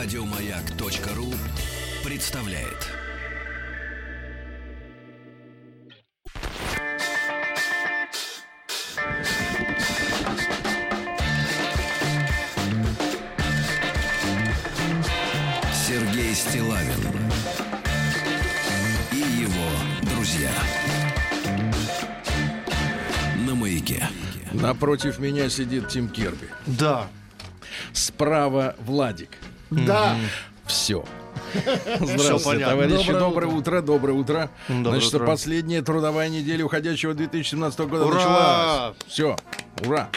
Радиомаяк.ру представляет. Сергей Стилавин и его друзья. На маяке. Напротив меня сидит Тим Керби. Да. Справа Владик. Да. Все. Здравствуйте, товарищи. Доброе Доброе утро, доброе утро. Доброе Значит, утро. последняя трудовая неделя уходящего 2017 года Ура! началась. Все, ура.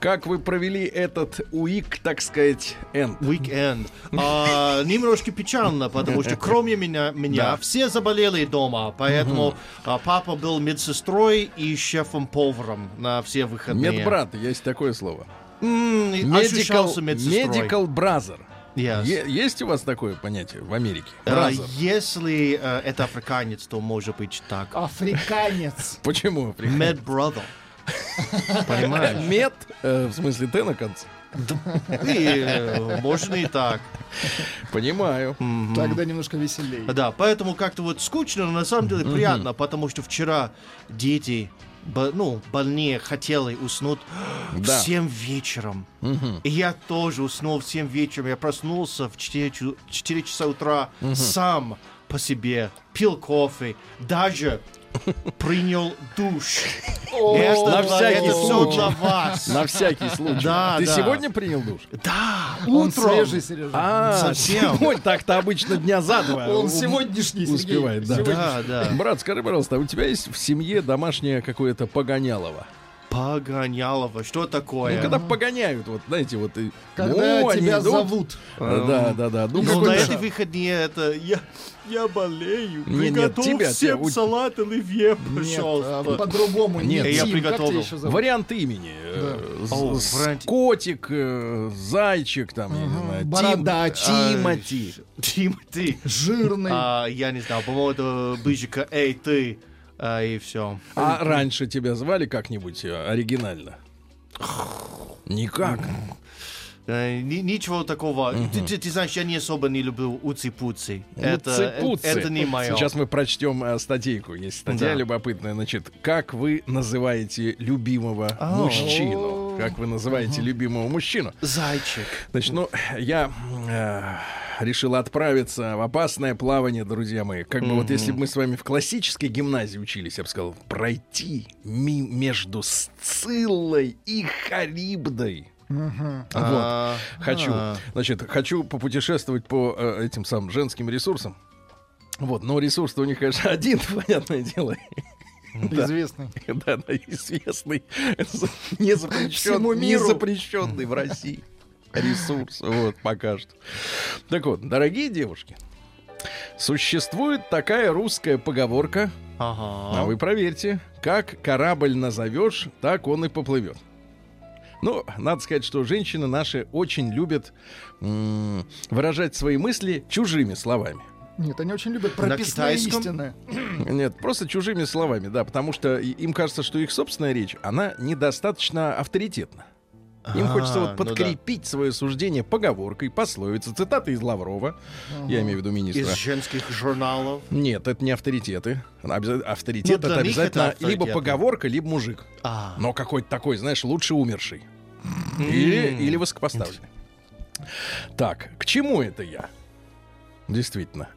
Как вы провели этот уик, так сказать, энд? Weekend. А, немножко печально, потому что кроме меня, меня Да. все заболели дома, поэтому а, папа был медсестрой и шефом-поваром на все выходные. Медбрат, есть такое слово. М, и Medical, brother. Yes. Е- есть у вас такое понятие в Америке? Brother. если э, это африканец, то может быть так. Африканец. Почему? Mad brother. Понимаешь? Мед, э, в смысле Т на конце. И, э, можно и так. Понимаю. Тогда немножко веселее. Да, поэтому как-то вот скучно, но на самом деле приятно, потому что вчера дети, ну, больные хотели уснуть Да. в 7 вечером. И я тоже уснул в 7 вечером. Я проснулся в 4, чу- 4 часа утра сам по себе, пил кофе, даже принял душ. Это, на всякий случай. На всякий случай. Да, Ты да. сегодня принял душ? Да, Он утром. свежий, Сережа. А, Совсем. сегодня так-то обычно дня за два. Он сегодняшний, успевает, да. Да, да. Брат, скажи, пожалуйста, а у тебя есть в семье домашнее какое-то погонялово? Погонялово. Что такое? Ну, когда погоняют, вот, знаете, вот... и- Когда ну, они тебя идут. зовут. Да, да, да. Ну, Ну, на эти выходные это я, я болею. Не, нет, Приготовь тебя, всем тебя, салат оливье, Нет, а, пожалуйста. по-другому. Нет, Нет, я Тим, приготовил. Вариант имени. Э, з- О, вариант- Котик, э, зайчик, там, я не знаю, Тим- бородач. Тимати. Тимати. Жирный. А, я не знаю, по-моему, это быжика «Эй, ты!» А, и все. А раньше тебя звали как-нибудь э, оригинально? Никак. ничего такого. Ты, ты- ты знаешь, я не особо не люблю уци-пуци. Это, Уци-пуци. это не мое. Сейчас мы прочтем э, статейку. Есть статья Да. любопытная. Значит, как вы называете любимого Ау. мужчину? Как вы называете любимого мужчину? Зайчик. Значит, ну, я э, решил отправиться в опасное плавание, друзья мои. Как бы вот если бы мы с вами в классической гимназии учились, я бы сказал, пройти ми- между Сциллой и Харибдой. А, Хочу, а. значит, хочу попутешествовать по э, этим самым женским ресурсам. Вот, но ресурс-то у них, конечно, один, понятное дело. Известный. Да, да, известный, не запрещен- Всему не миру. запрещенный в России ресурс. Вот, пока что. Так вот, дорогие девушки, существует такая русская поговорка, а Ага. вы проверьте, как корабль назовешь, так он и поплывет. Ну, надо сказать, что женщины наши очень любят м, выражать свои мысли чужими словами. Нет, они очень любят прописные истины. Нет, просто чужими словами, да, потому что им кажется, что их собственная речь, она недостаточно авторитетна. Им А, хочется ну вот да. подкрепить свое суждение поговоркой, пословицей, цитатой из Лаврова, я имею в виду министра. Из женских журналов. Нет, это не авторитеты. Авторитет Ну, это обязательно это либо поговорка, либо мужик. А. Но какой-то такой, знаешь, лучше умерший. Или, или высокопоставленный. Так, к чему это я? Действительно.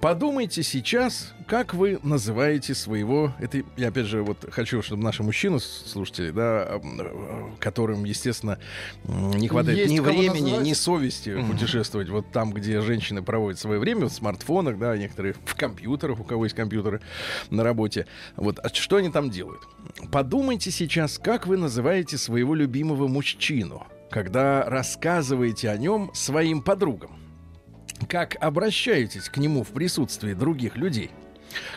Подумайте сейчас, как вы называете своего... Это я, опять же, вот хочу, чтобы наши мужчины, слушатели, да, э, которым, естественно, не хватает Есть ни времени, называть? ни совести путешествовать вот там, где женщины проводят свое время, в смартфонах, да, некоторые в компьютерах, у кого есть компьютеры на работе. Вот, а что они там делают? Подумайте сейчас, как вы называете своего любимого мужчину, когда рассказываете о нем своим подругам как обращаетесь к нему в присутствии других людей,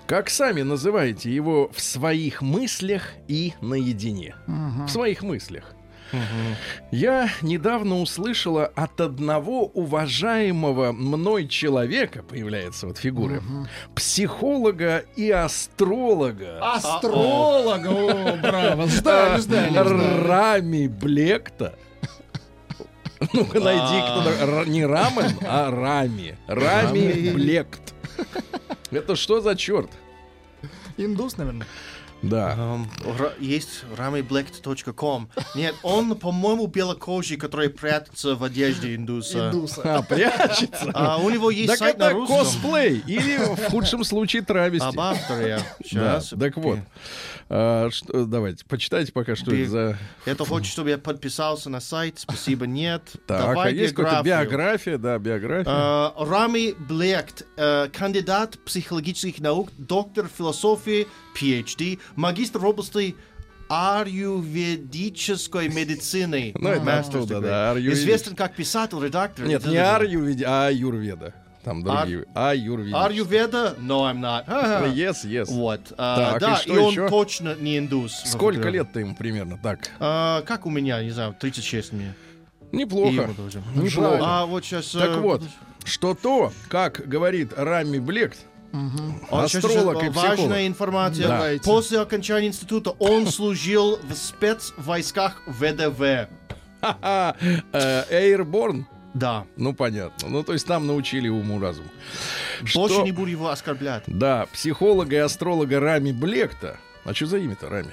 как сами называете его в своих мыслях и наедине. В своих мыслях. Я недавно услышала от одного уважаемого мной человека, появляется вот фигура, психолога и астролога. Астролог! О, браво! Ждали, ждали, ждали. Рами Блекта. Ну-ка найди, кто такой. Ра- не рамен, а рами. Рами Блект. Это что за черт? Индус, наверное. Да. Ра- есть ramyblack.com. Нет, он, по-моему, белокожий, который прятается в одежде индуса. Индуса. А, прячется. А у него есть Так сайт на это русском. косплей. Или в худшем случае травести. Об авторе. Да, Сейчас. так вот. А, что- давайте, почитайте пока, что Би- это за... Это хочет, чтобы я подписался на сайт? Спасибо, нет. Так, Давай а есть какая-то биография, да, биография. Э, Рами Блект, э, кандидат психологических наук, доктор философии, PhD, магистр в области аюрведической медицины. Ну, это оттуда, да, Известен как писатель, редактор. Нет, не Арью, а Аюрведа. Там другие. Аюрведа. Аюрведа? No, I'm not. Ага. Yes, yes. Вот. а, Так, и да, что и он еще? точно не индус. Сколько лет-то ему примерно? Так, А, как у меня, не знаю, 36 мне. И неплохо. Неплохо. А вот сейчас... Так вот, что то, как говорит Рами Блект, астролог и психолог. Важная информация. Да. После окончания института он служил в спецвойсках ВДВ. Э, Airborne, Да. ну понятно. Ну то есть там научили уму разуму. Больше Что- не буду его оскорблять. Да, психолога и астролога Рами Блекта. А что за имя-то Рами?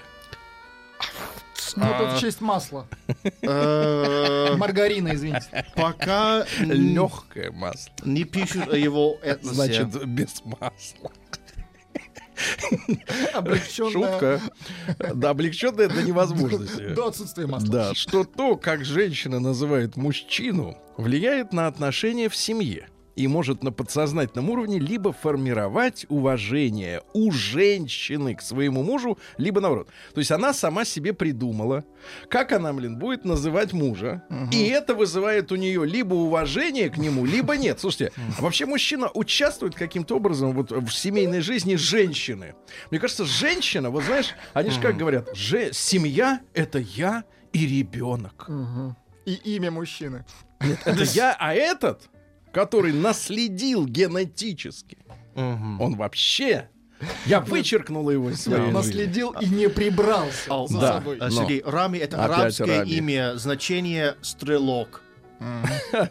Ну, тут в честь масла. Э, Маргарина, извините. Пока Легкое масло. не пишут о его. Значит, без масла. Облегченная Шутка. Да, облегченное до невозможности. до отсутствия масла. Да, что то, как женщина называет мужчину, влияет на отношения в семье и может на подсознательном уровне либо формировать уважение у женщины к своему мужу, либо наоборот. То есть она сама себе придумала, как она, блин, будет называть мужа, и это вызывает у нее либо уважение к нему, либо нет. Слушайте, а вообще мужчина участвует каким-то образом вот в семейной жизни женщины. Мне кажется, женщина, вот знаешь, они же как говорят, семья — это я и ребенок. Мгм. И имя мужчины. Это я, а этот, который наследил генетически, Мгм. он вообще... Я вычеркнула его из своей жизни. Наследил и не прибрался за да. собой. А. Сергей, Рами это Опять арабское Рами. имя, значение стрелок.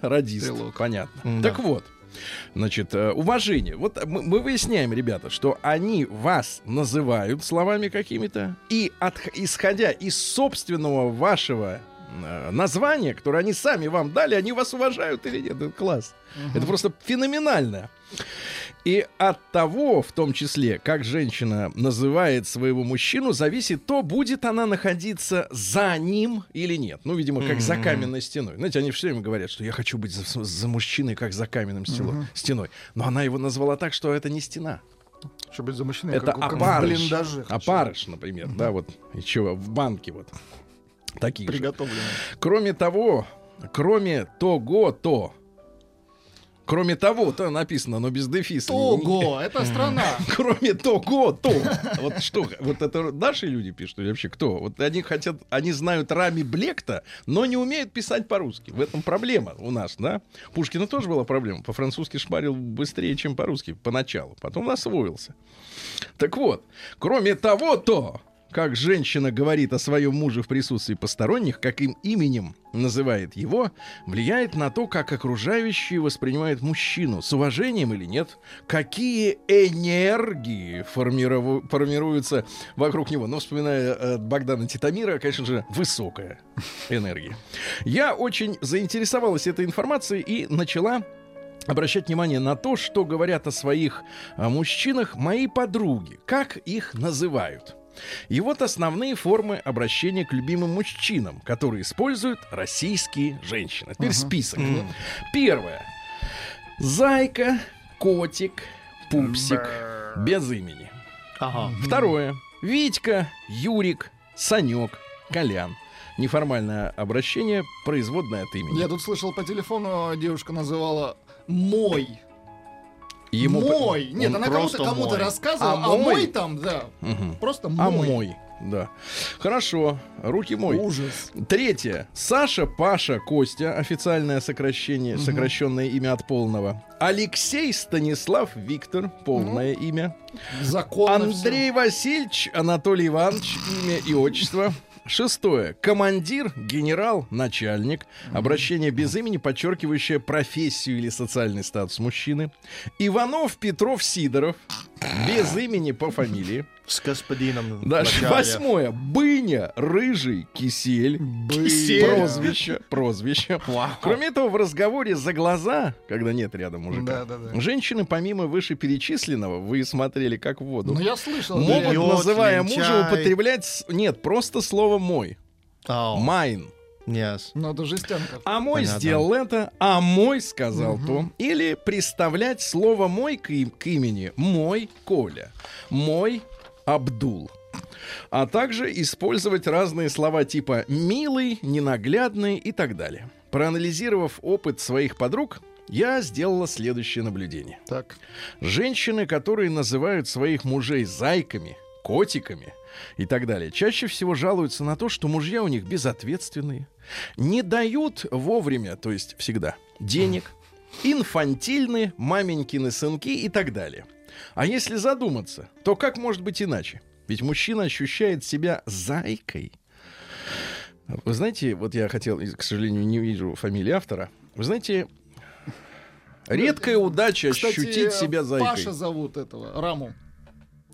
Радист, Стрелок. понятно. Да. Так вот, значит, э, уважение. Вот мы, мы выясняем, ребята, что они вас называют словами какими-то, и от- исходя из собственного вашего э, названия, которое они сами вам дали, они вас уважают или нет. Это класс. Это просто феноменально. И от того, в том числе, как женщина называет своего мужчину, зависит то, будет она находиться за ним или нет. Ну, видимо, как за каменной стеной. Знаете, они все время говорят, что я хочу быть за, за мужчиной, как за каменным стело- стеной. Но она его назвала так, что это не стена. Чтобы быть за мужчиной, Это как, как в опарыш. блиндаже. Опарыш, например, да, вот еще в банке вот. Таких же. Приготовленный. Кроме того, кроме того, то, кроме того, то написано, но без дефиса. Того, это страна. Кроме того, то. Вот что, вот это наши люди пишут или вообще кто? Вот они хотят, они знают Рами Блекта, но не умеют писать по-русски. В этом проблема у нас, да? Пушкина тоже была проблема. По-французски шпарил быстрее, чем по-русски поначалу. Потом освоился. Так вот, кроме того, то, как женщина говорит о своем муже в присутствии посторонних, как им именем называет его, влияет на то, как окружающие воспринимают мужчину, с уважением или нет, какие энергии формиров- формируются вокруг него. Но вспоминая э, Богдана Титамира, конечно же, высокая энергия. Я очень заинтересовалась этой информацией и начала обращать внимание на то, что говорят о своих а, мужчинах мои подруги, как их называют. И вот основные формы обращения к любимым мужчинам, которые используют российские женщины. Теперь список. Первое. Зайка, котик, пупсик. Без имени. Ага. Второе. Витька, Юрик, Санек, Колян. Неформальное обращение, производное от имени. Я тут слышал по телефону, девушка называла мой. Ему мой. Нет, Он она кому-то мой. рассказывала, А а, мой? мой там, да. Мгм. Просто А мой. мой, да. Хорошо, руки мой. Ужас. Третье. Саша, Паша, Костя. Официальное сокращение, сокращенное имя от полного. Алексей Станислав Виктор. Полное имя. Законно Андрей Васильевич Анатолий Иванович. Имя и отчество. Шестое. Командир, генерал, начальник. Обращение без имени, подчеркивающее профессию или социальный статус мужчины. Иванов, Петров, Сидоров. Без имени по фамилии. С господином. Дальше. вначале. Восьмое. Быня, рыжий, кисель. Кисель. Прозвище. Прозвище. Кроме этого, в разговоре за глаза, когда нет рядом мужика, Да-да-да. женщины, помимо вышеперечисленного, вы смотрели как в воду, Ну, я слышал. да, могут, называя мужа, употреблять... Нет, просто слово «мой». Майн. Yes. Ну, это жестянка. А мой Понятно. сделал это, а мой сказал то. Или приставлять слово мой к, им- к имени мой Коля, мой Абдул. А также использовать разные слова типа милый, ненаглядный и так далее. Проанализировав опыт своих подруг, я сделала следующее наблюдение. Так. Женщины, которые называют своих мужей зайками, котиками и так далее, чаще всего жалуются на то, что мужья у них безответственные, не дают вовремя, то есть всегда, денег, инфантильны, маменькины сынки и так далее. А если задуматься, то как может быть иначе? Ведь мужчина ощущает себя зайкой. Вы знаете, вот я хотел, к сожалению, не вижу фамилии автора. Вы знаете, редкая удача Кстати, ощутить себя зайкой. Паша зовут этого, Раму.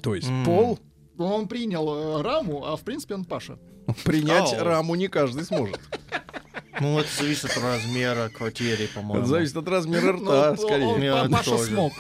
То есть М. пол Он принял э, Раму, а в принципе он Паша. принять Ау. раму не каждый сможет. Ну, это зависит от размера квартиры, по-моему. Это зависит от размера Ну, рта, он- скорее. он- Я Паша тоже. смог.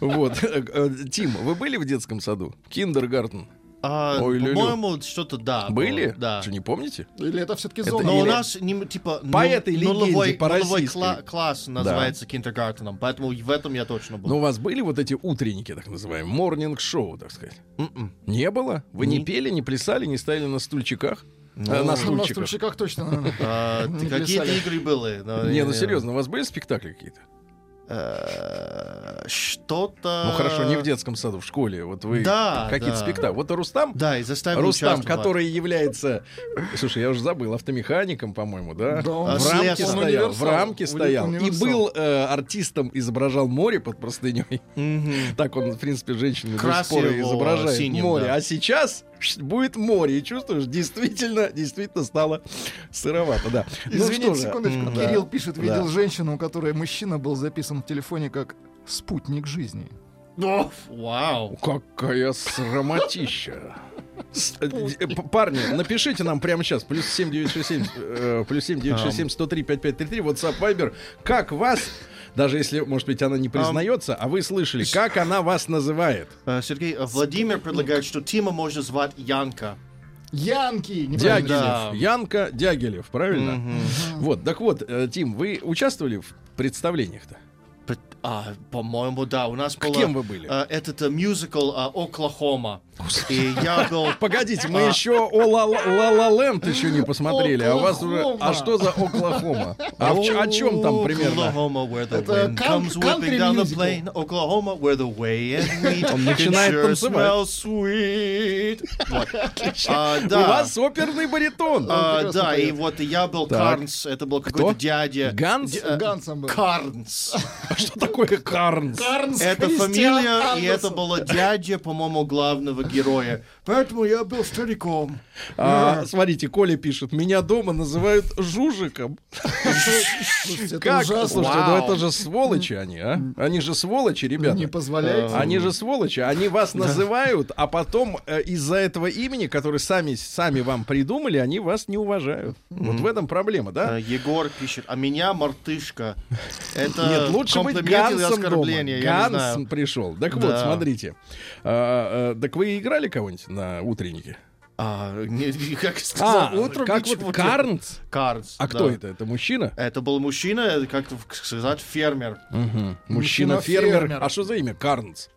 Вот. Э, э, Тим, вы были в детском саду? Киндергартен. А, Ой, Люлю. по-моему, что-то да. Были? было, Да. Что, не помните? Или это все-таки Это зона? Но у Или- нас не, типа По ну- этой легенде, нулевой, по нулевой кла- класс называется киндергартеном, поэтому в этом я точно был. Но у вас были вот эти утренники, так называемые, морнинг-шоу, так сказать? М-м. Не было? Вы не Не. пели, не плясали, не стояли на стульчиках? Ну, Э, на На стульчиках? стульчиках точно, наверное. А, Какие-то игры были. Не, ну серьезно, у вас были спектакли какие-то? Э, Что-то... Ну хорошо, не в детском саду, в школе. Вот вы Да, какие-то да. спектакли. Вот Рустам Да, и заставил Рустам, который является, слушай, я уже забыл, автомехаником, по-моему, да? Да, он в слесарь. рамке стоял, в рамке стоял. И универсал. был э, артистом, изображал море под простыней. Мгм. Так он, в принципе, женщину до сих пор изображает синим, море. да. А сейчас будет море. И чувствуешь, действительно, действительно стало сыровато, да. Ну Извините, же, секундочку. да. Кирилл пишет, видел Да. женщину, у которой мужчина был записан в телефоне как спутник жизни. О, Вау. Какая срамотища. Э, Парни, напишите нам прямо сейчас. Плюс 7967, э, плюс 7967 103 5533, WhatsApp Viber. Как вас, даже если, может быть, она не признается, а вы слышали, как она вас называет? Э, Сергей, э, Владимир предлагает, что Тима можно звать Янка. Янки! Дягилев. Да. Янка Дягилев, правильно? Мгм. Вот, так вот, э, Тим, вы участвовали в представлениях-то? А, по-моему, да. У нас было... Кем вы были? э, Этот э, мюзикл э, «Оклахома». И я был... Погодите, мы А. еще о Ла Ла Ленд еще не посмотрели, а у вас уже... Оклахома. А что за Оклахома? А о чем там примерно? Oklahoma, where the Это wind comes whipping down the plain. Oklahoma, where the way and Он начинает танцевать. sweet. Вот. А, У вас оперный баритон. А, да, и вот я был. Карнс, это был какой-то дядя. Ганс? Э, Гансом был. Карнс. А что такое Карнс? Карнс Это фамилия, и это было дядя, по-моему, главного героя. Поэтому я был стариком. А, смотрите, Коля пишет, меня дома называют Жужиком. Слушайте, это Как? ужасно. Слушайте, ну это же сволочи они, а? Они же сволочи, ребята. Не позволяйте. Они же сволочи, они вас называют, а потом э, из-за этого имени, которое сами, сами вам придумали, они вас не уважают. Вот в этом проблема, да? Э, Егор пишет, а меня мартышка. Это Нет, лучше быть Гансом дома. оскорбление, я не Ганс знаю. пришел. Так вот, Да. смотрите. А, а, так вы играли кого-нибудь на утреннике? А, не- как сказал, утром как вот Карнс? Карнс. А кто да. это? Это мужчина? Это был мужчина, как сказать, фермер. Мужчина-фермер. Мужчина-фермер. А что за имя? Карнс.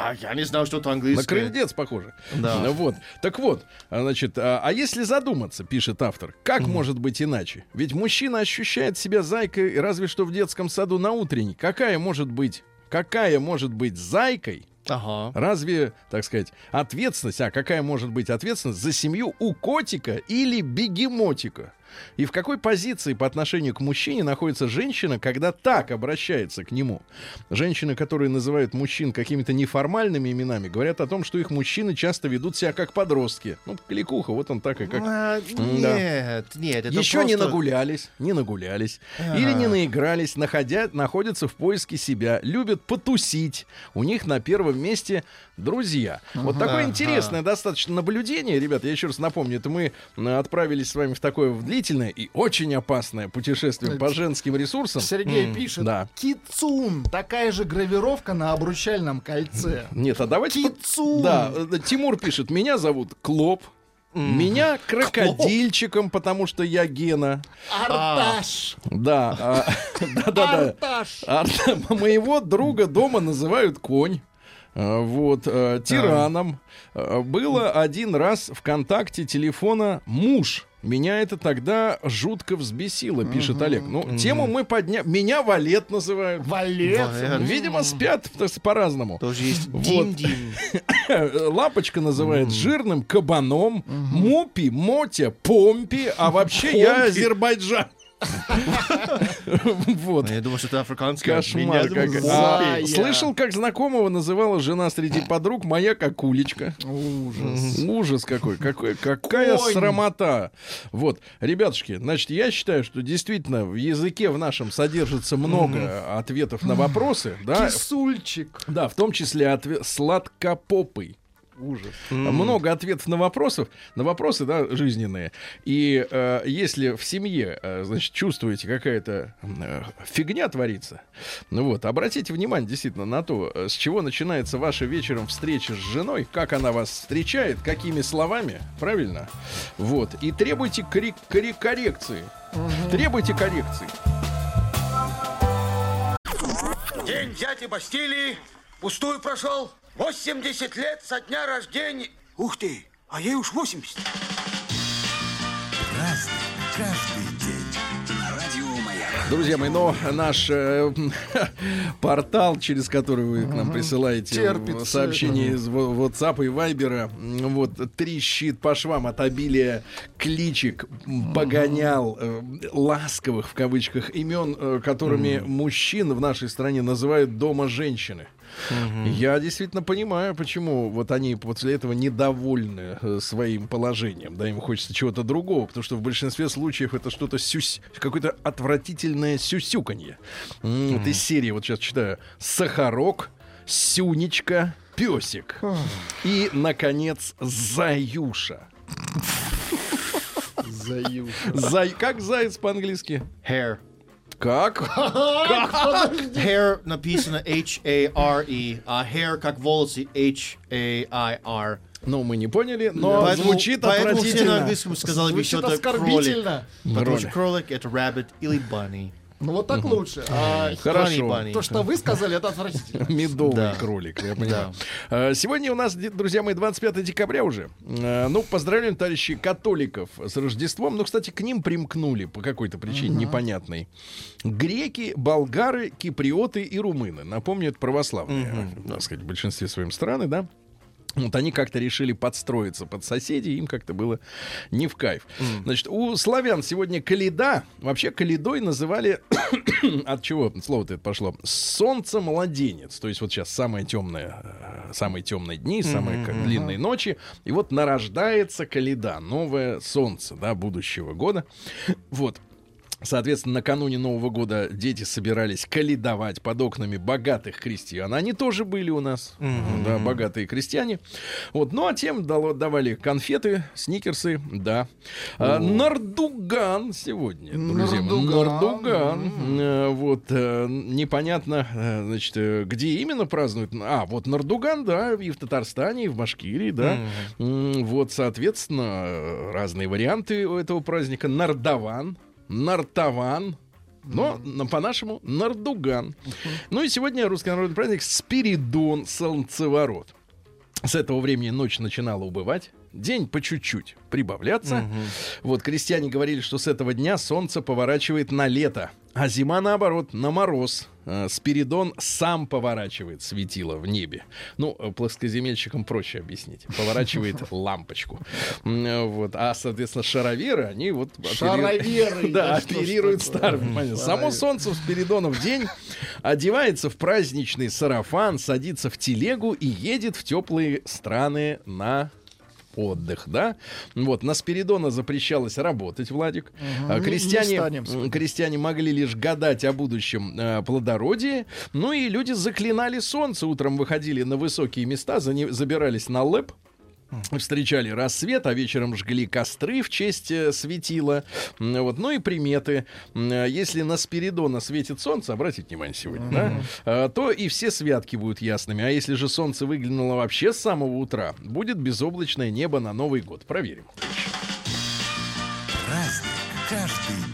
А я не знал, что это На английское. крыльдец похоже. Да. Ну Вот. Так вот, а, значит, а, а если задуматься, пишет автор, как может быть иначе? Ведь мужчина ощущает себя зайкой разве что в детском саду на утренней. Какая может быть, какая может быть зайкой? Ага. Разве, так сказать, ответственность, а какая может быть ответственность за семью у котика или бегемотика? И в какой позиции по отношению к мужчине находится женщина, когда так обращается к нему? Женщины, которые называют мужчин какими-то неформальными именами, говорят о том, что их мужчины часто ведут себя как подростки. Ну, кликуха, вот он так и как... А, да. Нет, нет, это Еще не просто- нагулялись, не нагулялись. А. Или не наигрались, находя, находятся в поиске себя, любят потусить. У них на первом месте друзья. Вот такое интересное достаточно наблюдение, ребят. Я еще раз напомню, это мы отправились с вами в такое в длительное и очень опасное путешествие по женским ресурсам. Сергей пишет. да. Кицун. Такая же гравировка на обручальном кольце. Нет, а давайте... Кицун. Да, э, Тимур пишет, меня зовут Клоп. Меня крокодильчиком, потому что я Гена. Арташ. Да, а, да-да-да. Арташ. А моего друга дома называют конь. А, Вот, э, тираном. Э, Было один раз в контакте телефона муж. Меня это тогда жутко взбесило, пишет Олег. Ну, тему мы подняли. Меня Валет называют. Валет. Валет. Видимо, спят по-разному. Тоже есть Вот. Лапочка называет жирным кабаном, Мупи, Мотя, Помпи, а вообще я. Азербайджан. Вот. Я думал, что это африканское. Кошмар. А, слышал, как знакомого называла жена среди подруг моя какулечка. Ужас. Ужас какой, какой, какая срамота. Вот, ребятушки, значит, я считаю, что действительно в языке в нашем содержится много ответов на вопросы, да, Кисульчик. да, в том числе сладкопопый. Ужас. Много ответов на вопросов, на вопросы, да, жизненные. И э, если в семье, э, значит, чувствуете какая-то э, фигня творится, ну вот, обратите внимание действительно на то, э, с чего начинается ваша вечером встреча с женой, как она вас встречает, какими словами, правильно? Вот. И требуйте коррек- коррек- коррекции. Требуйте коррекции. День дяди Бастилии пустую прошел. 80 лет со дня рождения. Ух ты, а ей уж 80. Разный, каждый день. Радио Маяк. Друзья мои, но наш э, портал, через который вы к нам присылаете Терпит сообщения из WhatsApp и Viber, вот трещит по швам от обилия кличек, погонял, э, ласковых в кавычках имен, э, которыми мужчин в нашей стране называют дома женщины. Я действительно понимаю, почему вот они после этого недовольны э, своим положением. Да, им хочется чего-то другого, потому что в большинстве случаев это что-то сюсь, какое-то отвратительное сюсюканье. Вот из серии, вот сейчас читаю, сахарок, сюнечка, песик. И, наконец, заюша. Заюша. Зай... Как заяц по-английски? Hair. Как? Hair написано H-A-R-E, а hair как волосы H-A-I-R. Ну, мы не поняли, но Поэтому- звучит поэтому все на отвратительно. английском сказали бы, Звучит что это кролик. оскорбительно. Потому что кролик это rabbit или bunny. Ну вот так лучше. А Хорошо. То, что вы сказали, это отвратительно. Медовый Да. кролик, я понимаю. Э, Сегодня у нас, друзья мои, 25 декабря уже. Э, Ну, поздравляем, товарищи католиков, с Рождеством. Ну, кстати, к ним примкнули по какой-то причине непонятной. Греки, болгары, киприоты и румыны. Напомню, это православные, так сказать, в большинстве своем страны, да? Вот они как-то решили подстроиться под соседей, им как-то было не в кайф. Значит, у славян сегодня Каледа, вообще Каледой называли, от чего слово-то это пошло, солнце-младенец. То есть вот сейчас самые темные, э, самые темные дни, самые как длинные ночи, и вот нарождается Каледа, новое солнце, да, будущего года. Вот. Соответственно, накануне Нового года дети собирались каледовать под окнами богатых крестьян. Они тоже были у нас, да, богатые крестьяне. Вот, ну а тем дало- давали конфеты, сникерсы, да. А, Нардуган сегодня, друзья. Нардуган. Нардуган. Э, Вот, э, непонятно, э, значит, где именно празднуют. А, вот Нардуган, да, и в Татарстане, и в Башкирии, да. М, Вот, соответственно, разные варианты у этого праздника. Нардаван, Нартаван, но на- по-нашему Нардуган. Ну и сегодня русский народный праздник Спиридон Солнцеворот. С этого времени ночь начинала убывать, день по чуть-чуть прибавляться. Вот крестьяне говорили, что с этого дня солнце поворачивает на лето, а зима, наоборот, на мороз. Э, Спиридон сам поворачивает светило в небе. Ну, э, плоскоземельщикам проще объяснить. Поворачивает лампочку. Э, Вот. А, соответственно, шароверы, они вот... Шароверы, Да, оперируют старым. Само солнце в Спиридонов день одевается в праздничный сарафан, садится в телегу и едет в теплые страны на отдых, да? Вот, на Спиридона запрещалось работать, Владик. Не- не крестьяне, крестьяне могли лишь гадать о будущем э, плодородии. Ну и люди заклинали солнце. Утром выходили на высокие места, зане- забирались на лэп. Встречали рассвет, а вечером жгли костры в честь э, светила. Вот. Ну и приметы. Э, Если на Спиридона светит солнце, обратите внимание сегодня, да, э, то и все святки будут ясными. А если же солнце выглянуло вообще с самого утра, будет безоблачное небо на Новый год. Проверим. Праздник каждый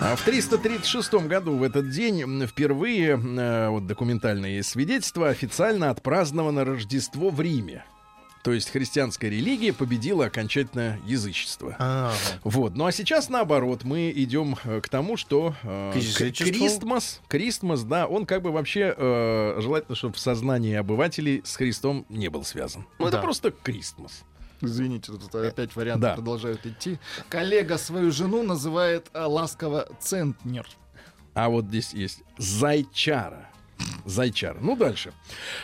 А в 336 году в этот день впервые э, вот документальные свидетельства официально отпраздновано Рождество в Риме. То есть христианская религия победила окончательно язычество. А, Вот. Ну а сейчас наоборот, мы идем э, к тому, что э? Кристмас, Кристмас, да, он как бы вообще э, желательно, чтобы в сознании обывателей с Христом не был связан. Ну это Да. просто Кристмас. Извините, тут опять варианты Да. продолжают идти. Коллега свою жену называет а, ласково центнер. А вот здесь есть Зайчара. Зайчар. Ну, дальше.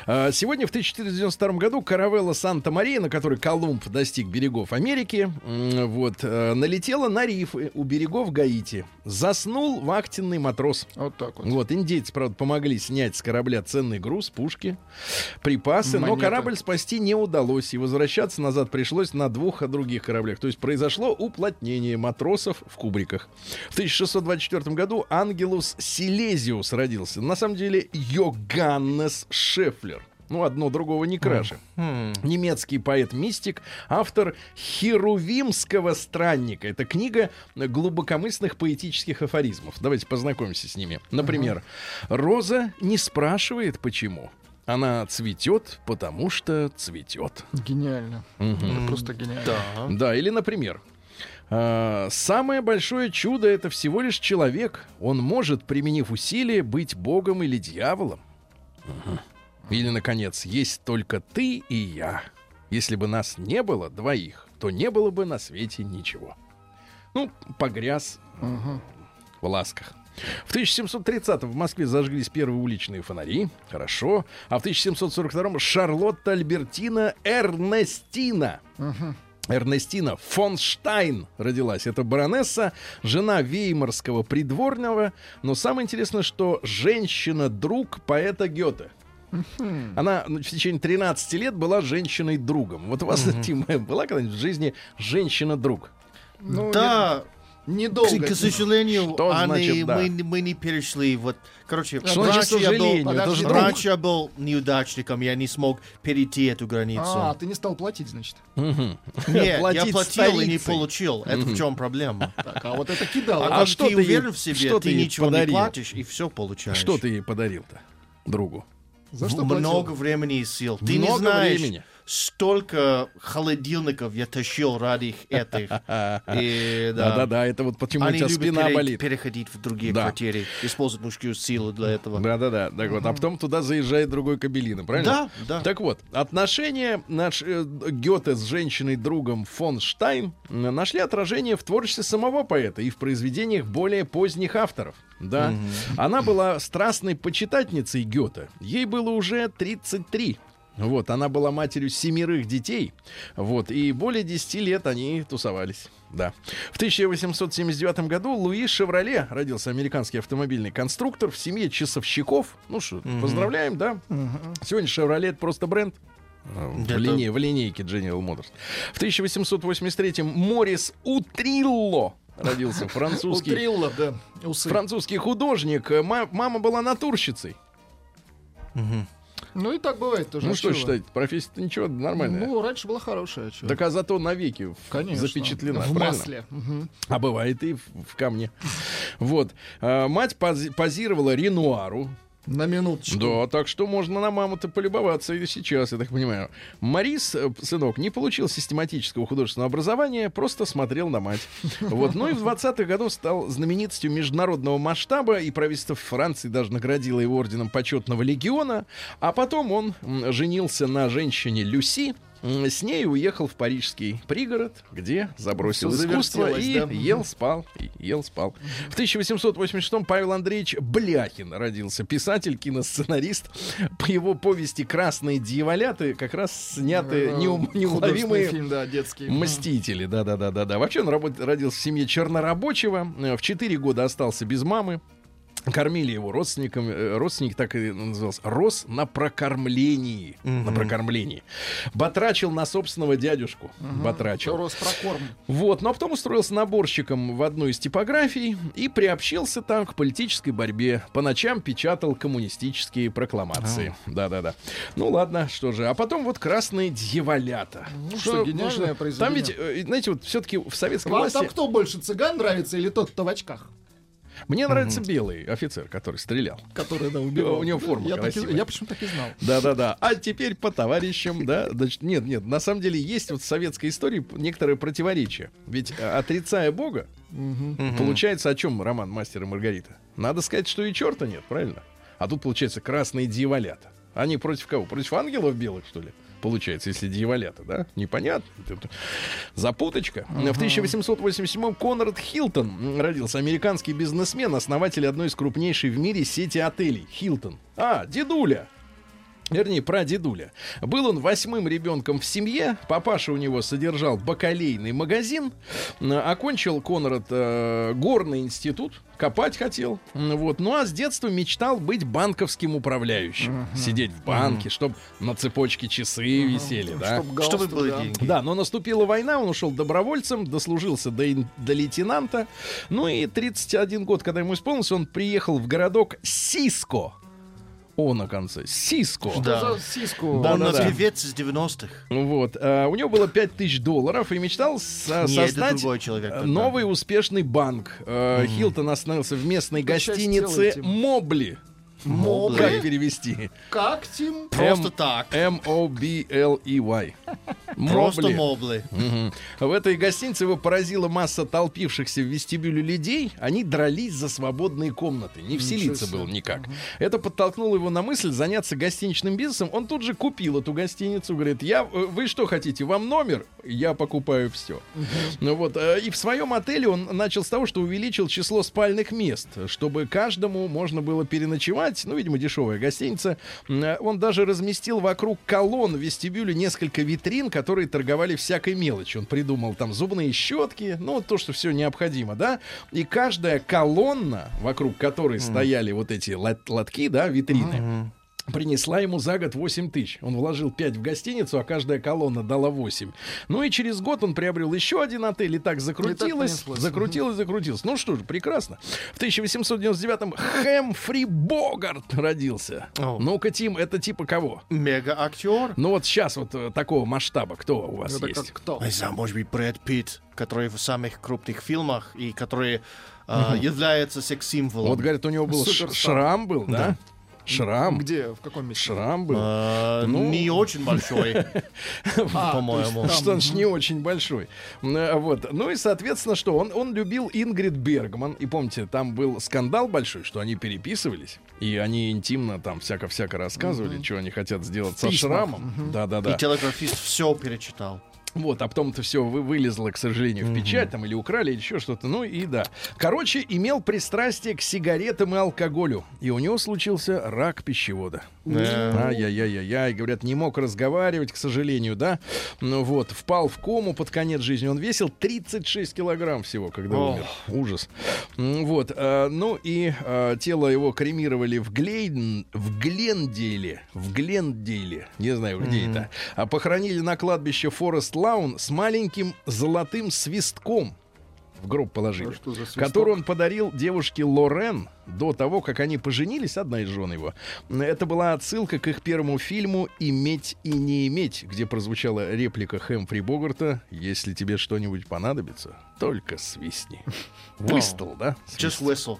А, Сегодня, в 1492 году, каравелла Санта-Мария, на которой Колумб достиг берегов Америки, вот, э, налетела на рифы у берегов Гаити. Заснул вахтенный матрос. Вот так вот. Вот, индейцы, правда, помогли снять с корабля ценный груз, пушки, припасы, но Монеты. корабль спасти не удалось, и возвращаться назад пришлось на двух других кораблях. То есть произошло уплотнение матросов в кубриках. В 1624 году Ангелус Силезиус родился. На самом деле Йоганнес Шефлер. Ну, одно другого не краше. Немецкий поэт-мистик, автор Херувимского странника. Это книга глубокомысленных поэтических афоризмов. Давайте познакомимся с ними. Например, Роза не спрашивает, почему. Она цветет, потому что цветет. Гениально. Это просто гениально. да. Да, или, например, самое большое чудо это всего лишь человек. Он может, применив усилия, быть богом или дьяволом. Мгм. Или, наконец, есть только ты и я. Если бы нас не было двоих, то не было бы на свете ничего. Ну, погряз Мгм. в ласках. В 1730 в Москве зажглись первые уличные фонари. Хорошо. А в 1742 Шарлотта Альбертина Эрнестина. Эрнестина фон Штайн родилась. Это баронесса, жена веймарского придворного. Но самое интересное, что женщина-друг поэта Гёте. Она ну, в течение 13 лет была женщиной-другом. Вот у вас, Тим, была когда-нибудь в жизни женщина-друг? Ну, Да, Недолго. к, к сожалению, Что они- значит да? мы, не- мы не перешли. Вот, короче, Что значит, раньше я был- подожди. Раньше я был неудачником, я не смог перейти эту границу. А, ты не стал платить, значит. Мгм. Нет, я платил и не получил. Это в чем проблема? Так, а вот это кидал. А, А что ты уверен в себе, что ты ты ничего подарил? не платишь и все получаешь. Что ты ей подарил-то, другу? За что Много платил? времени и сил. Ты Много не знаешь, времени. Столько холодильников я тащил ради этих. И, да. Да-да-да, это вот почему у Они тебя любят спина пере- болит. переходить в другие Да. квартиры, использовать мужскую силу для этого. Да-да-да, так вот. А потом туда заезжает другой кабелина, правильно? Да, да. Так вот, отношения наш э, Гёте с женщиной-другом фон Штайн нашли отражение в творчестве самого поэта и в произведениях более поздних авторов. Да. Она была страстной почитательницей Гёте. Ей было уже 33. Вот, она была матерью семерых детей. Вот, и более 10 лет они тусовались. Да. В 1879 году Луи Шевроле родился американский автомобильный конструктор в семье часовщиков. Ну что, поздравляем, да? Сегодня Шевроле это просто бренд. В, Это- лине- в линейке General Motors. В 1883 Морис Утрилло родился, французский, Трилла, да, французский художник. Ма- мама была натурщицей. Ну и так бывает тоже. Ну что чего? считаете, профессия-то ничего, нормальная. Ну, раньше была хорошая. чё? так а зато навеки Конечно. запечатлена. В правильно? масле. Мгм. А бывает и в, в камне. Вот. А, мать пози- позировала Ренуару. На минуточку. Да, так что можно на маму-то полюбоваться и сейчас, я так понимаю. Марис, э, сынок, не получил систематического художественного образования, просто смотрел на мать. Вот. Ну и в 20-х годах стал знаменитостью международного масштаба, и правительство Франции даже наградило его орденом почетного легиона. А потом он женился на женщине Люси, С ней уехал в парижский пригород, где забросил Всё искусство и да? ел, спал, и ел, спал. В 1886 Павел Андреевич Бляхин родился, писатель, киносценарист. По его повести «Красные дьяволяты» как раз сняты Э, неум- неуловимые фильм, да, детский. Мстители, да-да-да-да-да. Вообще он работ- родился в семье чернорабочего, э, в 4 года остался без мамы. Кормили его родственникам, э, родственник так и назывался, рос на прокормлении, на прокормлении. Батрачил на собственного дядюшку, батрачил. Роспрокорм. Вот, но потом устроился наборщиком в одну из типографий и приобщился там к политической борьбе. По ночам печатал коммунистические прокламации. Да-да-да. Ну ладно, что же. А потом вот красные дьяволята. Ну что, гениальное можно- Там произведение. ведь, э, знаете, вот все-таки в советской Вам власти... там кто больше, цыган нравится или тот, кто в очках? Мне нравится белый офицер, который стрелял. Который, да, убивал. У него форма я, так и- красивая. я почему так и знал. Да-да-да. А теперь по товарищам, да. Значит, нет, нет, на самом деле есть вот в советской истории некоторые противоречия. Ведь э, отрицая Бога, получается о чем роман «Мастер и Маргарита»? Надо сказать, что и черта нет, правильно? А тут, получается, красные дьяволята. Они против кого? Против ангелов белых, что ли? Получается, если дьяволята, да? Непонятно. Запуточка. В 1887-м Конрад Хилтон родился. Американский бизнесмен, основатель одной из крупнейшей в мире сети отелей. Хилтон. А, дедуля. Вернее, про дедуля. Был он восьмым ребенком в семье. Папаша у него содержал бакалейный магазин. Окончил Конрад э, горный институт. Копать хотел. Вот. Ну а с детства мечтал быть банковским управляющим. Сидеть в банке, чтобы на цепочке часы висели. Да? Чтоб Чтобы галстук, были да. деньги. Да, но наступила война, он ушел добровольцем, дослужился до, до лейтенанта. Ну и 31 год, когда ему исполнился, он приехал в городок Сиско. О, на конце. Сиско. Да. Сиску? Да, Он да, да. певец из 90-х. Вот. а, у него было 5000 долларов и мечтал со- Не, создать человек новый успешный банк. Э, Хилтон остановился в местной сейчас гостинице? Мобли. Мобли? Как перевести? Как, Тим? Просто так. M-O-B-L-E-Y. Просто Мобли. В этой гостинице его поразила масса толпившихся в вестибюле людей. Они дрались за свободные комнаты. Не вселиться было никак. Это подтолкнуло его на мысль заняться гостиничным бизнесом. Он тут же купил эту гостиницу. Говорит, я, э, вы что хотите, вам номер? Я покупаю все. Ну вот. э, И в своем отеле он начал с того, что увеличил число спальных мест, чтобы каждому можно было переночевать. Ну, видимо, дешевая гостиница. Э, Он даже разместил вокруг колонн в вестибюле несколько витрин, которые торговали всякой мелочью. Он придумал там зубные щетки, ну, то, что все необходимо, да. И каждая колонна, вокруг которой стояли вот эти лот- лотки, да, витрины, принесла ему за год 8 тысяч. Он вложил 5 в гостиницу, а каждая колонна дала 8. Ну и через год он приобрел еще один отель, и так закрутилось, понеслось. закрутилось, закрутилось. Ну что же, прекрасно. В 1899-м Хэмфри Богарт родился. О. Ну-ка, Тим, это типа кого? Мега-актер. Ну вот сейчас вот э, такого масштаба кто у вас Это есть? кто? Не знаю, может быть, Брэд Питт, который в самых крупных фильмах и который а, является секс-символом. Вот, говорят, у него был ш- Суперстар. шрам был, да? Шрам. Где? В каком месте? Шрам был. А, Ну. Не очень большой, А, по-моему. то есть Что он ж не очень большой. Э, Вот. Ну и, соответственно, что? Он, он любил Ингрид Бергман. И помните, там был скандал большой, что они переписывались. И они интимно там всяко-всяко рассказывали, что они хотят сделать со шрамом. Да-да-да. И телеграфист все перечитал. Вот, а потом это все вы, вылезло, к сожалению, в печать, там, или украли, или еще что-то. Ну и да. Короче, имел пристрастие к сигаретам и алкоголю. И у него случился рак пищевода. Э, Ай-яй-яй-яй, говорят, не мог разговаривать, к сожалению, да. Ну вот, впал в кому под конец жизни. Он весил 36 килограмм всего, когда Ох. умер. Ужас. Вот, а, ну и а, тело его кремировали в Глейден, в Глендейле, в Глендейле, не знаю, где это. А похоронили на кладбище Форест Лаун с маленьким золотым свистком. В гроб положили. Свисток? который он подарил девушке Лорен до того, как они поженились, одна из жен его. Это была отсылка к их первому фильму «Иметь и не иметь», где прозвучала реплика Хэмфри Богарта «Если тебе что-нибудь понадобится, только свистни». Выстал, да? Just Свист. whistle.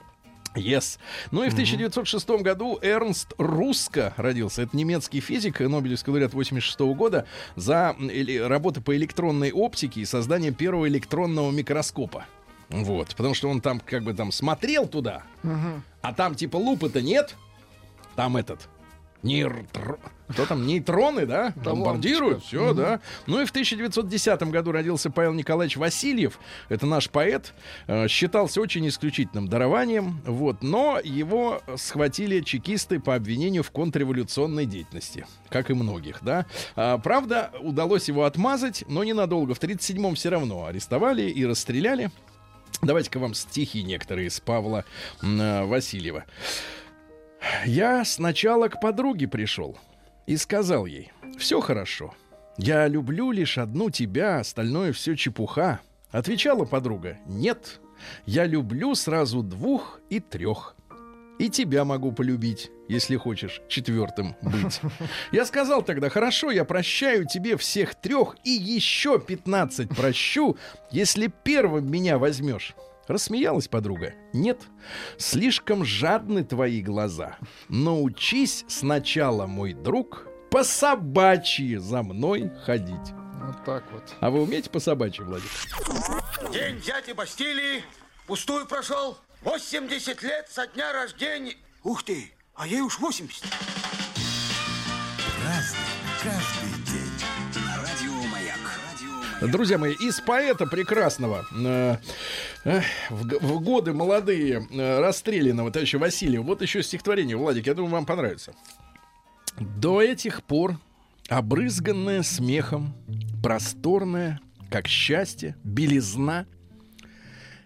Yes. Ну и в 1906 году Эрнст Руско родился. Это немецкий физик, Нобелевский лауреат 86 года за работы по электронной оптике и создание первого электронного микроскопа. Вот, потому что он там как бы там смотрел туда, а там типа лупы-то нет. Там этот Нейтро... Кто там? Нейтроны, да? Бомбардируют, все, да. Ну и в 1910 году родился Павел Николаевич Васильев. Это наш поэт. Э, Считался очень исключительным дарованием. Вот. Но его схватили чекисты по обвинению в контрреволюционной деятельности. Как и многих, да. А, правда, удалось его отмазать, но ненадолго. В 1937-м все равно арестовали и расстреляли. Давайте-ка вам стихи некоторые из Павла э, Васильева. Я сначала к подруге пришел и сказал ей, все хорошо. Я люблю лишь одну тебя, остальное все чепуха. Отвечала подруга, нет, я люблю сразу двух и трех. И тебя могу полюбить, если хочешь четвертым быть. Я сказал тогда, хорошо, я прощаю тебе всех трех и еще пятнадцать прощу, если первым меня возьмешь. Рассмеялась подруга. Нет, слишком жадны твои глаза. Научись сначала, мой друг, по собачьи за мной ходить. Вот так вот. А вы умеете по собачьи, Владик? День дяди Бастилии пустую прошел. 80 лет со дня рождения. Ух ты, а ей уж 80. Разный, Друзья мои, из поэта прекрасного, э, э, в, в годы молодые, э, расстрелянного товарища Васильева, вот еще стихотворение, Владик, я думаю, вам понравится. До этих пор, обрызганная смехом, просторная, как счастье, белизна,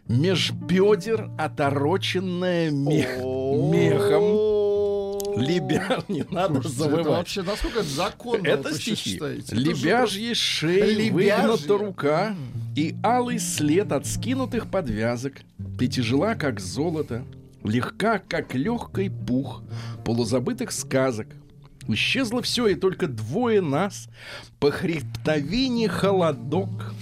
меж бедер отороченная мех, мехом, Лебя, не надо Слушайте, это завывать. вообще насколько это законно? Это стихи. считаете? Это шеей Лебяжьи. выгнута рука И алый след от скинутых подвязок Пятижила, как золото Легка, как легкий пух Полузабытых сказок Исчезло все, и только двое нас По хребтовине холодок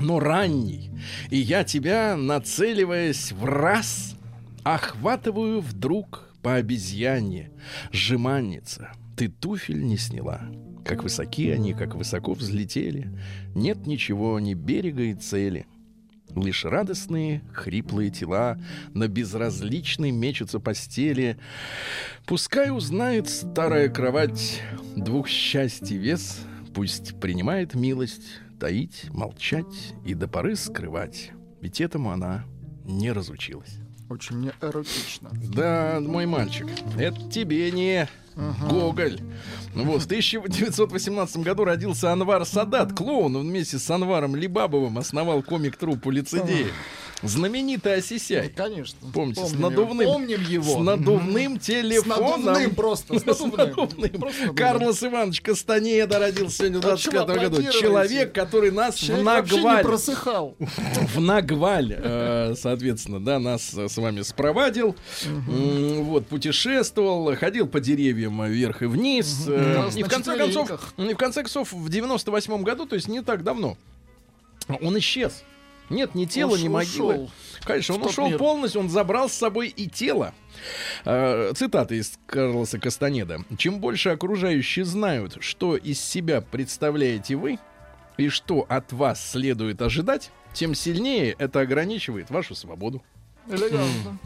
но ранний, и я тебя, нацеливаясь в раз, охватываю вдруг по обезьяне, жеманница. Ты туфель не сняла. Как высоки они, как высоко взлетели. Нет ничего, ни берега и цели. Лишь радостные, хриплые тела на безразличной мечутся постели. Пускай узнает старая кровать двух счастий вес, пусть принимает милость таить, молчать и до поры скрывать. Ведь этому она не разучилась. Очень мне эротично. Да, мой мальчик, это тебе не Гоголь. Ну Вот, в 1918 году родился Анвар Садат, клоун. Он вместе с Анваром Либабовым основал комик-труппу «Лицедеи». Знаменитый Осисяй. Конечно. Помните, с Помним его. надувным, Помним его. с надувным телефоном. С надувным просто, с надувным. надувным. Просто надувным. Карлос Иванович Кастанеда родился сегодня в А чего 25 году. аплодируете? Человек, который нас Человек в не Нагваль просыхал. в Нагваль, э, соответственно, да, нас э, с вами спровадил. Вот, путешествовал, ходил по деревьям вверх и вниз. э, И в конце концов, и в конце концов, в 98 году, то есть не так давно, он исчез. Нет ни тела, ни Уш- могилы. ушел Конечно, он ушел мир. полностью, он забрал с собой и тело. Э, Цитата из Карлоса Кастанеда. Чем больше окружающие знают, что из себя представляете вы, и что от вас следует ожидать, тем сильнее это ограничивает вашу свободу. Элегантно.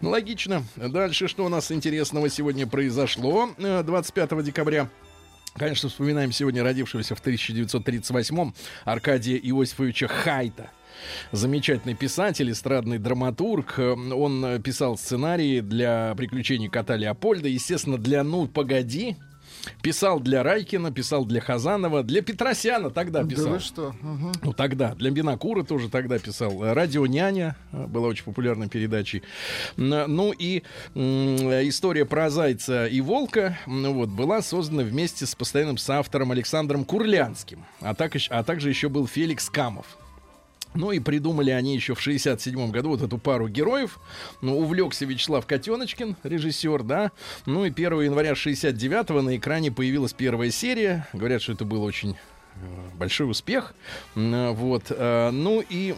Логично. Дальше, что у нас интересного сегодня произошло э, 25 декабря. Конечно, вспоминаем сегодня родившегося в 1938-м Аркадия Иосифовича Хайта. Замечательный писатель, эстрадный драматург. Он э, писал сценарии для приключений кота Леопольда. Естественно, для «Ну, погоди». Писал для Райкина, писал для Хазанова, для Петросяна тогда Да писал. вы что? Мгм. Ну, тогда. Для Бинакура тоже тогда писал. Радио Няня была очень популярной передачей. Ну и история про зайца и волка м, вот, была создана вместе с постоянным соавтором Александром Курлянским. А, так, а также еще был Феликс Камов. Ну и придумали они еще в 67 году вот эту пару героев. Ну, увлекся Вячеслав Котеночкин, режиссер, да. Ну и 1 января 69 на экране появилась первая серия. Говорят, что это был очень э, большой успех. Э, Вот. э, Ну и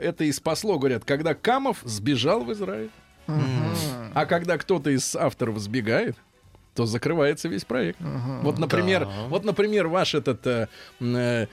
это и спасло, говорят, когда Камов сбежал в Израиль. А когда кто-то из авторов сбегает, то закрывается весь проект. Вот, например, вот, например, ваш этот э, э,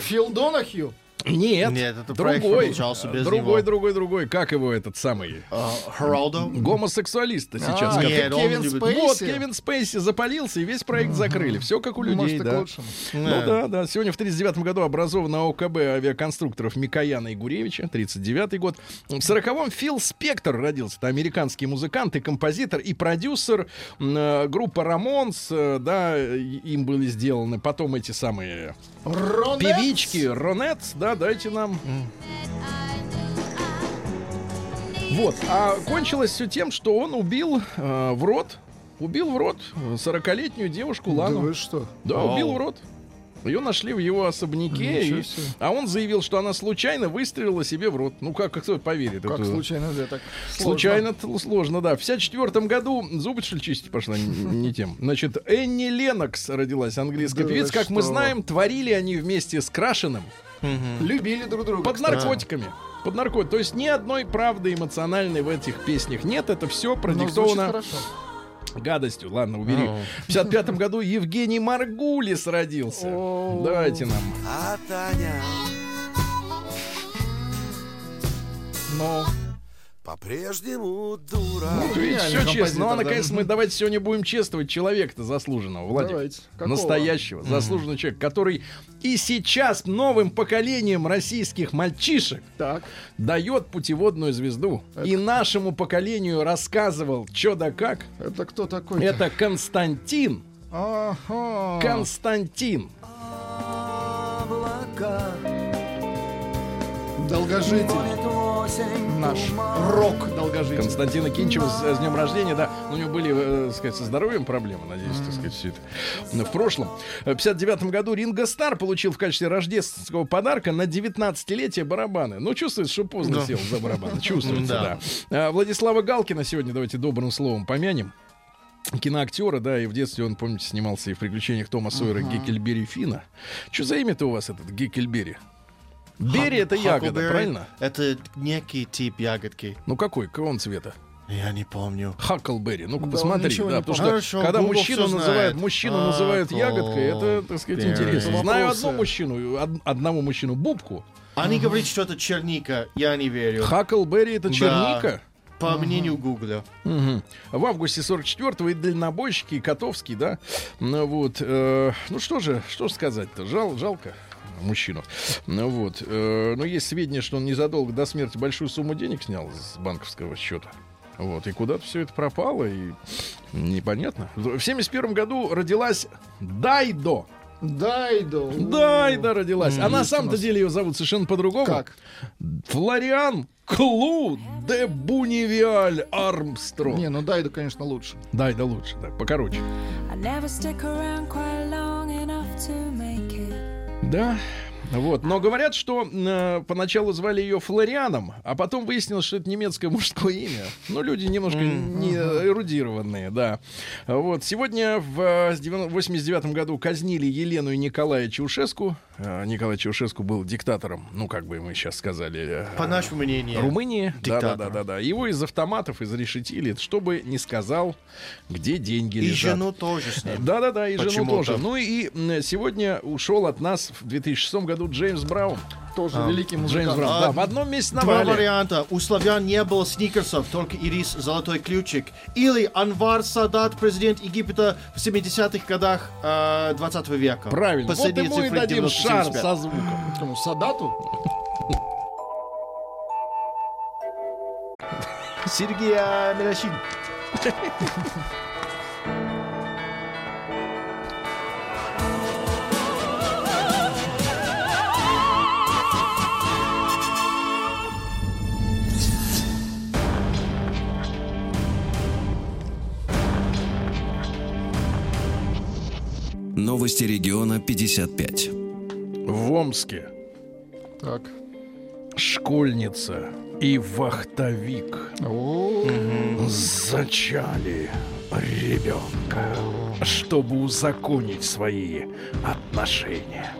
Фил Донахью. Нет, Нет, это другой, продолжался без другой, него. другой, другой. Как его этот самый А, Хоралдо? гомосексуалист сейчас? А, Нет, Кевин Спейси. Вот Кевин Спейси запалился и весь проект закрыли. Все как у людей, Может, да. лучшему. Ну да, да. Сегодня в 39 году образована ОКБ авиаконструкторов Микояна и Гуревича, 39 год. В 40-м Фил Спектор родился. Это американский музыкант и композитор, и продюсер. Э, Группа Рамонс, э, да, им были сделаны потом эти самые Ронетс. певички, Ронетс, да, дайте нам. Вот, а кончилось все тем, что он убил э, в рот, убил в рот 40-летнюю девушку Да Лану. вы что? Да, Оу. убил в рот. Ее нашли в его особняке, и- а он заявил, что она случайно выстрелила себе в рот. Ну как, кто поверит? Как Это- случайно, да, так сложно. Случайно т- сложно, да. В 54 году зубы что ли чистить пошла не тем. Значит, Энни Ленокс родилась, английская Да певица. Как мы знаем, творили они вместе с Крашеным Любили друг друга. под наркотиками. Под наркотиками. То есть ни одной правды эмоциональной в этих песнях нет. Это все звучит продиктовано гадостью. Ладно, убери. О. В 55 году Евгений Маргулис родился. О. Давайте нам. А Таня Но по-прежнему дура. Видите, все Гениальный честно. Ну, а наконец мы давайте сегодня будем чествовать человека-то заслуженного, Владимир. Давайте. Какого? Настоящего, заслуженного человека, который и сейчас новым поколением российских мальчишек Так. дает путеводную звезду. И нашему поколению рассказывал, что да как. Это кто такой? Это Константин. Ага. Константин. Долгожитель. Наш рок долгожитель. Константина Кинчева с, с днем рождения, да. У него были, э, так сказать, со здоровьем проблемы, надеюсь, так сказать, все это ну, в прошлом. В 59 году Ринго Стар получил в качестве рождественского подарка на 19-летие барабаны. Ну, чувствуется, что поздно Да. сел за барабаны. Чувствуется, Да. да. А, Владислава Галкина сегодня давайте добрым словом помянем. Киноактера, да, и в детстве он, помните, снимался и в приключениях Тома Сойера Геккельбери Фина. Что за имя-то у вас этот Геккельбери? Бери это ягода, правильно? Это некий тип ягодки. Ну какой? Какого он цвета? Я не помню. Хаклберри. Ну-ка, Да, посмотри. Да, потому помню. что Хорошо, когда Google мужчину называют, мужчину называют ягодкой, это, так сказать, Huckleberry. интересно. Знаю Вопросы. одну мужчину, од- одному мужчину бубку. Они говорят, что это черника. Я не верю. Хаклберри это Да. черника. По мнению Гугля. Мгм. В августе 44-го и дальнобойщики, и Котовский, да. Ну вот. э, ну что же, что же сказать-то? Жал, жалко мужчину. Ну вот. э, но есть сведения, что он незадолго до смерти большую сумму денег снял с банковского счета. Вот, и куда-то все это пропало, и непонятно. В 71 году родилась Дайдо. Дайдо. Дайда родилась. А на самом-то деле ее зовут совершенно по-другому. Как? Флориан Клу де Буневиаль Армстронг. Не, ну Дайдо, конечно, лучше. Дайда лучше, да, покороче. I never stick around quite long enough to make it. Да. Вот. Но говорят, что э, поначалу звали ее Флорианом, а потом выяснилось, что это немецкое мужское имя. Ну, люди немножко не эрудированные, да. Вот. Сегодня в 89 году казнили Елену и Николая Чаушеску. Э, Николай Чаушеску был диктатором, ну, как бы мы сейчас сказали, э, По нашему мнению. Румынии. Да, да, Диктатор. да, да, да. Его из автоматов изрешетили, чтобы не сказал, где деньги И лежат. жену тоже с ним. Да, да, да, и жену тоже. Ну и сегодня ушел от нас в 2006 году Джеймс Браун. Тоже А, великий Джеймс музыкант. Браун. А, Да, в одном месте Два навали. варианта. У славян не было сникерсов, только ирис, золотой ключик. Или Анвар Садат, президент Египта в 70-х годах э, 20 века. Правильно. Последние вот ему и дадим 90, шар 75. со звуком. Кому, Садату? Сергей Миляшин. Новости региона 55. В Омске Так. школьница и вахтовик зачали ребенка, чтобы узаконить свои отношения.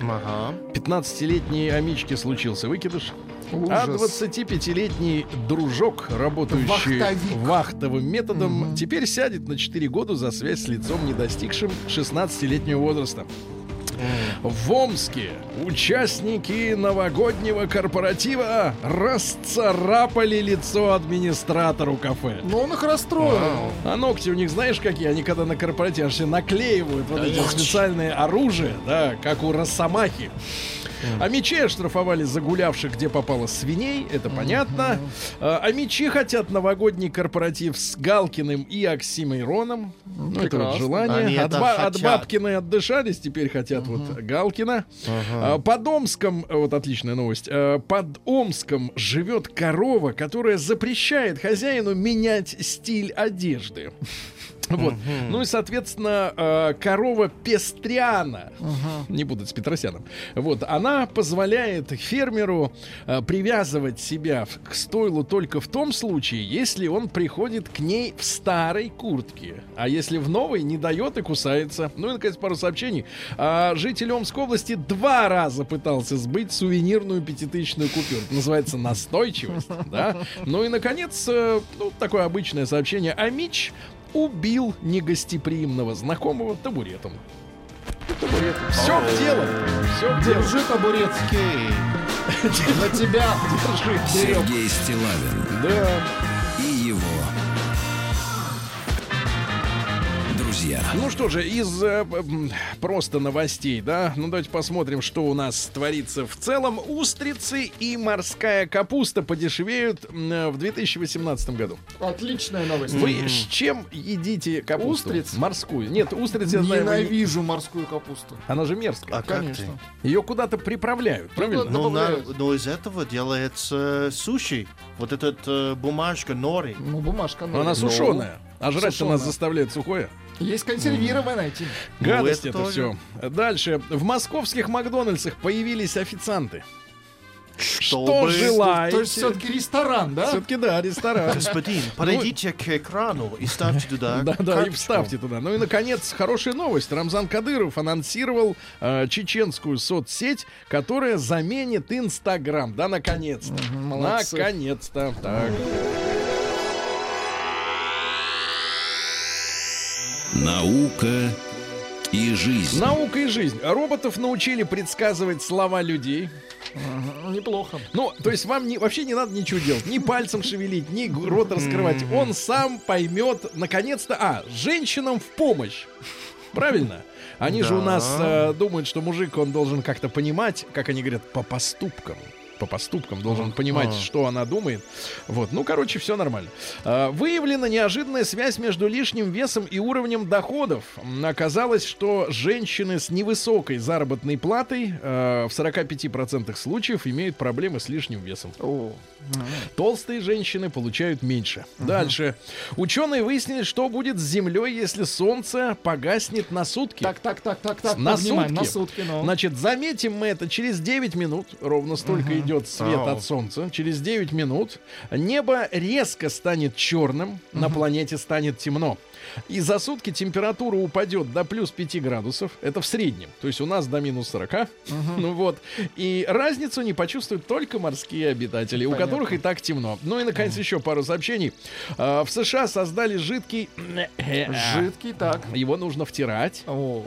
Ага. 15-летней Амичке случился выкидыш. А Ужас. 25-летний дружок, работающий Вахтовик. вахтовым методом, теперь сядет на 4 года за связь с лицом, не достигшим 16-летнего возраста. В Омске участники новогоднего корпоратива расцарапали лицо администратору кафе. Но он их расстроил. А ногти у них, знаешь, какие? Они когда на корпоративе все наклеивают вот эти специальные оружия, да, как у Росомахи. А мечи оштрафовали загулявших, где попало свиней, это понятно. А а мечи хотят новогодний корпоратив с Галкиным и Оксимироном. Ну, это вот желание. От, ба- от. Бабкиной отдышались, теперь хотят вот Галкина. А, Под Омском, вот отличная новость, э, под Омском живет корова, которая запрещает хозяину менять стиль одежды. Вот. Ну и, соответственно, э, корова Пестряна, не буду с Петросяном, вот, она позволяет фермеру э, привязывать себя к стойлу только в том случае, если он приходит к ней в старой куртке, а если в новой, не дает и кусается. Ну и, наконец, пару сообщений. А, житель Омской области два раза пытался сбыть сувенирную пятитысячную купюру. Это называется настойчивость, да? Ну и, наконец, э, ну, такое обычное сообщение. А Мич убил негостеприимного знакомого табуретом. Табуретом. Все к делу. Все к делу. Держи табуретский. На тебя. Держи. Сергей Стилавин Да. Друзья. Ну что же, из э, просто новостей, да? Ну давайте посмотрим, что у нас творится в целом. Устрицы и морская капуста подешевеют э, в 2018 году. Отличная новость. Вы с чем едите капусту? Устриц? Морскую. Нет, устриц я знаю. вы не- Ненавижу морскую капусту. Она же мерзкая. А как Конечно. Ее куда-то приправляют, правильно? Ну, на- но из этого делается суши. Вот этот э, бумажка нори. Ну, бумажка. Но она ну, сушеная. А жрать-то нас заставляет сухое. Есть консервированная, Тим. Гадость это это, тоже. все. Дальше. В московских Макдональдсах появились официанты. Что Чтобы- желаете? То есть все-таки ресторан, да? Все-таки да, ресторан. Господин, подойдите к экрану и ставьте туда Да, да, и вставьте туда. Ну и, наконец, хорошая новость. Рамзан Кадыров анонсировал э, чеченскую соцсеть, которая заменит Инстаграм. Да, наконец-то. молодцы. Наконец-то. Так. Наука и жизнь. Наука и жизнь. Роботов научили предсказывать слова людей. Неплохо. Ну, то есть вам не, вообще не надо ничего делать. Ни пальцем шевелить, ни рот раскрывать. Он сам поймет, наконец-то... А, женщинам в помощь. Правильно? Они же у Да. нас э, думают, что мужик, он должен как-то понимать, как они говорят, по поступкам. По поступкам должен понимать, что она думает. Вот, ну, короче, все нормально. А, выявлена неожиданная связь между лишним весом и уровнем доходов. Оказалось, что женщины с невысокой заработной платой э, в 45% случаев имеют проблемы с лишним весом. О, Толстые женщины получают меньше. Дальше. Ученые выяснили, что будет с Землей, если Солнце погаснет на сутки. Так, так, так, так, так. На сутки. На сутки, ну. Значит, заметим мы это через 9 минут. Ровно столько идет свет Ау. от Солнца. Через 9 минут небо резко станет черным, на планете станет темно. И за сутки температура упадет до плюс 5 градусов. Это в среднем. То есть у нас до минус 40. Ну вот. И разницу не почувствуют только морские обитатели, у Понятно. которых и так темно. Ну и, наконец, еще пару сообщений. А, В США создали жидкий... Жидкий, так. Его нужно втирать. О,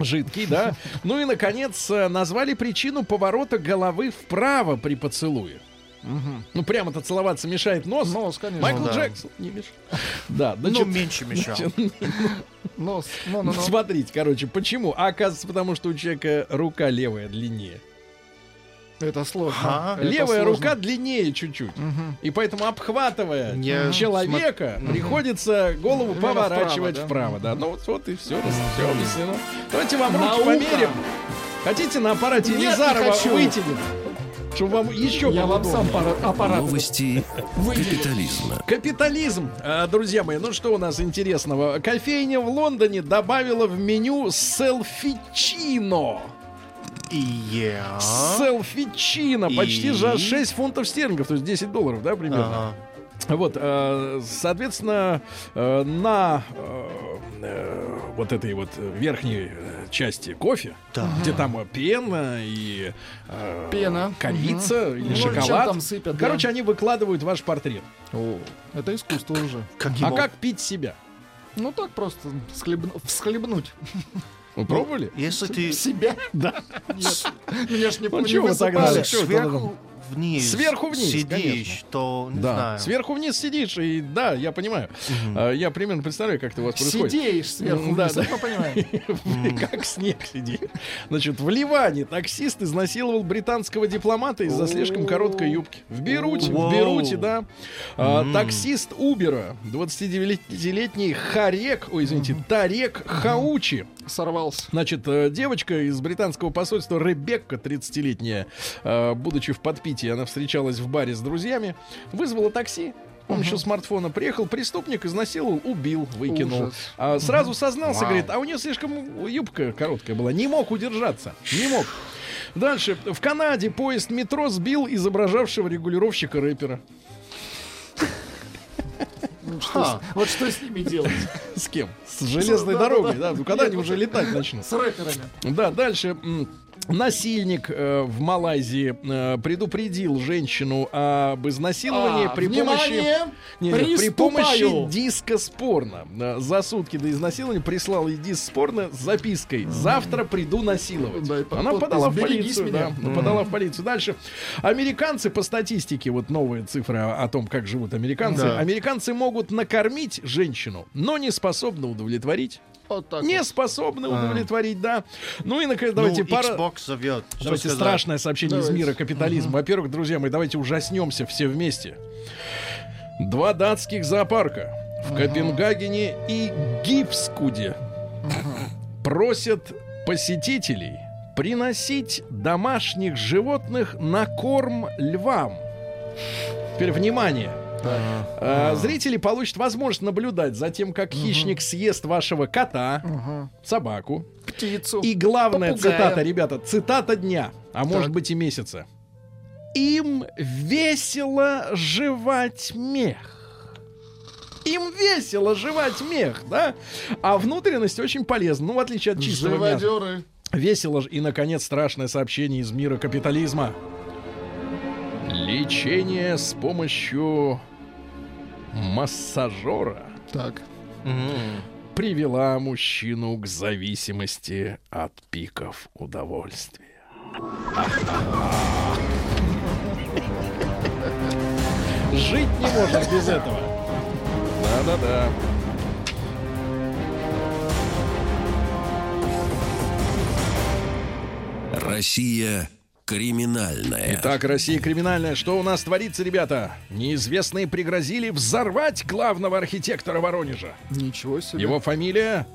Жидкий, да. Ну и, наконец, э, назвали причину поворота головы вправо при поцелуе. Ну, прямо-то целоваться мешает нос. Нос, конечно. Майкл Ну да. Джексон не мешает. Да, Ну, значит, меньше мешал. нос. Ну, ну, ну. смотрите, короче, почему? А оказывается, потому что у человека рука левая длиннее. Это сложно. Это Левая сложно. рука длиннее чуть-чуть. И поэтому, обхватывая Не человека, приходится голову Именно поворачивать вправо, вправо. Да, ну вот, вот и все, все объяснено. Давайте вам руки Наука. померим. Хотите на аппарате Нет, не Елизарова хочу. вытянет? Чтобы вам еще Я вам сам пара- аппарат. Новости капитализма. Капитализм. А, Друзья мои, ну что у нас интересного? Кофейня в Лондоне добавила в меню селфичино. И я. Селфичино. Почти И? за 6 фунтов стерлингов, то есть 10 долларов, да, примерно? Ага. Вот, э, соответственно, э, на э, вот этой вот верхней части кофе, Да. где там пена и Пена. корица или Ну, шоколад. там сыпят, да. Короче, они выкладывают ваш портрет. О, это искусство уже. Каким А об- как пить себя? Ну так просто схлебну- всхлебнуть. Вы пробовали? Если ты Себя? Да. Нет. Меня ж не, Ну, это сверху вниз, Сверху вниз, сидишь, конечно. то не Да. знаю. Сверху вниз сидишь, и да, я понимаю. А, Я примерно представляю, как это у вас происходит. Сидеешь сверху да, вниз, да. это мы понимаем. Как снег сиди. Значит, в Ливане таксист изнасиловал британского дипломата из-за слишком короткой юбки. В Бейруте, в. Бейруте, да. А, Таксист Убера, 29-летний Харек, ой, извините, Тарек Хаучи. Сорвался. Значит, э, девочка из британского посольства Ребекка, 30-летняя, э, будучи в подпитии, она встречалась в баре с друзьями, вызвала такси. Он еще смартфона приехал, преступник изнасиловал, убил, выкинул. Ужас. А, сразу сознался, Вау. говорит, а у нее слишком юбка короткая была, не мог удержаться, не мог. Дальше. В Канаде поезд метро сбил изображавшего регулировщика рэпера. Ну, что с- Вот что с ними делать? С кем? С железной Да, дорогой, да, да? Ну, когда они уже летать начнут? С рэперами. Да, дальше. Насильник э, в Малайзии э, предупредил женщину об изнасиловании А, при внимание! помощи не, не, при помощи диска спорно. Э, За сутки до изнасилования прислал ей диск спорно с запиской «Завтра приду насиловать». Да, под Она подпись подала в «Берегись полицию. меня». Да, подала в полицию. Дальше. Американцы по статистике, вот новые цифры о, о том, как живут американцы. Да. Американцы могут накормить женщину, но не способны удовлетворить. Вот так Не вот. способны удовлетворить, да. Ну и, наконец, давайте ну, пара... Xbox зовет. Давайте сказать? страшное сообщение из Давайте. мира капитализма. Во-первых, друзья мои, давайте ужаснемся все вместе. Два датских зоопарка в Копенгагене и Гипскуде просят посетителей приносить домашних животных на корм львам. Теперь внимание. А, Зрители получат возможность наблюдать за тем, как хищник съест вашего кота, собаку, Птицу. и главная Попугая. цитата, ребята, цитата дня, а может быть и месяца. Им весело жевать мех. Им весело жевать мех, да? А внутренность очень полезна. Ну, в отличие от чистого мяса. Живодеры. Весело. ж- И, наконец, страшное сообщение из мира капитализма. Лечение с помощью массажера Так. Мгм. привела мужчину к зависимости от пиков удовольствия. Жить не можешь без этого. Да-да-да. Россия криминальная. Итак, Россия криминальная. Что у нас творится, ребята? Неизвестные пригрозили взорвать главного архитектора Воронежа. Ничего себе. Его фамилия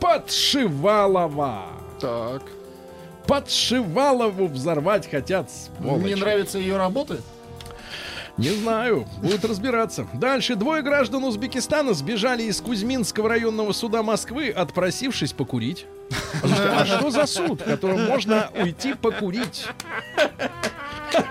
Подшивалова. Так. Подшивалову взорвать хотят, сволочи. Не нравятся ее работы? Не знаю, будут разбираться. Дальше двое граждан Узбекистана сбежали из Кузьминского районного суда Москвы, отпросившись покурить. А что за суд, в котором можно уйти покурить?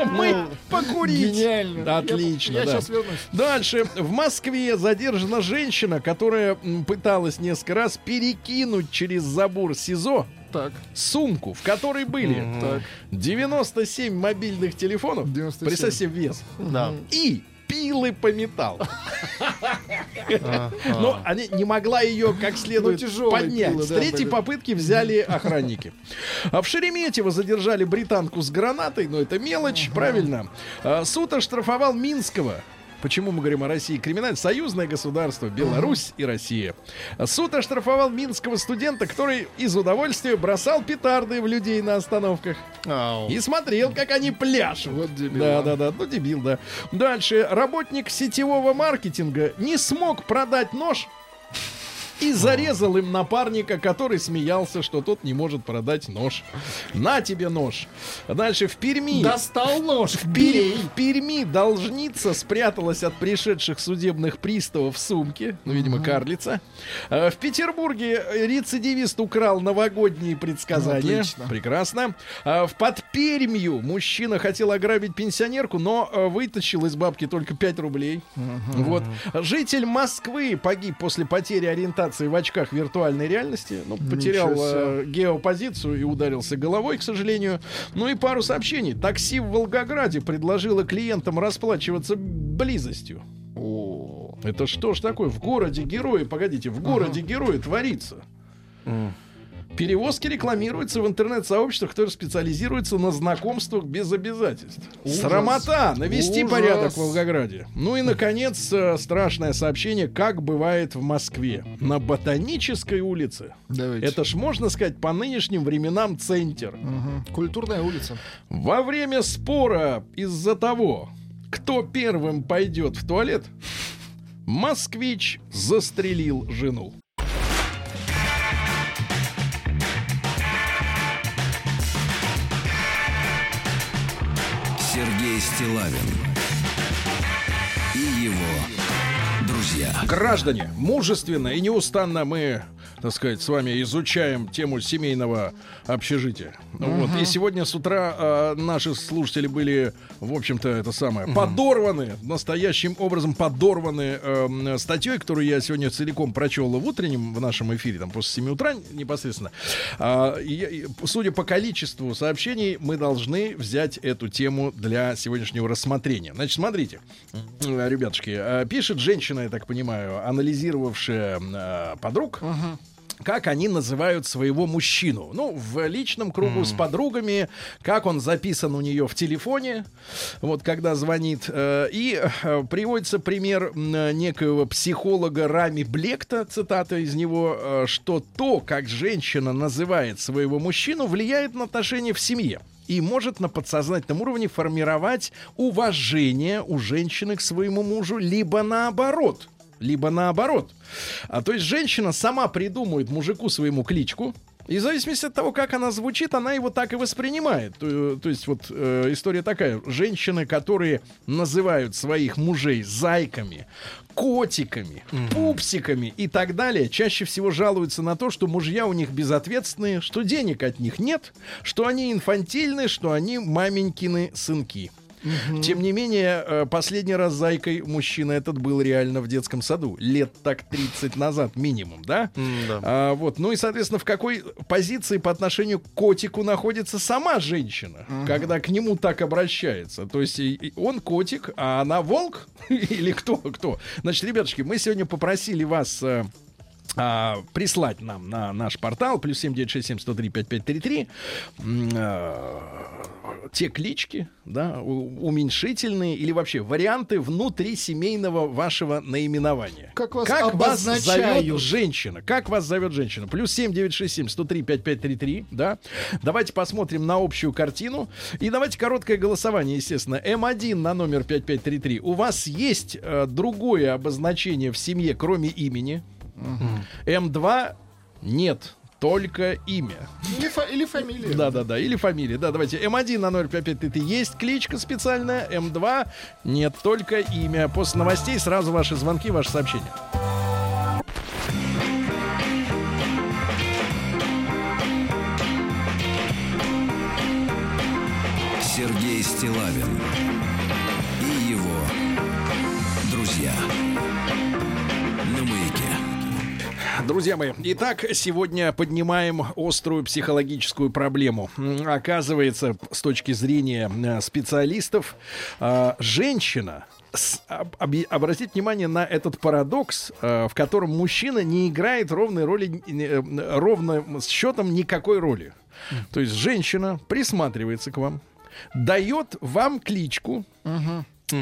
Мы покурить. Гениально. Да, Отлично, Я, да. сейчас вернусь. Дальше. В Москве задержана женщина, которая пыталась несколько раз перекинуть через забор СИЗО Так. сумку, в которой были Так. 97 мобильных телефонов. 97. Представь себе вес. Да. И пилы по металлу. Но они не могла ее как следует Ну, поднять. С третьей попытки взяли охранники. А в Шереметьево задержали британку с гранатой, но это мелочь, правильно. А, Суд оштрафовал Минского. Почему мы говорим о России? Криминальное союзное государство, Беларусь и Россия. Суд оштрафовал минского студента, который из удовольствия бросал петарды в людей на остановках. Ау. И смотрел, как они пляшут. Вот дебил, Да, а. да, да. Ну, дебил, да. Дальше. Работник сетевого маркетинга не смог продать нож и зарезал им напарника, который смеялся, что тот не может продать нож. На тебе нож. Дальше в Перми. Достал нож. В, Пер- в Перми должница спряталась от пришедших судебных приставов в сумке, ну, видимо, карлица. Э, В Петербурге рецидивист украл новогодние предсказания. Отлично. Прекрасно. А В под Пермью мужчина хотел ограбить пенсионерку, но э, вытащил из бабки только 5 рублей. Вот. Житель Москвы погиб после потери ориентации медитации в очках виртуальной реальности. Ну, потерял э, геопозицию и ударился головой, к сожалению. Ну и пару сообщений. Такси в Волгограде предложило клиентам расплачиваться близостью. О, Это что ж такое? В городе герои, погодите, в городе герои творится. Перевозки рекламируются в интернет-сообществах, которые специализируются на знакомствах без обязательств. Ужас. Срамота! Навести Ужас. порядок в Волгограде. Ну и, наконец, э, страшное сообщение, как бывает в Москве. На Ботанической улице. давайте. Это ж, можно сказать, по нынешним временам центр. Мгм. Культурная улица. Во время спора из-за того, кто первым пойдет в туалет, москвич застрелил жену. Стилавин и его друзья. Граждане, мужественно и неустанно мы, так сказать, с вами изучаем тему семейного общежития. Вот. И сегодня с утра э, наши слушатели были, в общем-то, это самое, подорваны, настоящим образом подорваны э, статьей, которую я сегодня целиком прочел в утреннем, в нашем эфире, там после 7 утра непосредственно. А, и судя по количеству сообщений, мы должны взять эту тему для сегодняшнего рассмотрения. Значит, смотрите, ребятушки, э, пишет женщина, я так понимаю, анализировавшая э, подруг, как они называют своего мужчину. Ну, в личном кругу с подругами, как он записан у нее в телефоне, вот когда звонит. Э, И э, приводится пример некоего психолога Рами Блекта, цитата из него, э, что то, как женщина называет своего мужчину, влияет на отношения в семье и может на подсознательном уровне формировать уважение у женщины к своему мужу, либо наоборот. Либо наоборот. А то есть женщина сама придумывает мужику своему кличку, и в зависимости от того, как она звучит, она его так и воспринимает. То, то есть вот э, история такая. Женщины, которые называют своих мужей зайками, котиками, пупсиками и так далее, чаще всего жалуются на то, что мужья у них безответственные, что денег от них нет, что они инфантильны, что они маменькины сынки. Тем не менее, э, последний раз зайкой мужчина этот был реально в детском саду. Лет так 30 назад минимум, да? да. А, вот. Ну и, соответственно, в какой позиции по отношению к котику находится сама женщина, когда к нему так обращается? То есть и- и он котик, а она волк? Или кто? Кто? Значит, ребятушки, мы сегодня попросили вас... а, прислать нам на наш портал плюс 7967 те клички, да, уменьшительные или вообще варианты внутрисемейного вашего наименования. Как вас зовет обозначают? женщина? Как вас зовет женщина? Плюс 7967 103 5533, да. Давайте посмотрим на общую картину. И давайте короткое голосование, естественно. М1 на номер 5533. У вас есть э, другое обозначение в семье, кроме имени? М2 нет. Только имя. Или, фа- или фамилия. Да, да, да. Или фамилия. Да, давайте. М1 на 055 есть кличка специальная. М2 нет, только имя. После новостей сразу ваши звонки, ваши сообщения. Сергей Стилавин Друзья мои, итак, сегодня поднимаем острую психологическую проблему. Оказывается, с точки зрения э, специалистов, э, женщина с- об- оби- обратите внимание на этот парадокс, э, в котором мужчина не играет ровной роли, э, э, ровным счетом никакой роли. То есть женщина присматривается к вам, дает вам кличку,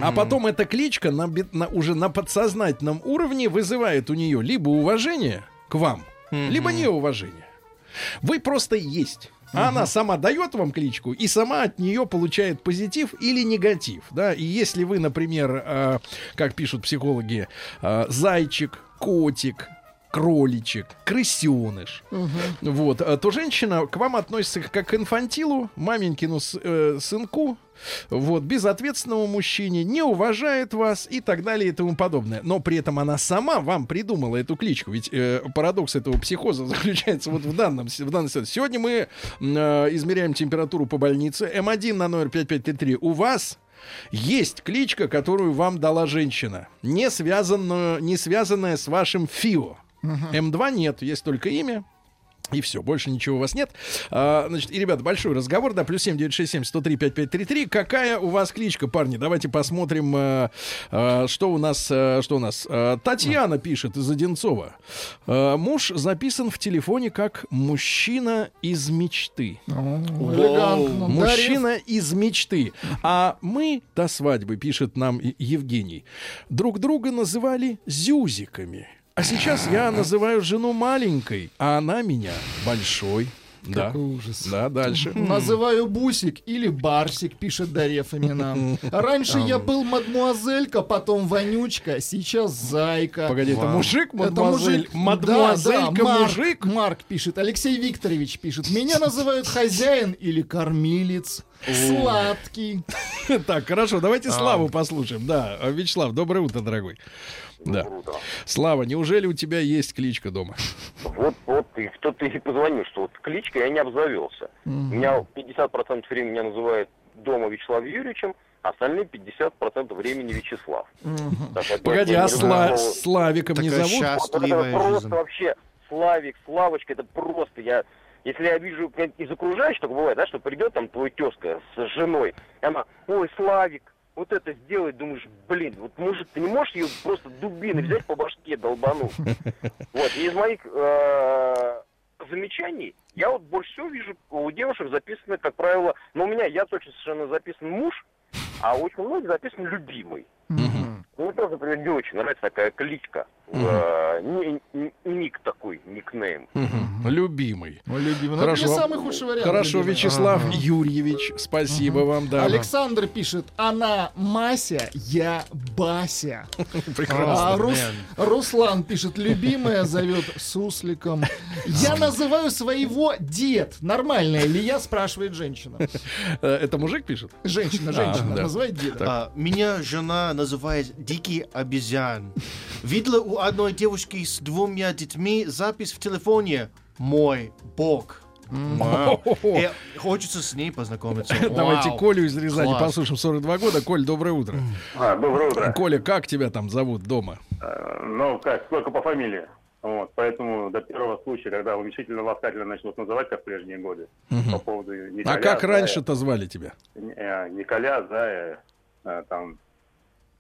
а потом эта кличка на, на- уже на подсознательном уровне вызывает у нее либо уважение к вам, либо неуважение. Вы просто есть. А она сама дает вам кличку и сама от нее получает позитив или негатив. Да? И если вы, например, э, как пишут психологи, э, зайчик, котик, кроличек, крысеныш, вот, э, то женщина к вам относится как к инфантилу, маменькину с- э, сынку, вот, безответственному мужчине, не уважает вас и так далее и тому подобное. Но при этом она сама вам придумала эту кличку. Ведь э, парадокс этого психоза заключается вот в данном в ситуации. Сегодня мы э, измеряем температуру по больнице. М1 на номер 5533. У вас есть кличка, которую вам дала женщина, не связанную, не связанная с вашим ФИО. М2 нет, есть только имя. И все, больше ничего у вас нет. А, значит, и, ребят, большой разговор, да, плюс 7967 103 5533. Какая у вас кличка, парни? Давайте посмотрим, а, а, что у нас, а, что у нас. А, Татьяна пишет из Одинцова. А, муж записан в телефоне как мужчина из мечты. Элегантно. Мужчина из мечты. А мы до свадьбы, пишет нам Евгений, друг друга называли зюзиками. А сейчас я называю жену маленькой, а она меня большой. Да. Какой ужас. Да, дальше. Называю Бусик или Барсик, пишет Дарья Фомина. Раньше я был мадмуазелька, потом вонючка, сейчас зайка. Погоди, это мужик, Это мадемуазель? мужик. Мадемуазелька, Да, да, Марк, мужик? Марк пишет. Алексей Викторович пишет. Меня называют хозяин или кормилец. Сладкий. Так, хорошо, давайте Славу послушаем. Да, а, Вячеслав, доброе утро, дорогой. Да. Слава, неужели у тебя есть кличка дома? Вот, вот, и кто ты и позвонил, что вот кличка, я не обзавелся. Меня 50% времени меня называют дома Вячеславом Юрьевичем, а остальные 50% времени Вячеслав. Так, это Погоди, а не Сла-. Славиком не Такая зовут? Вот это просто жизнь. вообще Славик, Славочка, это просто я... Если я вижу из окружающих, только бывает, да, что придет там твой тезка с женой, и она, ой, Славик, вот это сделай, думаешь, блин, вот мужик, ты не можешь ее просто дубиной взять по башке долбануть. Вот, и из моих э, замечаний я вот больше всего вижу у девушек записано, как правило, ну у меня, я точно совершенно записан муж, а у очень многих записан любимый. Мне тоже, например, не очень нравится такая кличка. Ни- ни- ник такой, никнейм. Мгм. Любимый. Любимый. Ну, Хорошо. не самый худший вариант. Хорошо, любимый. Вячеслав Юрьевич, спасибо вам, да. Александр пишет, она Мася, я Бася. Прекрасно. А Рус- Руслан пишет, любимая зовет сусликом. Я называю своего дед. Нормальная ли я, спрашивает женщина. Э, Это мужик пишет? Женщина, женщина, да. называет деда. А, меня жена называет дикий обезьян. Видела у одной девушки с двумя детьми запись в телефоне «Мой Бог». И хочется с ней познакомиться. Давайте Вау. Колю из Рязани Класс. послушаем. 42 года. Коль, доброе утро. А, доброе утро. Коля, как тебя там зовут дома? Э, Ну, как, сколько по фамилии. Вот, поэтому до первого случая, когда уменьшительно-ласкательно начнут называть, как в прежние годы, по поводу А Николя, как Зая, раньше-то звали тебя? э, Николя, Зая, э, там,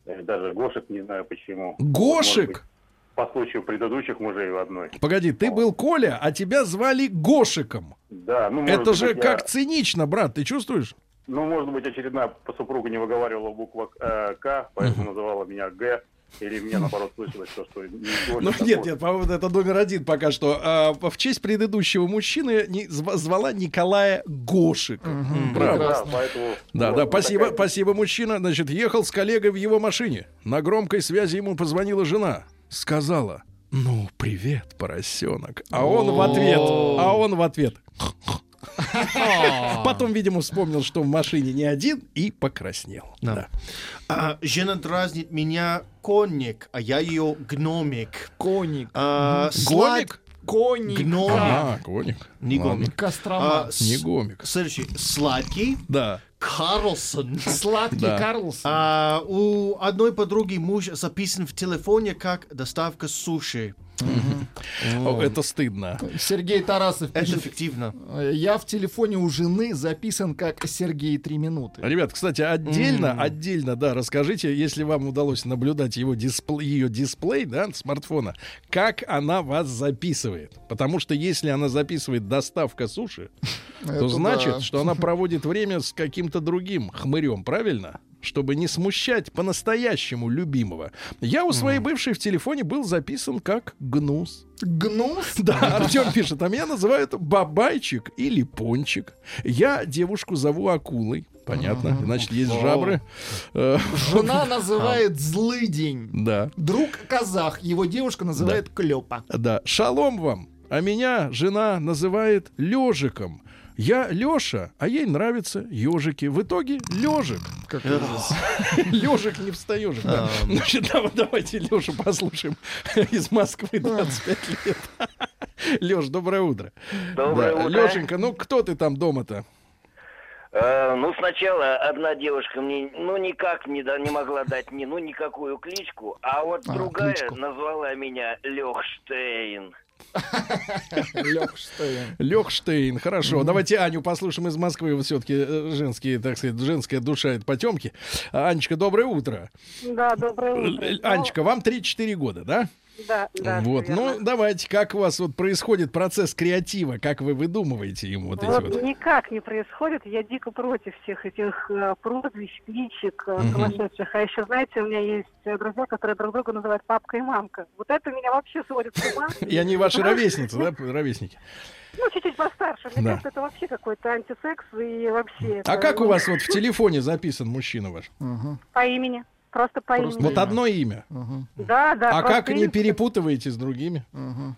э, даже Гошек, не знаю почему. Может Гошек? По случаю предыдущих мужей в одной. Погоди, ты был Коля, а тебя звали Гошиком. Да, ну, может Это же быть, я- как цинично, брат, ты чувствуешь? Ну, может быть, очередная по супругу не выговаривала буква э, К, поэтому называла меня Г. Или мне, наоборот, слышалось то, что... не Ну нет, нет, по-моему, это номер один пока что. А, в честь предыдущего мужчины не- зва- звала Николая Гошик. Правда. Да, поэтому... Да, вот, да, спасибо, такая- спасибо, мужчина. Значит, ехал с коллегой в его машине. На громкой связи ему позвонила жена. Сказала, ну, привет, поросенок. А он в ответ, а он в ответ. Потом, видимо, вспомнил, что в машине не один и покраснел. Да. А, жена дразнит меня конник, а я ее гномик. Коник. А, слад- Гомик? Коник. Гномик. А, коник. Не Ладно. гомик. Кострома. А, с- Не гомик. Следующий. Сладкий. Да. Карлсон. Сладкий Да. Карлсон. А, у одной подруги муж записан в телефоне как доставка суши. Это стыдно. Сергей Тарасов Это пишет, фиктивно. я в телефоне у жены записан как Сергей три минуты. Ребят, кстати, отдельно, отдельно, да, расскажите, если вам удалось наблюдать его дисплей, ее дисплей, да, смартфона, как она вас записывает. Потому что если она записывает доставка суши, то Это значит, да. что она проводит время с каким-то другим хмырем, правильно? Чтобы не смущать по-настоящему любимого. Я у своей бывшей в телефоне был записан как гнус. Гнус? Да, Артем пишет, а меня называют бабайчик или пончик. Я девушку зову акулой. Понятно. Значит, есть жабры. Э, Жена называет злый день. Да. Друг казах, его девушка называет клёпа. Да. Шалом вам. А меня жена называет лежиком. Я Леша, а ей нравятся ежики. В итоге лежик. Как. Лежик не встаежик. Да. Значит, давай- давайте Лешу послушаем из Москвы 25 лет. Леш, доброе утро. Доброе Да. утро. Лешенька, ну кто ты там дома-то? Э, ну, сначала одна девушка мне, ну, никак не, да, не могла дать ни, ну, никакую кличку, а вот А, другая кличку. назвала меня Лехштейн. Лёхштейн. Лехштейн, хорошо. Давайте Аню послушаем из Москвы. Все-таки женские, так сказать, женская душа это потемки. А, Анечка, доброе утро. Да, доброе утро. Анечка, вам 3-4 года, да? Да, да. вот, ну верно. давайте, как у вас вот происходит процесс креатива, как вы выдумываете ему вот эти Вот вот. никак не происходит. Я дико против всех этих э, прозвищ, кличек э, сумасшедших. А еще, знаете, у меня есть э, друзья, которые друг друга называют папка и мамка. Вот это меня вообще сводит с ума. И они ваши ровесницы, да, ровесники? Ну, чуть-чуть постарше. Мне Да. кажется, это вообще какой-то антисекс и вообще... А это, как у ну, вас вот в телефоне записан мужчина ваш? По имени. Просто по Просто имени. Вот одно имя. Да, да. А как не имя. перепутываете с другими?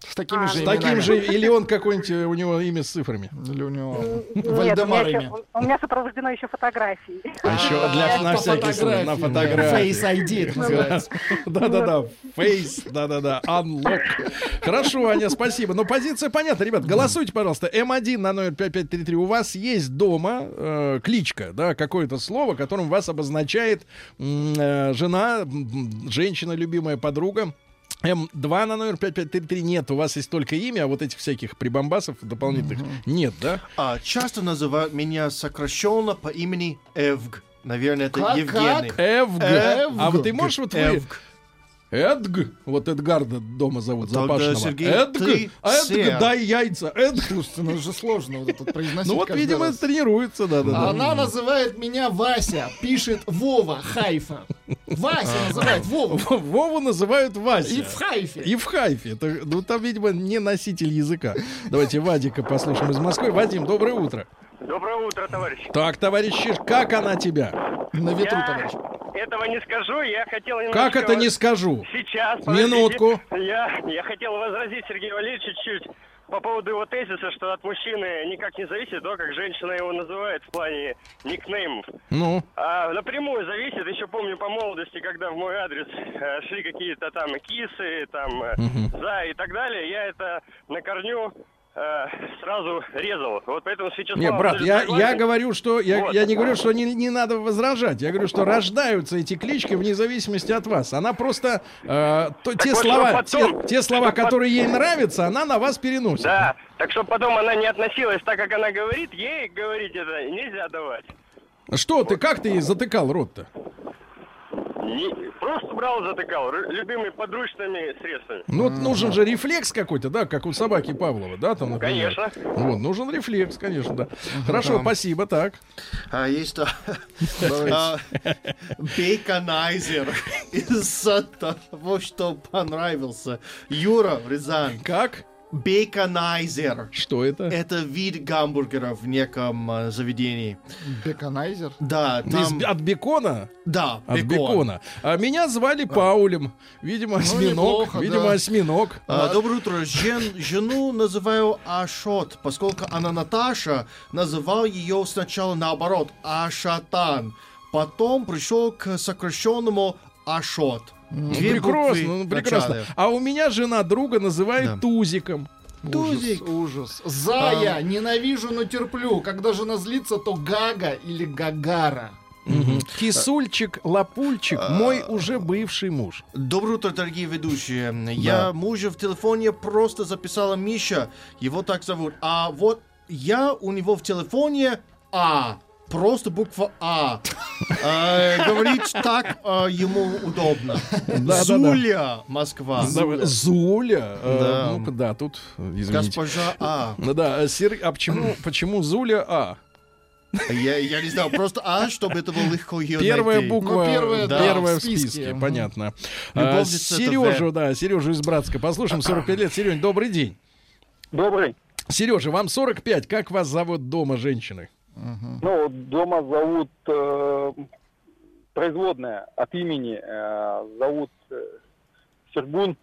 С такими А, же С таким же, или он какой-нибудь, э, у него имя с цифрами? Или у него Нет, у Вальдемар меня, имя. еще, у меня сопровождено еще фотографией. А еще для, на всякий случай, на фотографии, фотографии. Face ID это называется. Да-да-да, face, да-да-да, unlock. Хорошо, Аня, спасибо. Но позиция понятна, ребят. Голосуйте, пожалуйста. М1 на номер 5533. У вас есть дома э, кличка, да, какое-то слово, которым вас обозначает э, жена, женщина, любимая подруга. М2 на номер 5533 нет, у вас есть только имя, а вот этих всяких прибамбасов дополнительных нет, да? А, часто называют меня сокращенно по имени Эвг. Наверное, это Как, Евгений. как? Эвг. Эвг. А вот ты можешь вот вы... Эвг. Эдг, вот Эдгарда дома зовут, Тогда, Запашного. Сергей, Эдг, ты Эдг, сэр. дай яйца, Эдг. Слушайте, ну же сложно вот это произносить Ну вот, видимо, раз. тренируется, да, да, да. Она называет меня Вася, пишет Вова, Хайфа. Вася называет Вова. Вову называют Вася. И в Хайфе. И в Хайфе. Это, ну, там, видимо, не носитель языка. Давайте Вадика послушаем из Москвы. Вадим, доброе утро. Доброе утро, товарищ. Так, товарищ Чиж, как она тебя? На ветру, Я товарищ. Этого не скажу, я хотел немножко... Как это не скажу? Сейчас, подождите. Минутку. Я, я хотел возразить Сергею Валерьевичу чуть по поводу его тезиса, что от мужчины никак не зависит то, как женщина его называет в плане никнеймов. Ну, А напрямую зависит, еще помню по молодости, когда в мой адрес э, шли какие-то там кисы, там э, за и так далее, я это на корню сразу резал. Вот поэтому с Вячеславом не, брат, я, я говорю, что я, Вот. я не говорю, что не, не надо возражать. Я говорю, что рождаются эти клички вне зависимости от вас. Она просто э, то- те вот, слова, потом- те, те слова, которые ей нравятся, она на вас переносит. Да, так чтобы потом она не относилась так, как она говорит, ей говорить это нельзя давать. Что ты, как ты ей затыкал рот-то? Просто брал, затыкал, любыми подручными средствами. Ну, вот нужен же рефлекс какой-то, да, как у собаки Павлова, да, там, например. Конечно. Вот, нужен рефлекс, конечно, да. Хорошо, спасибо, так. А есть а, а, бейконайзер из-за того, что понравился. Юра, Рязань. Как? Бейконайзер. Что это? Это вид гамбургера в неком а, заведении. Беконайзер? Да, Ты из- там... от бекона? Да, От бекон. бекона. А меня звали Паулем. Видимо, осьминог. неплохо, Видимо, да. осьминог. А, доброе утро. Жен- жену называю Ашот, поскольку она Наташа, называл ее сначала наоборот Ашатан. Потом пришел к сокращенному Ашот. Ну, Две прекрасно, буквы ну, прекрасно. начале. А у меня жена друга называет Да. Тузиком. Ужас, ужас. Зая, ненавижу, но терплю. Когда жена злится, то Гага или Гагара. Кисульчик, лапульчик, мой уже бывший муж. Доброе утро, дорогие ведущие. Я мужа в телефоне просто записала Миша. Его так зовут. А вот я у него в телефоне А. Просто буква А. А, Говорит так а, ему удобно. да, Зуля, Москва. Зуля. Зуля. э, Да. Ну-ка, да, тут, извините. Госпожа А. Ну да, э, Сер- а почему, почему Зуля А? Я, я не знаю, просто А, чтобы это было легко ее Первая найти. буква, Ну, первая, да, первая в в списке, списке. Мгм. понятно. Это Сережу, В. да, Сережу из Братска. Послушаем, 45 лет. Сереж, добрый день. Добрый. Сережа, вам 45. Как вас зовут дома женщины? Ну, дома зовут э, производная от имени э, зовут э, Сергун.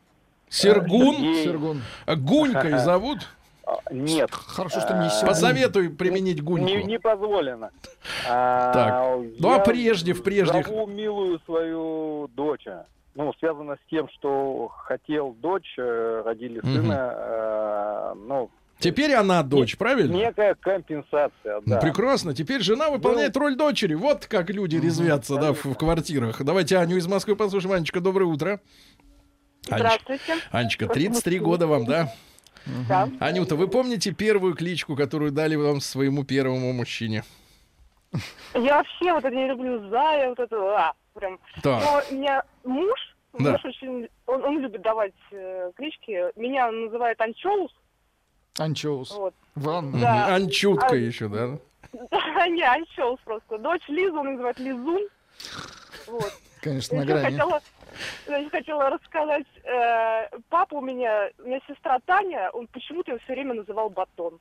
Сергун? Сергей. Сергун. А Гунькой зовут? А, Нет. Хорошо, что не А, Сергун. Посоветуй применить Гуньку. Не, не позволено. Так. Ну, а прежде, в прежних- Зову милую свою дочь. Ну, связано с тем, что хотел дочь, э, родили сына. э, ну, Теперь она дочь, правильно? Некая компенсация, Ну, да. Прекрасно. Теперь жена выполняет роль дочери. Вот как люди резвятся, да, в, в квартирах. Давайте Аню из Москвы послушаем. Анечка, доброе утро. Здравствуйте. Анечка 33 года вам, да? Да. Анюта, вы помните первую кличку, которую дали вам своему первому мужчине? Я вообще вот это не люблю Зая, вот это, а, прям. Так. Но у меня муж, Да. муж очень, он, он любит давать э, клички. Меня он называет Анчоус. Анчоус. Вот. Ванна. Да. Анчутка А- еще, да? Да, не, Анчоус просто. Дочь Лизу он называет Лизун. Вот. Конечно, на грани. хотела, ещё хотела рассказать, э, папа у меня, у меня сестра Таня, он почему-то его все время называл Батон.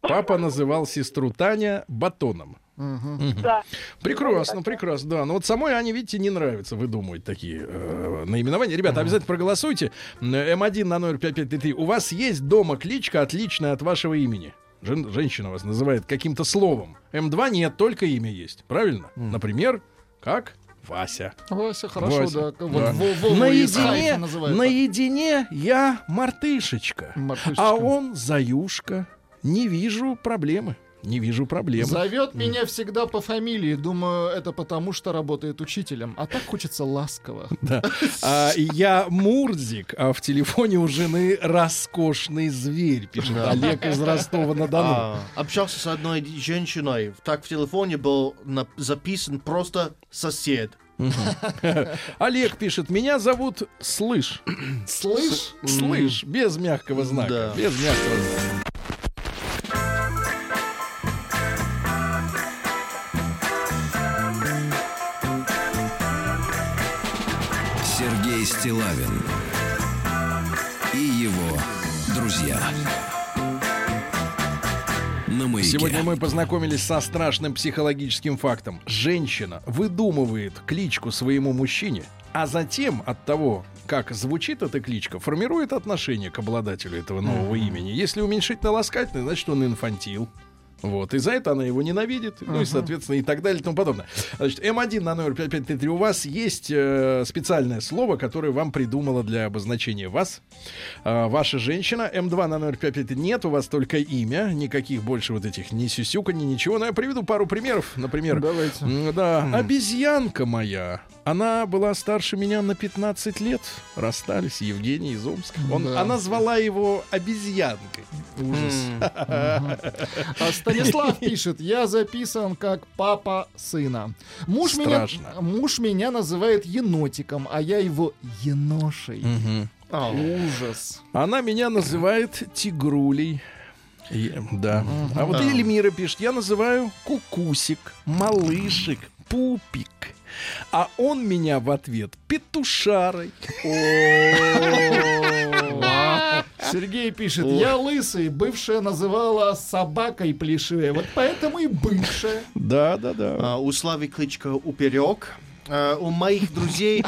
Папа называл сестру Таня батоном. Мгм. Да. Прекрасно, прекрасно, да. Но вот самой Ане, видите, не нравится выдумывать такие э, наименования. Ребята, обязательно проголосуйте. М, М1 на номер 5533. У вас есть дома кличка, отличная от вашего имени? Жен- женщина вас называет каким-то словом. М2 нет, только имя есть. Правильно? Например, как Вася. Вася, хорошо, Вася. да. Вот Да. Во- из наедине, наедине я мартышечка, Мартышечка. а он заюшка. Не вижу проблемы. Не вижу проблемы. Зовет меня всегда по фамилии. Думаю, это потому, что работает учителем. А так хочется ласково. Да. А, я Мурзик, а в телефоне у жены роскошный зверь, пишет Да. Олег из Ростова-на-Дону. А, общался с одной женщиной. Так в телефоне был на- записан просто сосед. Олег пишет, меня зовут Слышь. Слышь? Слышь, без мягкого знака. Да. Без мягкого знака. Стилавин и его друзья. На маяке. Сегодня мы познакомились со страшным психологическим фактом. Женщина выдумывает кличку своему мужчине, а затем от того, как звучит эта кличка, формирует отношение к обладателю этого нового имени. Если уменьшительно-ласкательный, значит, он инфантил. Вот, и за это она его ненавидит, ну и, соответственно, и так далее и тому подобное. Значит, М1 на номер 5533 у вас есть э, специальное слово, которое вам придумала для обозначения вас. Э, ваша женщина. М2 на номер 5533 нет, у вас только имя, никаких больше вот этих ни сюсюка, ни ничего. Но я приведу пару примеров. Например, Давайте. да, обезьянка моя. Она была старше меня на 15 лет. Расстались, Евгений из Омска. Он, Да. Она звала его обезьянкой. Ужас. А Станислав пишет, я записан как папа сына. Муж меня, муж меня называет енотиком, а я его еношей. А, Ужас. Она меня называет тигрулей. И- да. А вот Эльмира пишет, я называю кукусик, малышик, пупик. А он меня в ответ петушарой. Сергей пишет, я лысый, бывшая называла собакой плешивой, вот поэтому и бывшая. Да, да, да. а, у Славы кличка Уперек. А, у моих друзей...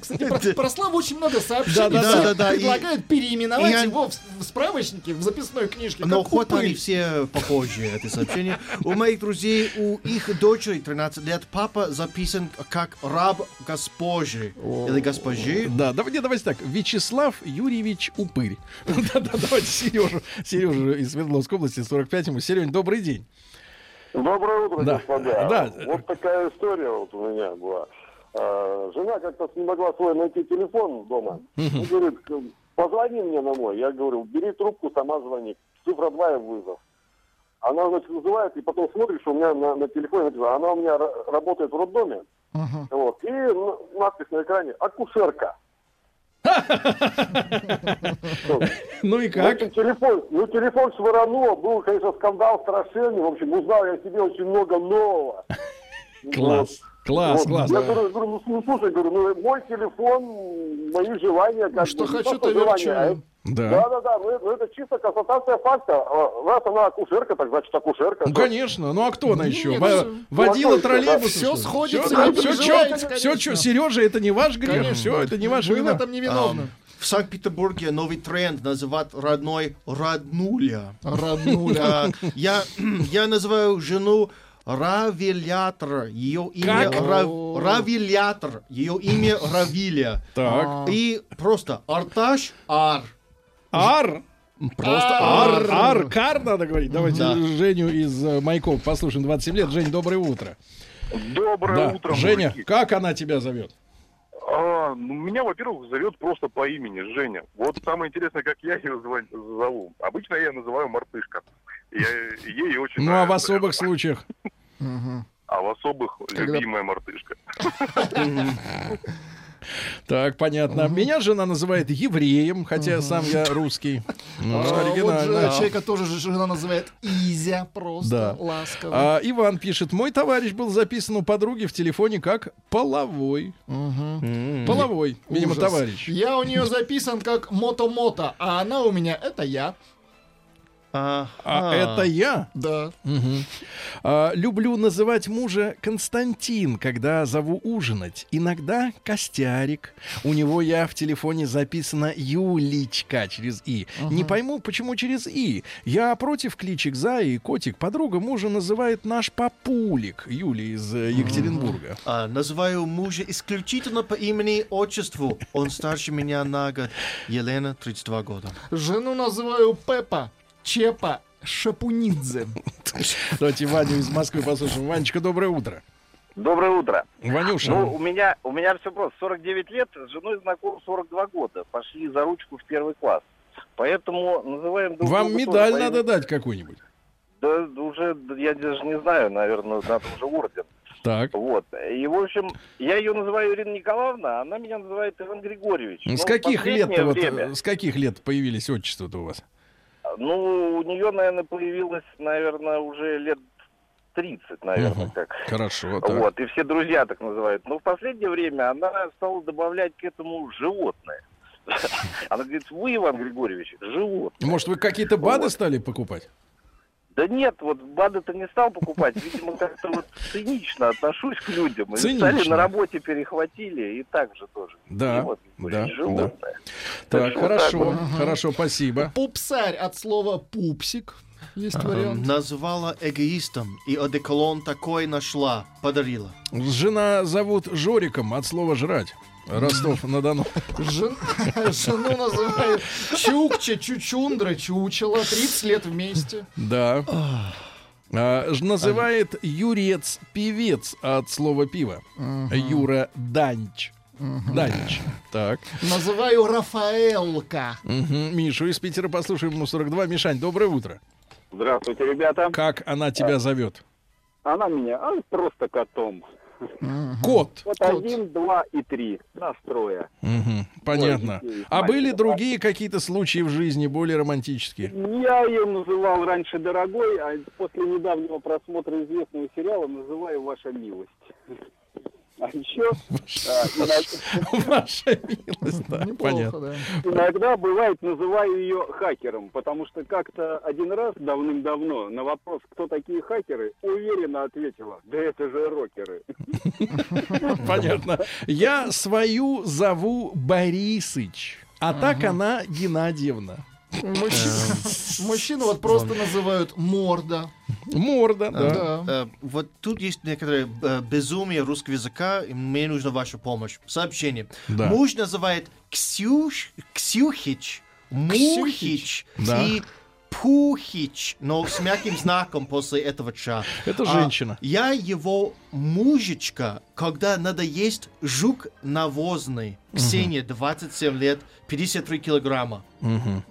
Кстати, про, про Славу очень много сообщений. Да, да, да, да, и- предлагают переименовать я- его в, в справочнике, в записной книжке. Но хоть они все похожи, это сообщение. У моих друзей, у их дочери 13 лет, папа записан как раб госпожи. Или госпожи. Да, давай, не, давайте так. Вячеслав Юрьевич Упырь. Да-да, давайте Сережу, Сережу из Свердловской области, 45 ему. Серень, добрый день. Доброе утро, Да. господа. Да. Вот такая история вот у меня была. А, Жена как-то не могла свой найти телефон дома. И говорит, позвони мне на мой. Я говорю, бери трубку, сама звони. Цифра 2 и вызов. Она, значит, вызывает, и потом смотрит, что у меня на, на телефоне написано. Она у меня ра- работает в роддоме. Вот. И надпись на экране «Акушерка». Ну и как? общем, телефон, ну, телефон швырнуло, был, конечно, скандал страшенный. В общем, узнал я себе очень много нового. Класс. Класс, Вот. класс. Я говорю, говорю, ну, ну, слушай, говорю, ну, мой телефон, мои желания, как Что бы, хочу, то, верчу. а это- Да. Да, да, да, ну, ну, это чисто констатация факта. А, Раз она акушерка, так значит акушерка. Ну, конечно. Ну, а кто она еще? нет, Во-. Водила Ну, а еще, троллейбус? да? Всё сходится, Все, все, переживайте, все, конечно. Сережа, это не ваш грех. Конечно. Все, это не ваша Вы в вина. этом не виновны. В Санкт-Петербурге новый тренд называть родной роднуля. Роднуля. Я, я называю жену Равилятор. Ее имя? Рав- Равилятор. Ее имя Равиля. Так. И просто Арташ Ар. Ар. Просто Ар, ар. ар, кар надо говорить. Давайте Да. Женю из э, Майков послушаем. 27 лет. Жень, доброе утро. Доброе Да. утро, Женя, мужики. как она тебя зовет? А, ну, меня, во-первых, зовет просто по имени Женя. Вот самое интересное, как я ее зову. Обычно я ее называю мартышка. Я ей очень Ну, а в особых случаях? А в особых любимая мартышка. Так, понятно. Меня жена называет евреем, хотя сам я русский. Ну, А, вот же человека тоже же жена называет Изя, просто Да. ласково. А, Иван пишет, мой товарищ был записан у подруги в телефоне как половой. Половой, видимо, Ужас. товарищ. Я у нее записан как мото-мото, а она у меня это я. А это я? Да. Мгм. А, люблю называть мужа Константин, когда зову ужинать. Иногда Костярик. У него я в телефоне записана Юлечка через И. Не пойму, почему через И. Я против кличек Зая и Котик. Подруга мужа называет наш папулик. Юлия из э, Екатеринбурга. А, называю мужа исключительно по имени и отчеству. Он старше меня на год. Елена, 32 года. Жену называю Пеппа, Чепа, Шапунидзе. Давайте Ваню из Москвы послушаем. Ванечка, доброе утро. Доброе утро. Ванюша. Ну, у меня, у меня все просто. 49 лет, с женой знаком 42 года. Пошли за ручку в первый класс. Поэтому называем друг Вам друга медаль тоже надо дать какую-нибудь. Да, уже, я даже не знаю, наверное, надо уже орден. Так. Вот. И, в общем, я ее называю Ирина Николаевна, а она меня называет Иван Григорьевич. С Ну, каких лет вот, время, э, с каких лет появились отчества-то у вас? Ну, у нее, наверное, появилось, наверное, уже лет 30, наверное, Мгм. как. Хорошо, так. Вот, и все друзья так называют. Но в последнее время она стала добавлять к этому животное. Она говорит, вы, Иван Григорьевич, животное. Может, вы какие-то БАДы стали покупать? Да нет, вот БАДы-то не стал покупать. Видимо, как-то вот цинично отношусь к людям. И Цинично. стали на работе перехватили, и так же тоже. Да, Иван да, да. животное. Так, что вот хорошо, так вот. хорошо, спасибо. Пупсарь от слова пупсик. Есть А, вариант. Называла эгоистом, и одеколон такой нашла, подарила. Жена зовут Жориком от слова жрать. Ростов-на-Дону. Жен- Жену называют Чукча, Чучундра, Чучела. 30 лет вместе. Да. А, ж- называет Юрец певец от слова пиво. Юра Данч. Данч. Так. Называю Рафаэлка. Мишу из Питера послушаем ему 42. Мишань, доброе утро. Здравствуйте, ребята. Как она тебя зовет? Она меня а, просто котом. Кот. Вот один, два и три. Настроя. Мгм. Понятно. Ой, А были другие какие-то случаи в жизни более романтические? Я ее называл раньше дорогой, а после недавнего просмотра известного сериала называю ваша милость. А еще иногда- Ваша милость, да, понятно. иногда бывает называю ее хакером, потому что как-то один раз давным-давно на вопрос, кто такие хакеры, уверенно ответила, да это же рокеры. Понятно. Я свою зову Борисыч, а так она Геннадьевна. Мужчину, мужчину вот просто называют морда. Морда, А, э, Вот тут есть некоторое э, безумие русского языка, и мне нужна ваша помощь. Сообщение. Да. Муж называет Ксюш, Ксюхич, Мухич Да. и Пухич, но с мягким знаком после этого ча. Это А, женщина. я его мужичка, когда надо есть жук навозный. Ксения, 27 лет, 53 килограмма. Мгм.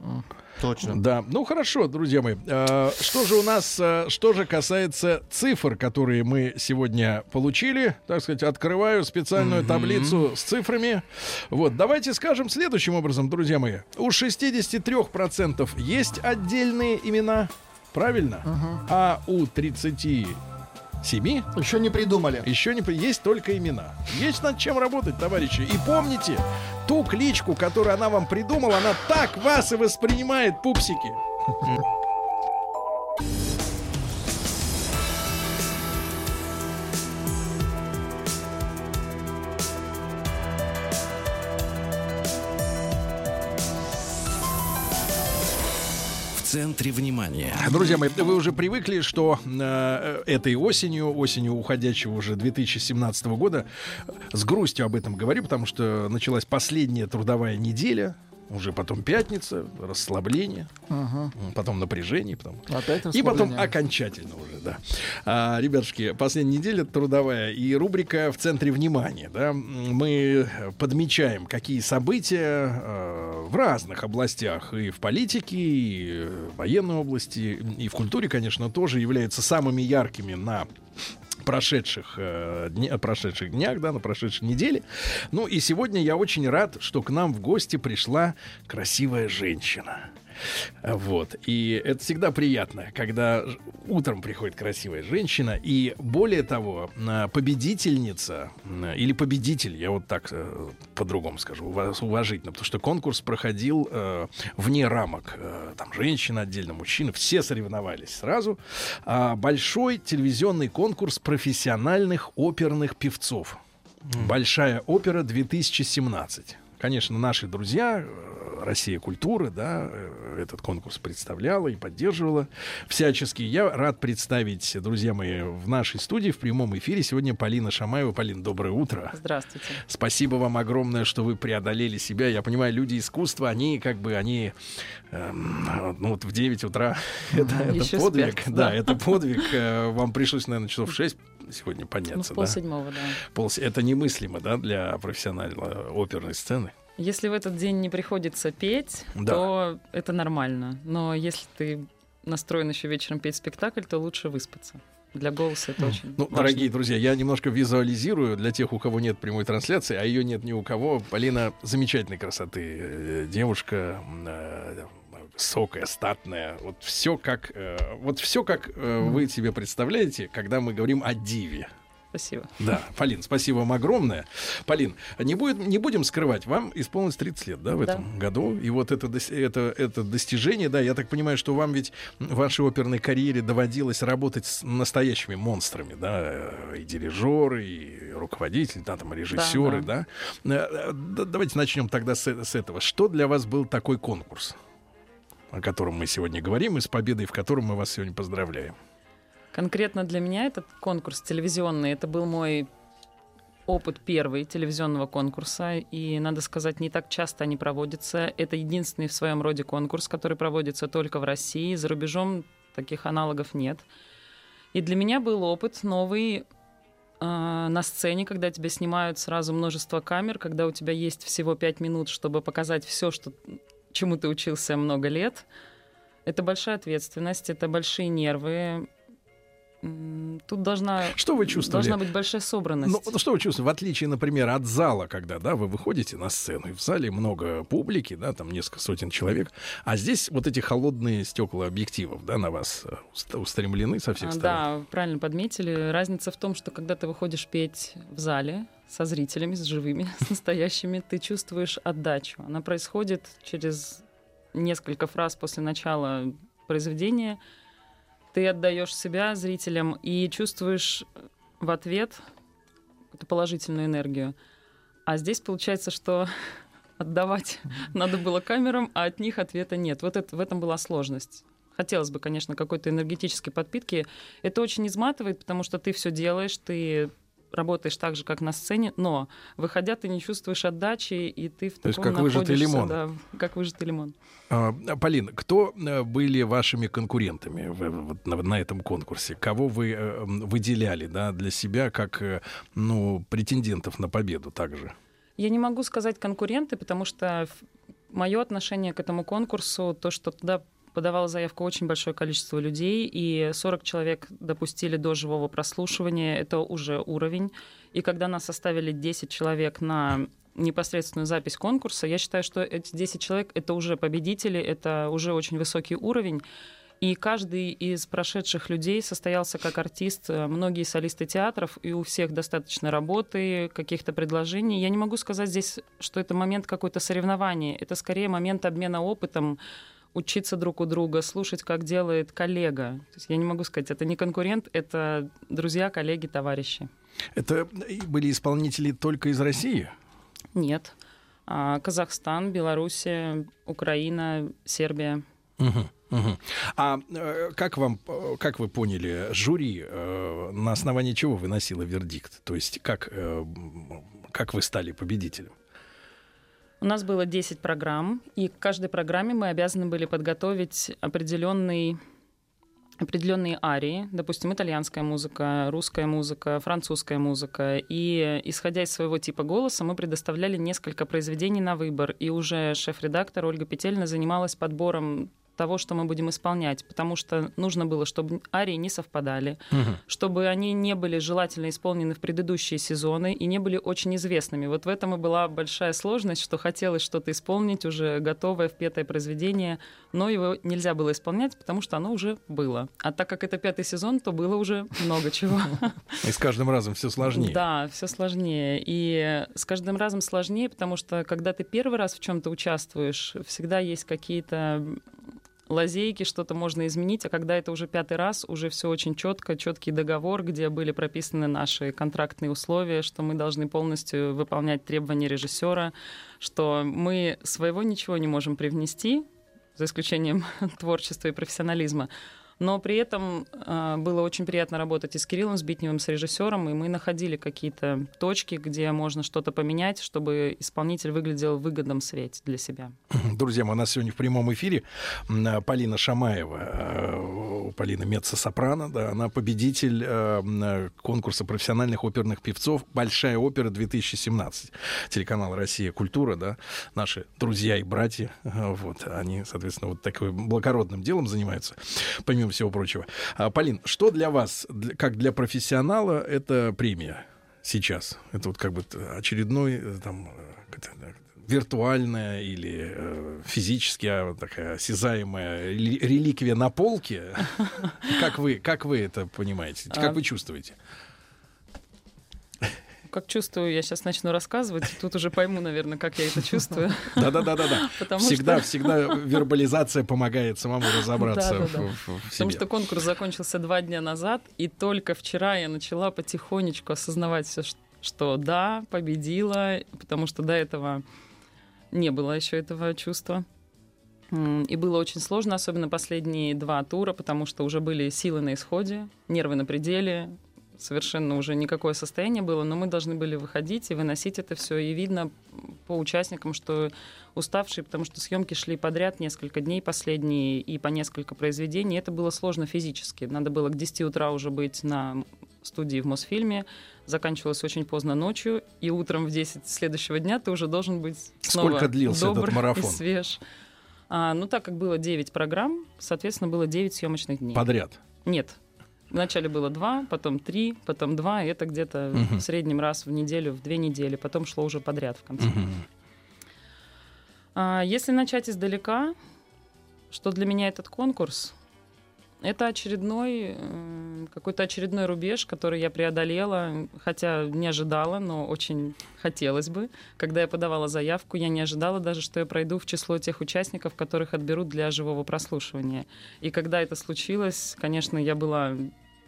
Точно. Да, ну хорошо, друзья мои. А, Что же у нас, а, что же касается цифр, которые мы сегодня получили, так сказать, открываю специальную таблицу с цифрами. Вот, давайте скажем следующим образом, друзья мои. У 63% есть отдельные имена, правильно? А у 37 Еще не придумали. еще не при- есть только имена. Есть над чем работать, товарищи. И помните, ту кличку, которую она вам придумала, она так вас и воспринимает, пупсики. Центре внимания. Друзья мои, вы уже привыкли, что э, этой осенью, осенью уходящего уже 2017 года, с грустью об этом говорю, потому что началась последняя трудовая неделя уже потом пятница, расслабление, Ага. потом напряжение, потом Опять и потом окончательно уже, да. А, ребятушки, последняя неделя трудовая и рубрика в центре внимания. Да? Мы подмечаем, какие события э, в разных областях, и в политике, и в военной области, и в культуре, конечно, тоже являются самыми яркими на прошедших, э, дня- прошедших днях, да, на прошедшей неделе. Ну и сегодня я очень рад, что к нам в гости пришла красивая женщина. Вот. И это всегда приятно, когда утром приходит красивая женщина. И более того, а, победительница м, или победитель, я вот так э, по-другому скажу, ува- уважительно, потому что конкурс проходил э, вне рамок. Э, Там женщина отдельно, мужчины, все соревновались сразу. А, большой телевизионный конкурс профессиональных оперных певцов. Большая опера 2017. Конечно, наши друзья, э, Россия культуры, да, э, этот конкурс представляла и поддерживала всячески. Я рад представить, друзья мои, в нашей студии в прямом эфире сегодня Полина Шамаева. Полин, доброе утро. Здравствуйте. Спасибо вам огромное, что вы преодолели себя. Я понимаю, люди искусства, они как бы, они, эм, ну вот в 9 утра, это, это подвиг. спят, да, да. это подвиг. Э, Вам пришлось, наверное, часов в 6 сегодня Ну, в подняться, да? полседьмого, да. Полс- Это немыслимо, да, для профессиональной оперной сцены. Если в этот день не приходится петь, Да. то это нормально. Но если ты настроен еще вечером петь спектакль, то лучше выспаться. Для голоса это очень Ну, важно. дорогие друзья, я немножко визуализирую для тех, у кого нет прямой трансляции, а ее нет ни у кого. Полина замечательной красоты э, девушка, э, высокая, статная. Вот все как, э, вот все как э, вы себе представляете, когда мы говорим о диве. Спасибо. Да, Полин, спасибо вам огромное. Полин, не, будет, не будем скрывать, вам исполнилось 30 лет, да, в Да. этом году. И вот это, это, это достижение, да, я так понимаю, что вам ведь в вашей оперной карьере доводилось работать с настоящими монстрами, да, э, и дирижеры, и руководители, да, там, режиссеры, да. Э, э, да, Давайте начнем тогда с, э- с этого. Что для вас был такой конкурс, о котором мы сегодня говорим, и с победой, в котором мы вас сегодня поздравляем? Конкретно для меня этот конкурс телевизионный, это был мой опыт первый телевизионного конкурса, и, надо сказать, не так часто они проводятся. Это единственный в своем роде конкурс, который проводится только в России. За рубежом таких аналогов нет. И для меня был опыт новый э, на сцене, когда тебя снимают сразу множество камер, когда у тебя есть всего пять минут, чтобы показать все, что, чему ты учился много лет. Это большая ответственность, это большие нервы. Тут должна, Что вы чувствовали? должна быть большая собранность. Ну, что вы чувствуете? В отличие, например, от зала, когда, да, вы выходите на сцену, и в зале много публики, да, там несколько сотен человек, а здесь вот эти холодные стекла объективов, да, на вас э, уст- устремлены со всех А, сторон. Да, правильно подметили. Разница в том, что когда ты выходишь петь в зале со зрителями, с живыми, с настоящими, ты чувствуешь отдачу. Она происходит через несколько фраз после начала произведения. Ты отдаешь себя зрителям и чувствуешь в ответ эту положительную энергию. А здесь получается, что отдавать надо было камерам, а от них ответа нет. Вот это, в этом была сложность. Хотелось бы, конечно, какой-то энергетической подпитки. Это очень изматывает, потому что ты все делаешь, ты работаешь так же, как на сцене, но выходя, ты не чувствуешь отдачи, и ты в То таком как выжатый лимон. Да, как выжатый лимон. А, Полин, кто э, были вашими конкурентами в- вот на, на этом конкурсе? Кого вы э, выделяли, да, для себя как, э, ну, претендентов на победу также? Я не могу сказать конкуренты, потому что мое отношение к этому конкурсу, то, что туда подавало заявку очень большое количество людей, и 40 человек допустили до живого прослушивания, это уже уровень. И когда нас оставили 10 человек на непосредственную запись конкурса, я считаю, что эти 10 человек — это уже победители, это уже очень высокий уровень. И каждый из прошедших людей состоялся как артист, многие солисты театров, и у всех достаточно работы, каких-то предложений. Я не могу сказать здесь, что это момент какой-то соревнования. Это скорее момент обмена опытом, учиться друг у друга, слушать, как делает коллега. То есть я не могу сказать, это не конкурент, это друзья, коллеги, товарищи. Это были исполнители только из России? Нет. А, Казахстан, Белоруссия, Украина, Сербия. Мгм, мгм. А э, как вам, э, как вы поняли, жюри э, на основании чего выносило вердикт? То есть как, э, как вы стали победителем? У нас было 10 программ, и к каждой программе мы обязаны были подготовить определенный определенные арии, допустим, итальянская музыка, русская музыка, французская музыка. И исходя из своего типа голоса, мы предоставляли несколько произведений на выбор. И уже шеф-редактор Ольга Петельна занималась подбором того, что мы будем исполнять, потому что нужно было, чтобы арии не совпадали, Мгм. чтобы они не были желательно исполнены в предыдущие сезоны и не были очень известными. Вот в этом и была большая сложность, что хотелось что-то исполнить, уже готовое, впетое произведение, но его нельзя было исполнять, потому что оно уже было. А так как это пятый сезон, то было уже много чего. И с каждым разом все сложнее. Да, все сложнее. И с каждым разом сложнее, потому что когда ты первый раз в чем-то участвуешь, всегда есть какие-то лазейки, что-то можно изменить, а когда это уже пятый раз, уже все очень четко, четкий договор, где были прописаны наши контрактные условия, что мы должны полностью выполнять требования режиссера, что мы своего ничего не можем привнести, за исключением творчества и профессионализма. Но при этом э, было очень приятно работать и с Кириллом Сбитневым, с режиссером, и мы находили какие-то точки, где можно что-то поменять, чтобы исполнитель выглядел в выгодном свете для себя. Друзья, у нас сегодня в прямом эфире Полина Шамаева, э, Полина Меца-сопрано, да, она победитель э, конкурса профессиональных оперных певцов «Большая опера 2017». Телеканал «Россия. Культура», да, наши друзья и братья, э, вот, они, соответственно, вот таким благородным делом занимаются, помимо всего прочего. А, Полин, что для вас, для- как для профессионала, это премия сейчас? Это вот как бы очередной э, там э, виртуальная или э, физически а, вот такая осязаемая рели- реликвия на полке. Как вы, как вы это понимаете? Как вы чувствуете? Как чувствую, я сейчас начну рассказывать, и тут уже пойму, наверное, как я это чувствую. Да-да-да-да-да. Всегда, всегда вербализация помогает самому разобраться Потому что конкурс закончился два дня назад, и только вчера я начала потихонечку осознавать все, что да, победила, потому что до этого не было еще этого чувства. И было очень сложно, особенно последние два тура, потому что уже были силы на исходе, нервы на пределе, совершенно уже никакое состояние было, но мы должны были выходить и выносить это все. И видно по участникам, что уставшие, потому что съемки шли подряд несколько дней последние и по несколько произведений. Это было сложно физически. Надо было к 10 утра уже быть на студии в Мосфильме. Заканчивалось очень поздно ночью, и утром в 10 следующего дня ты уже должен быть снова Сколько длился этот добр марафон? и свеж. А, ну, так как было 9 программ, соответственно, было 9 съемочных дней. Подряд. Нет. Вначале было два, потом три, потом два. И это где-то Мгм. в среднем раз в неделю, в две недели. Потом шло уже подряд в конце. А, если начать издалека, что для меня этот конкурс? Это очередной, м, какой-то очередной рубеж, который я преодолела, хотя не ожидала, но очень хотелось бы. Когда я подавала заявку, я не ожидала даже, что я пройду в число тех участников, которых отберут для живого прослушивания. И когда это случилось, конечно, я была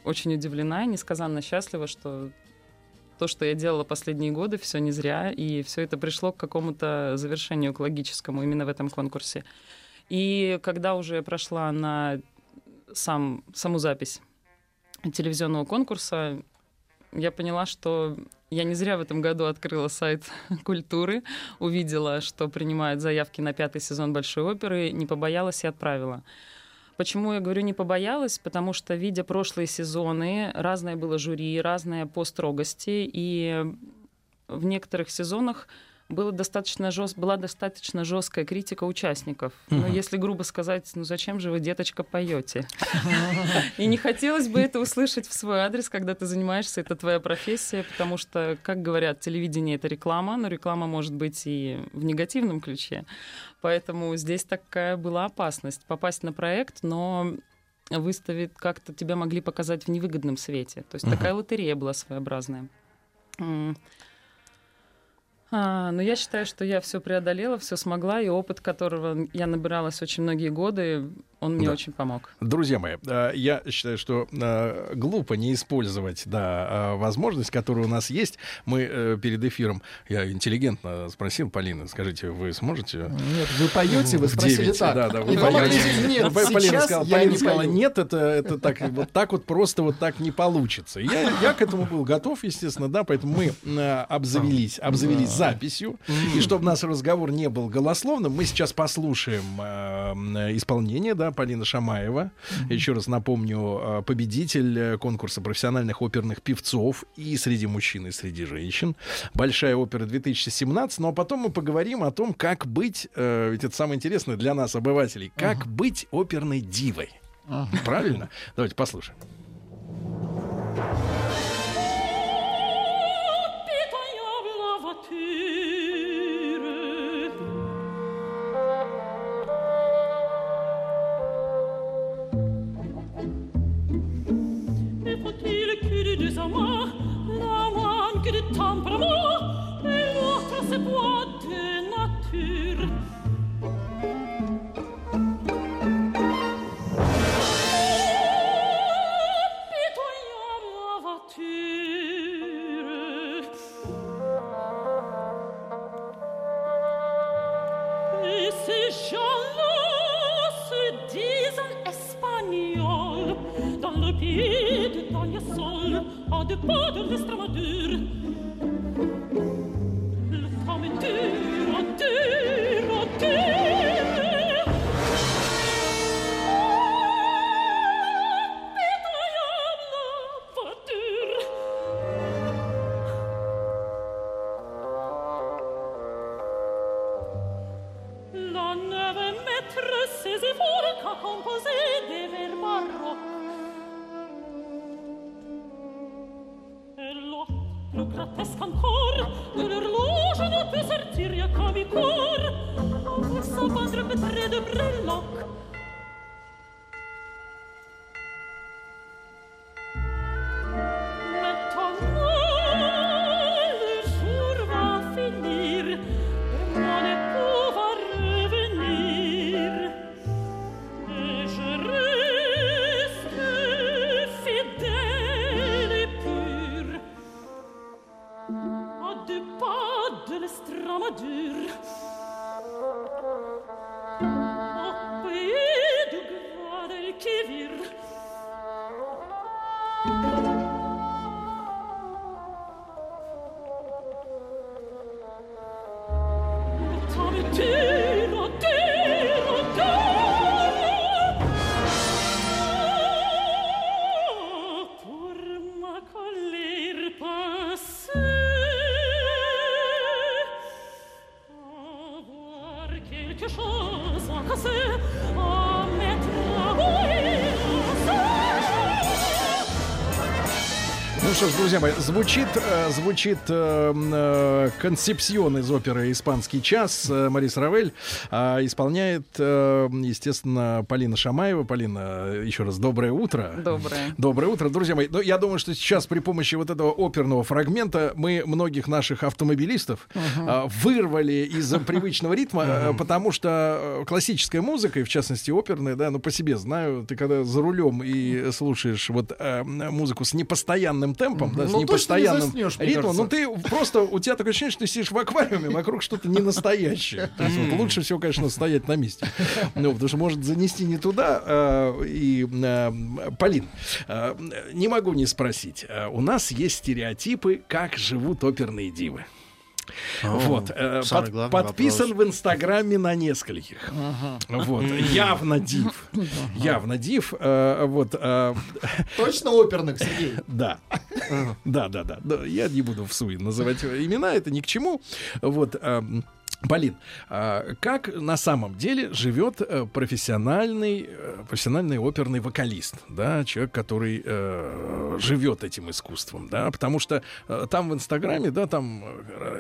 очень удивлена и несказанно счастлива, что то, что я делала последние годы, все не зря, и все это пришло к какому-то завершению к логическому именно в этом конкурсе. И когда уже я прошла на сам, саму запись телевизионного конкурса, я поняла, что я не зря в этом году открыла сайт культуры, увидела, что принимают заявки на пятый сезон Большой оперы, не побоялась и отправила. Почему я говорю не побоялась? Потому что, видя прошлые сезоны, разное было жюри, разное по строгости, и в некоторых сезонах было достаточно жест... была достаточно жесткая критика участников. Но Мгм. если грубо сказать, ну зачем же вы, деточка, поете? И не хотелось бы это услышать в свой адрес, когда ты занимаешься, это твоя профессия, потому что, как говорят, телевидение — это реклама, но реклама может быть и в негативном ключе. Поэтому здесь такая была опасность — попасть на проект, но выставить как-то тебя могли показать в невыгодном свете. То есть Мгм. такая лотерея была своеобразная. А, но я считаю, что я все преодолела, все смогла, и опыт, которого я набиралась очень многие годы, Он мне Да. очень помог. Друзья мои, э, я считаю, что э, глупо не использовать да, э, возможность, которая у нас есть. Мы перед эфиром, я интеллигентно спросил Полина, скажите, вы сможете? Нет, вы поете, вы спросили девять, так. Да, да, вы И поете. нет, Ну, Полина сказала, я Полина не сказала, нет, это, это так, вот так вот просто вот так не получится. Я, я к этому был готов, естественно, да, поэтому мы обзавелись, обзавелись записью. И чтобы наш разговор не был голословным, мы сейчас послушаем э, исполнение, да, Полина Шамаева. Еще раз напомню, э, победитель э, конкурса профессиональных оперных певцов и среди мужчин, и среди женщин. Большая опера 2017. Ну а потом мы поговорим о том, как быть, ведь это самое интересное для нас, обывателей, как быть оперной дивой. Правильно? Давайте послушаем. Deux pas de l'Estramadure. fresca ancor dell'orloge no peut sortir come cor. Avec sa bandre me près de brelloc что ж, друзья мои, звучит, э, звучит э, э, концепсион из оперы «Испанский час». Э, Марис Равель а, исполняет, э, естественно, Полина Шамаева. Полина, э, еще раз доброе утро. Доброе. Доброе утро, друзья мои. Ну, я думаю, что сейчас при помощи вот этого оперного фрагмента мы многих наших автомобилистов а, вырвали из привычного ритма, э, потому что э, классическая музыка, и в частности оперная, да, ну по себе знаю, ты когда за рулем и слушаешь вот э, музыку с непостоянным темпом, да, с Ну, точно не непостоянным заснешь, ритмом, ну кажется. ты просто, у тебя такое ощущение, что ты сидишь в аквариуме, вокруг что-то не настоящее. То есть вот лучше всего, конечно, стоять на месте. Ну, потому что может занести не туда. э, И, э, Полин, э, не могу не спросить. У нас есть стереотипы, как живут оперные дивы. О, Вот. э, под- главный подписан вопрос. в Инстаграме на нескольких. Вот. Явно див. Явно див. Э, Вот. э, Точно оперных, Сергей? Да. Да, да, да. Да, Я не буду в суе называть имена, это ни к чему. Вот. эм, Полин, а как на самом деле живет э, профессиональный, э, профессиональный оперный вокалист, да, человек, который э, живет этим искусством, да, потому что э, там в Инстаграме, да, там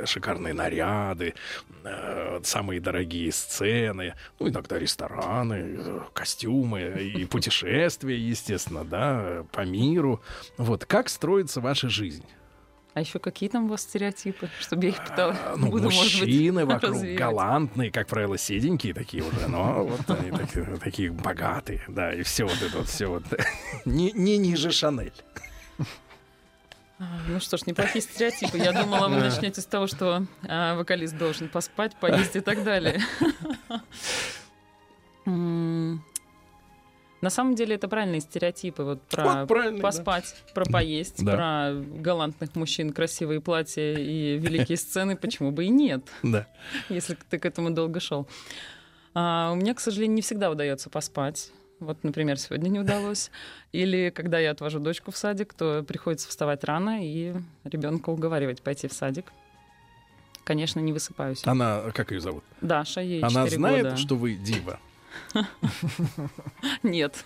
шикарные наряды, э, самые дорогие сцены, ну иногда рестораны, костюмы и путешествия, естественно, да, по миру. Вот как строится ваша жизнь? А еще какие там у вас стереотипы, чтобы я их пыталась, Ну, буду, может быть, мужчины вокруг развеивать? галантные, как правило, седенькие такие уже, но вот они такие, такие богатые, да, и все вот это вот, все вот. Не, не ниже Шанель. А, Ну что ж, неплохие стереотипы. Я думала, вы начнете с того, что а, вокалист должен поспать, поесть и так далее. На самом деле это правильные стереотипы. Вот про Вот правильные, да. поспать, про поесть, Да. про галантных мужчин, красивые платья и великие сцены. Почему бы и нет, Да. если ты к этому долго шел. А, у меня, к сожалению, не всегда удается поспать. Вот, например, сегодня не удалось. Или когда я отвожу дочку в садик, то приходится вставать рано и ребенка уговаривать пойти в садик. Конечно, не высыпаюсь. Она, как ее зовут? Даша, ей Она 4 знает, года. что вы дива. Нет.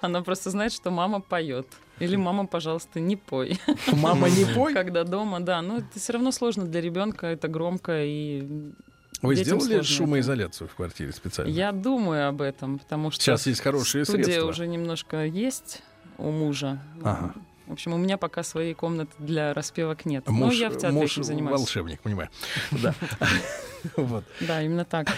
Она просто знает, что мама поет. Или мама, пожалуйста, не пой. Мама, не пой? Когда дома, да. Но это все равно сложно для ребенка, это громко и. Вы детям сделали шумоизоляцию в квартире специально? Я думаю об этом, потому что Сейчас есть хорошие студия средства. уже немножко есть у мужа. Ага. В общем, у меня пока своей комнаты для распевок нет. Но Муж, я в театре муж этим занимаюсь. волшебник, понимаю. Да. Вот. Да, именно так.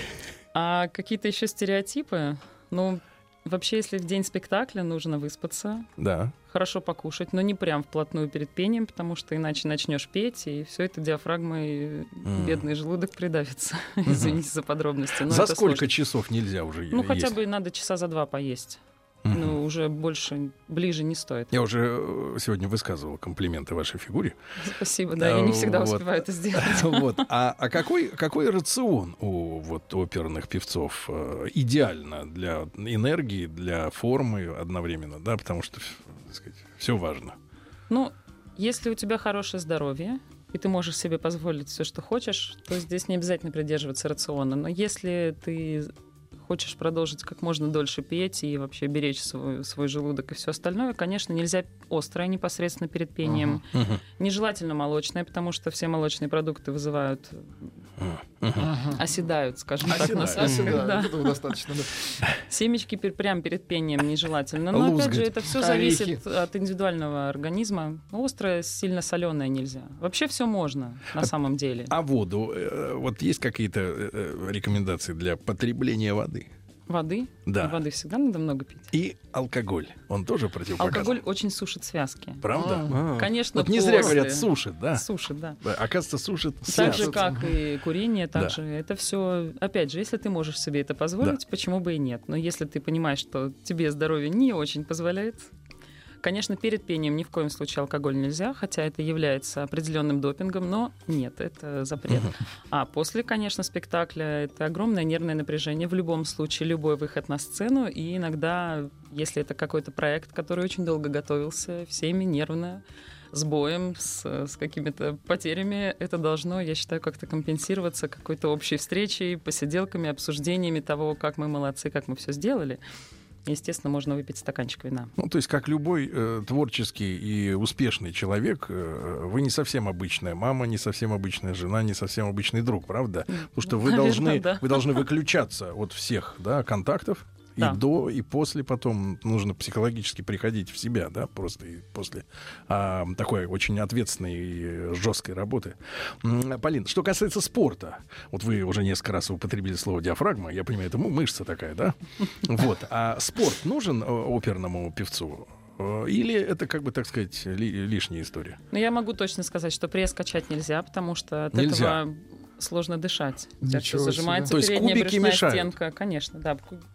А какие-то еще стереотипы? Ну, вообще, если в день спектакля нужно выспаться, Да. хорошо покушать, но не прям вплотную перед пением, потому что иначе начнешь петь, и все это диафрагмой М. бедный желудок придавится. Мгм. Извините за подробности. но За сколько сложно. часов нельзя уже Ну, есть? хотя бы надо часа за два поесть. Мгм. Ну, уже больше, ближе не стоит. Я уже э, сегодня высказывал комплименты вашей фигуре. Спасибо, да, я не всегда Вот. успеваю это сделать. Вот. А, а какой, какой рацион у вот, оперных певцов э, идеально для энергии, для формы одновременно, да, потому что, так сказать, все важно. Ну, если у тебя хорошее здоровье, и ты можешь себе позволить все, что хочешь, то здесь не обязательно придерживаться рациона. Но если ты хочешь продолжить как можно дольше петь и вообще беречь свой, свой желудок и все остальное, конечно, нельзя острое непосредственно перед пением. Мгм. Нежелательно молочное, потому что все молочные продукты вызывают оседают, скажем так, на Оседают, да. Этого достаточно, да. Семечки пер- прям перед пением нежелательно. Но опять же, это все зависит от индивидуального организма. Острое, сильно соленое нельзя. Вообще все можно на самом деле. А воду, э, вот есть какие-то э, э, рекомендации для потребления воды? Воды. Да. Воды всегда надо много пить. И алкоголь, он тоже противопоказан? Алкоголь очень сушит связки. Правда? А. Конечно, Вот не зря после. говорят, сушит, да? Сушит, да. Да, Оказывается, сушит Так же, как и курение, так Да. же. Это все, опять же, если ты можешь себе это позволить, почему бы и нет. Но если ты понимаешь, что тебе здоровье не очень позволяет, конечно, перед пением ни в коем случае алкоголь нельзя, хотя это является определенным допингом, но нет, это запрет. А после, конечно, спектакля это огромное нервное напряжение в любом случае, любой выход на сцену, и иногда, если это какой-то проект, который очень долго готовился, всеми нервно, с боем, с, с какими-то потерями, это должно, я считаю, как-то компенсироваться какой-то общей встречей, посиделками, обсуждениями того, как мы молодцы, как мы все сделали. Естественно, можно выпить стаканчик вина. Ну, то есть, как любой э, творческий и успешный человек, э, вы не совсем обычная мама, не совсем обычная жена, не совсем обычный друг, правда? Потому что вы Наверное, должны, да. вы должны выключаться от всех да, контактов. И Да. до, и после потом нужно психологически приходить в себя, да, просто и после а, такой очень ответственной и жесткой работы. Полин, что касается спорта, вот вы уже несколько раз употребили слово диафрагма, я понимаю, это мышца такая, да? Вот. А спорт нужен э, оперному певцу? Э, Или это, как бы, так сказать, ли- лишняя история? Но я могу точно сказать, что пресс качать нельзя, потому что от Нельзя. этого сложно дышать. Ничего себе. зажимается То есть передняя брюшная мешают? стенка. Конечно, да,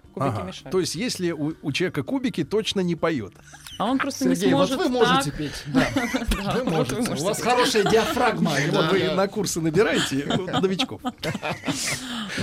кубики Ага. мешают. То есть, если у, у человека кубики, точно не поет. А он просто Сергей, не вот сможет вы можете так. петь, да. Да, Вы вот можете. У вас хорошая диафрагма. Вот Да, вы на курсы набираете новичков.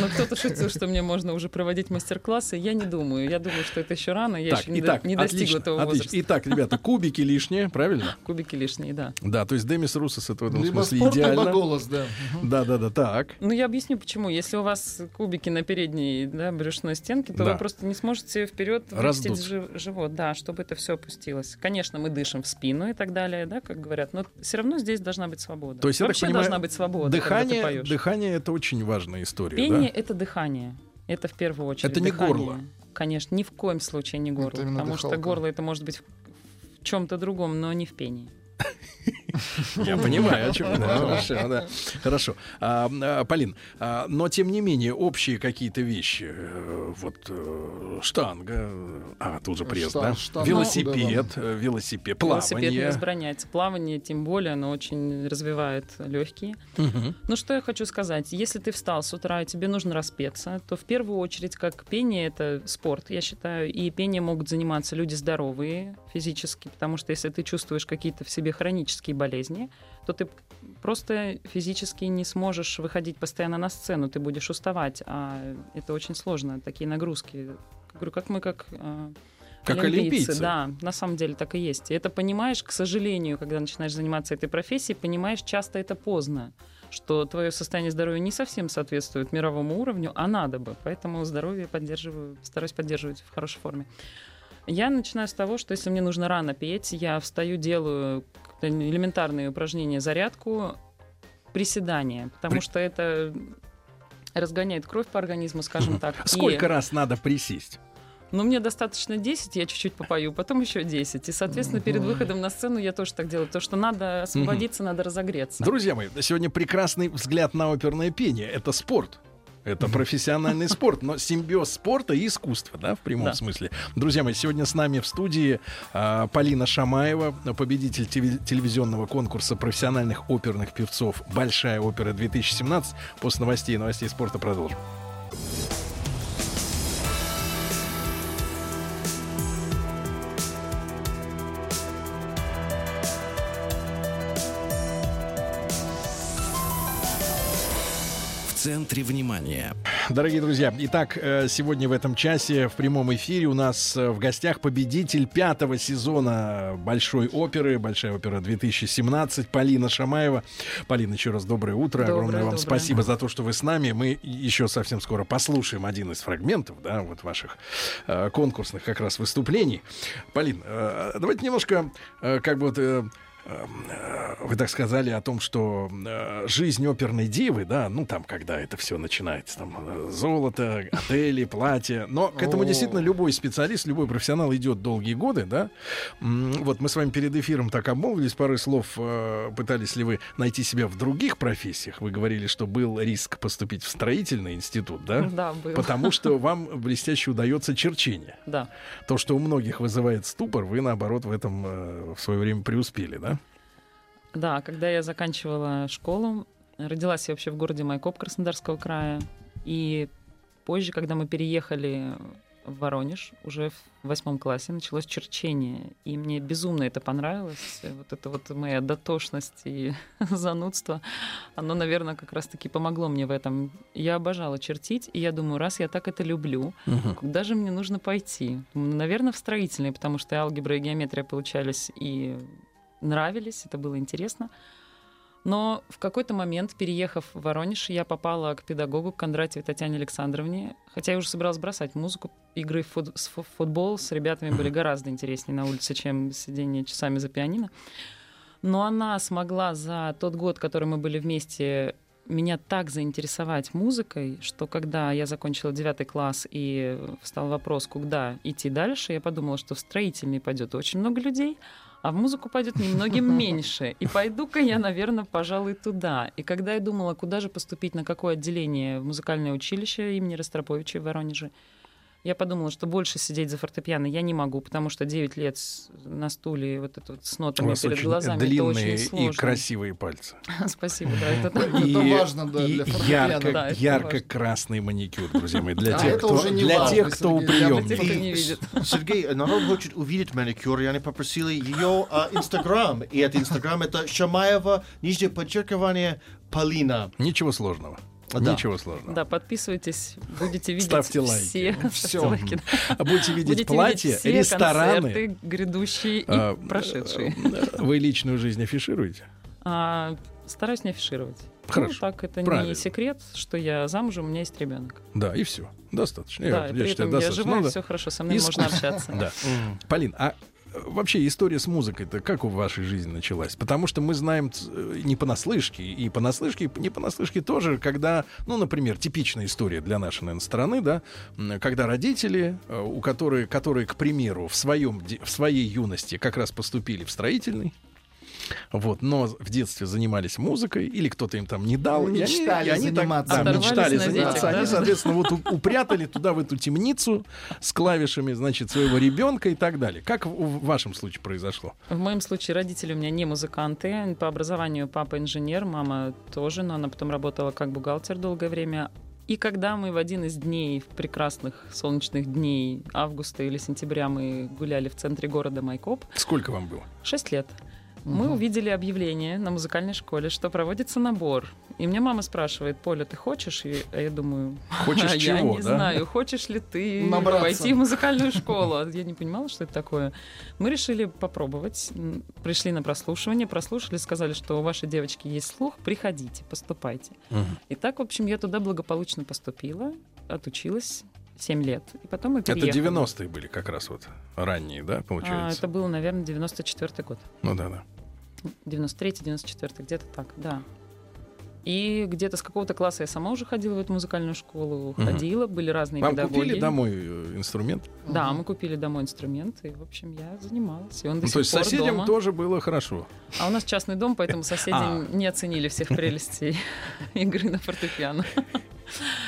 Но кто-то шутил, что мне можно уже проводить мастер-классы. Я не думаю. Я думаю, что это еще рано. Я Так, еще не, до- итак, не достигла отлично, того отлично. возраста. Итак, ребята, кубики лишние, правильно? Кубики лишние, да. Да, то есть Демис Русос это в этом Либо смысле спорт, либо идеально. голос, да. Да, да, да, так. Ну, я объясню, почему. Если у вас кубики на передней да, брюшной стенке, то Да. вы просто не сможете вперед жи- живот, да, чтобы это все опустилось. Конечно, мы дышим в спину и так далее, да, как говорят, но все равно здесь должна быть свобода. То есть, Вообще понимаю, должна быть свобода, когда дыхание, ты поешь. дыхание это очень важная история, Пение да? это дыхание. Это в первую очередь. Это не дыхание. горло. Конечно, ни в коем случае не горло. Потому что дыхалка. горло это может быть в чем-то другом, но не в пении. Я понимаю, о чем. Да, хорошо, да. Хорошо. А, а, Полин, а, но тем не менее, общие какие-то вещи. э, Вот э, штанга, а, тут же пресс, Штан- да? Велосипед, э, велосипед, Велосипед не плавание. возбраняется. Плавание, тем более, оно очень развивает легкие. Ну, что я хочу сказать. Если ты встал с утра, и тебе нужно распеться, то в первую очередь, как пение, это спорт, я считаю. И пение могут заниматься люди здоровые физически, потому что если ты чувствуешь какие-то в себе хронические болезни, то ты просто физически не сможешь выходить постоянно на сцену, ты будешь уставать, а это очень сложно, такие нагрузки. Говорю, как мы, как а, Как олимпийцы. Да, на самом деле так и есть. И это понимаешь, к сожалению, когда начинаешь заниматься этой профессией, понимаешь часто это поздно что твое состояние здоровья не совсем соответствует мировому уровню, а надо бы. Поэтому здоровье поддерживаю, стараюсь поддерживать в хорошей форме. Я начинаю с того, что если мне нужно рано петь, я встаю, делаю элементарные упражнения, зарядку, приседания, потому При- что это разгоняет кровь по организму, скажем так. И- Сколько раз надо присесть? ну, мне достаточно 10, я чуть-чуть попою, потом еще 10. И, соответственно, перед выходом на сцену я тоже так делаю. То, что надо освободиться, надо разогреться. Друзья мои, сегодня прекрасный взгляд на оперное пение. Это спорт. Это профессиональный спорт, но симбиоз спорта и искусства, да, в прямом Да. смысле. Друзья мои, сегодня с нами в студии а, Полина Шамаева, победитель теле- телевизионного конкурса профессиональных оперных певцов «Большая опера 2017». После новостей и новостей спорта продолжим. Центре внимания. Дорогие друзья, итак, э, сегодня в этом часе в прямом эфире у нас э, в гостях победитель пятого сезона Большой оперы, Большая опера 2017, Полина Шамаева. Полина, еще раз доброе утро. Доброе, Огромное вам доброе. спасибо за то, что вы с нами. Мы еще совсем скоро послушаем один из фрагментов, да, вот ваших э, конкурсных как раз выступлений. Полин, давайте немножко, как бы вот... вы так сказали о том, что э, жизнь оперной дивы, да, ну там, когда это все начинается, там золото, отели, платья, но к этому действительно любой специалист, любой профессионал идет долгие годы, да. Вот мы с вами перед эфиром так обмолвились, пары слов э, пытались ли вы найти себя в других профессиях. Вы говорили, что был риск поступить в строительный институт, да? Да, был. Потому что вам блестяще удается черчение. Да. То, что у многих вызывает ступор, вы, наоборот, в этом э, в свое время преуспели, да? Да, когда я заканчивала школу, родилась я вообще в городе Майкоп Краснодарского края. И позже, когда мы переехали в Воронеж, уже в восьмом классе началось черчение. И мне безумно это понравилось. Вот это вот моя дотошность и занудство, оно, наверное, как раз-таки помогло мне в этом. Я обожала чертить, и я думаю, раз я так это люблю, куда же мне нужно пойти? Наверное, в строительный, потому что и алгебра и геометрия получались и нравились, это было интересно. Но в какой-то момент, переехав в Воронеж, я попала к педагогу, к Кондратьевой Татьяне Александровне. Хотя я уже собиралась бросать музыку. Игры в фут- с футбол с ребятами были гораздо интереснее на улице, чем сидение часами за пианино. Но она смогла за тот год, который мы были вместе, меня так заинтересовать музыкой, что когда я закончила девятый класс и встал вопрос, куда идти дальше, я подумала, что в строительный пойдет очень много людей, а в музыку пойдет немногим меньше. И пойду-ка я, наверное, пожалуй, туда. И когда я думала, куда же поступить, на какое отделение в музыкальное училище имени Ростроповича в Воронеже, я подумала, что больше сидеть за фортепиано я не могу, потому что 9 лет на стуле вот это вот с У нотами вас перед очень глазами, это длинные очень и сложно. красивые пальцы. Спасибо, да, это И, Это важно, да, и для фортепиано. это ярко-красный маникюр, друзья мои, для А тех, это кто, не для тех, кто у Сергей, приемника. не. Сергей, народ хочет увидеть маникюр, и они попросили ее а, Инстаграм. И это Инстаграм, это Шамаева, нижнее подчеркивание, Полина. Ничего сложного. Да. Ничего сложного. Да, подписывайтесь, будете видеть Ставьте лайки. все. Ставьте лайки, да. А будете видеть Будете платья, видеть все рестораны. концерты, грядущие и А, прошедшие. Вы личную жизнь афишируете? А, стараюсь не афишировать. Хорошо, Ну, так, это правильно. не секрет, что я замужем, у меня есть ребенок. Да, и все. Достаточно. Да, Я- и я при считаю, этом я достаточно. живая, Ну да. все хорошо, со мной Иск- можно общаться. Да. Полин, а э, вообще история с музыкой-то как в вашей жизни началась? Потому что мы знаем э, не понаслышке, и понаслышке, и не понаслышке тоже, когда, ну, например, типичная история для нашей, наверное, страны, да, когда родители, э, у которые, которые, к примеру, в, своем, в своей юности как раз поступили в строительный, Вот, но в детстве занимались музыкой, или кто-то им там не дал. и они- Мечтали и они так, да, мечтали заниматься. детях, Они, да? соответственно, вот у- упрятали туда, в эту темницу с клавишами, значит, своего ребенка и так далее. Как в, в вашем случае произошло? В моем случае родители у меня не музыканты. По образованию папа инженер, мама тоже, но она потом работала как бухгалтер долгое время. И когда мы в один из дней, в прекрасных солнечных дней августа или сентября, мы гуляли в центре города Майкоп, Сколько вам было? 6 лет, мы увидели объявление на музыкальной школе, что проводится набор. И мне мама спрашивает, Поля, ты хочешь? И а я думаю, Хочешь «А я чего, не да? знаю, хочешь ли ты Набраться. пойти в музыкальную школу? А Я не понимала, что это такое. Мы решили попробовать. Пришли на прослушивание, прослушали, сказали, что у вашей девочки есть слух, приходите, поступайте. И так, в общем, я туда благополучно поступила, отучилась 7 лет. И потом мы Это переехали. 90-е были как раз вот ранние, да, А, получается? это был, наверное, 94 год. Ну да, да. 93-94, где-то так, да. И где-то с какого-то класса я сама уже ходила в эту музыкальную школу. Мгм. Ходила, были разные Вам педагоги. купили домой э, инструмент? Да, мы купили домой инструмент, и, в общем, я занималась. И он до Ну, сих то есть пор соседям дома. тоже было хорошо. А у нас частный дом, поэтому соседи А. не оценили всех прелестей игры на фортепиано.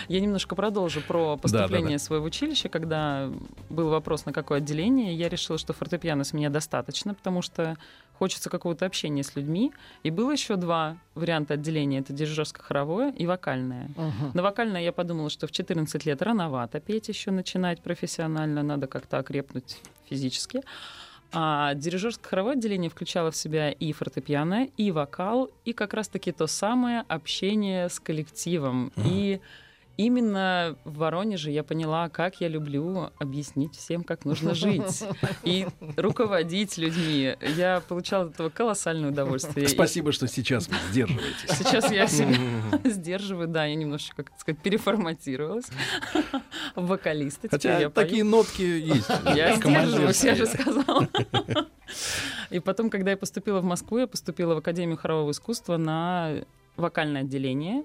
Я немножко продолжу про поступление Да-да-да. свое в училище. Когда был вопрос, на какое отделение, я решила, что фортепиано с меня достаточно, потому что хочется какого-то общения с людьми. И было еще два варианта отделения. Это дирижерско-хоровое и вокальное. Мгм. На вокальное я подумала, что в 14 лет рановато петь еще начинать профессионально, надо как-то окрепнуть физически. А дирижерско-хоровое отделение включало в себя и фортепиано, и вокал, и как раз-таки то самое общение с коллективом. И именно в Воронеже я поняла, как я люблю объяснить всем, как нужно жить. И руководить людьми. Я получала от этого колоссальное удовольствие. И Спасибо, что сейчас вы сдерживаетесь. Сейчас я себя сдерживаю, да, я немножечко, как сказать, переформатировалась в вокалиста. Хотя я пою. такие нотки есть. Я сдерживаюсь, я же сказала. И потом, когда я поступила в Москву, я поступила в Академию хорового искусства на вокальное отделение,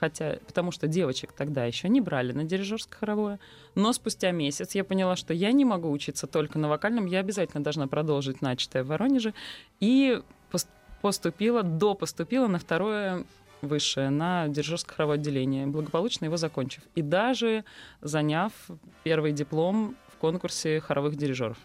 хотя, потому что девочек тогда еще не брали на дирижерско-хоровое. Но спустя месяц я поняла, что я не могу учиться только на вокальном, я обязательно должна продолжить начатое в Воронеже. И пос- поступила, допоступила на второе высшее, на дирижерско-хоровое отделение, благополучно его закончив. И даже заняв первый диплом в конкурсе хоровых дирижеров,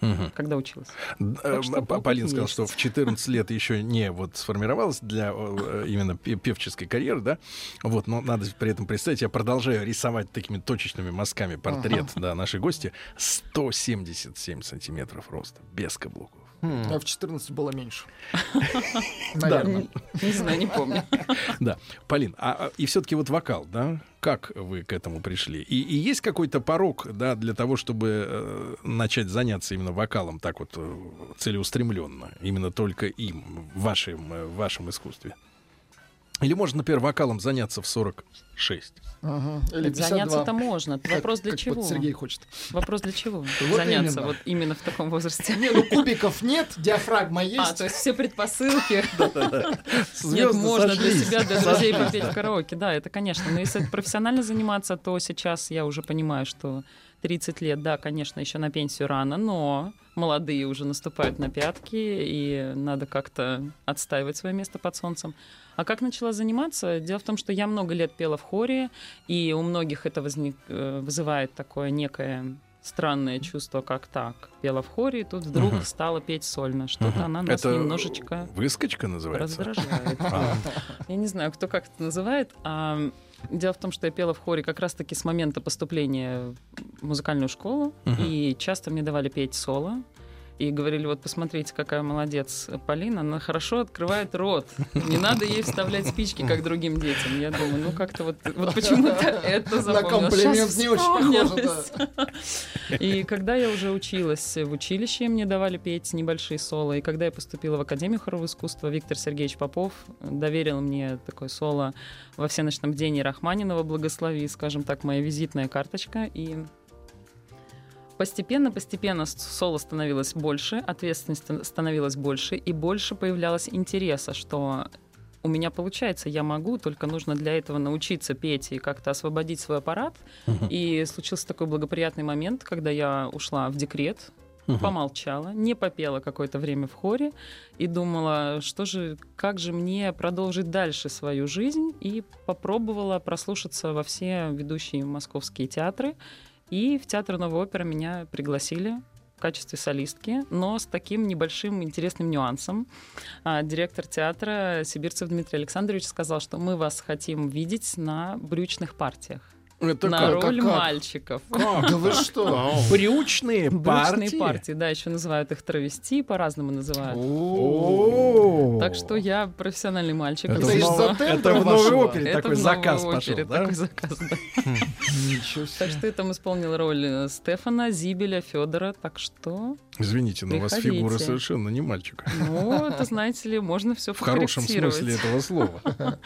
Мгм. когда училась. Так э, что Полин сказал, что в 14 лет еще не вот сформировалась для э, именно пе- певческой карьеры, да? Вот, но надо при этом представить, я продолжаю рисовать такими точечными мазками портрет, да, нашей гости. 177 сантиметров роста, без каблуков. А в 14 было меньше. Наверное. Не знаю, не помню. Да. Полин, а, а- и все-таки вот вокал, да? Как вы к этому пришли? И, и есть какой-то порог, да, для того, чтобы э, начать заняться именно вокалом так вот э, целеустремленно, именно только им, в вашем, э, в вашем искусстве? Или можно, например, вокалом заняться в 46? Ага. Или 52. Заняться-то можно. Как- Вопрос для как чего? вот Сергей хочет. Вопрос для чего? Вот Заняться именно. вот именно в таком возрасте. Не, ну кубиков нет, диафрагма есть. А, то есть все предпосылки. Нет, можно для себя, для друзей попеть в караоке. Да, это, конечно. Но если это профессионально заниматься, то сейчас я уже понимаю, что 30 лет, да, конечно, еще на пенсию рано, но молодые уже наступают на пятки, и надо как-то отстаивать свое место под солнцем. А как начала заниматься? Дело в том, что я много лет пела в хоре, и у многих это возник, э, вызывает такое некое странное чувство, как так. Пела в хоре, и тут вдруг Мгм. стала петь сольно. Что-то Мгм. она нас Это немножечко выскочка называется? раздражает. А. Я не знаю, кто как это называет. Дело в том, что я пела в хоре как раз-таки с момента поступления в музыкальную школу, Мгм. и часто мне давали петь соло. И говорили, вот посмотрите, какая молодец Полина, она хорошо открывает рот. Не надо ей вставлять спички, как другим детям. Я думаю, ну как-то вот, вот почему-то это На запомнилось. комплимент Щас не очень похоже. И когда я уже училась в училище, мне давали петь небольшие соло. И когда я поступила в Академию хорового искусства, Виктор Сергеевич Попов доверил мне такое соло во всеночном бдении Рахманинова «Благослови», скажем так, моя визитная карточка. И Постепенно-постепенно соло становилось больше, ответственность ста- становилась больше, и больше появлялось интереса, что у меня получается, я могу, только нужно для этого научиться петь и как-то освободить свой аппарат. Мгм. И случился такой благоприятный момент, когда я ушла в декрет помолчала, не попела какое-то время в хоре и думала, что же, как же мне продолжить дальше свою жизнь, и попробовала прослушаться во все ведущие московские театры. И в театр Новой оперы меня пригласили в качестве солистки, но с таким небольшим интересным нюансом. А, Директор театра Сибирцев Дмитрий Александрович сказал, что мы вас хотим видеть на брючных партиях. Это на как? роль Как? мальчиков. Как? Да вы что? Брючные партии? Брючные партии, да, еще называют их травести, по-разному называют. Так что я профессиональный мальчик. Это в новой опере такой заказ пошел, да? такой заказ, да. Ничего Так что я там исполнила роль э, Стефана, Зибеля, Федора, так что... Извините, но у вас фигура совершенно не мальчика. Ну, это, знаете ли, можно все В хорошем смысле этого слова.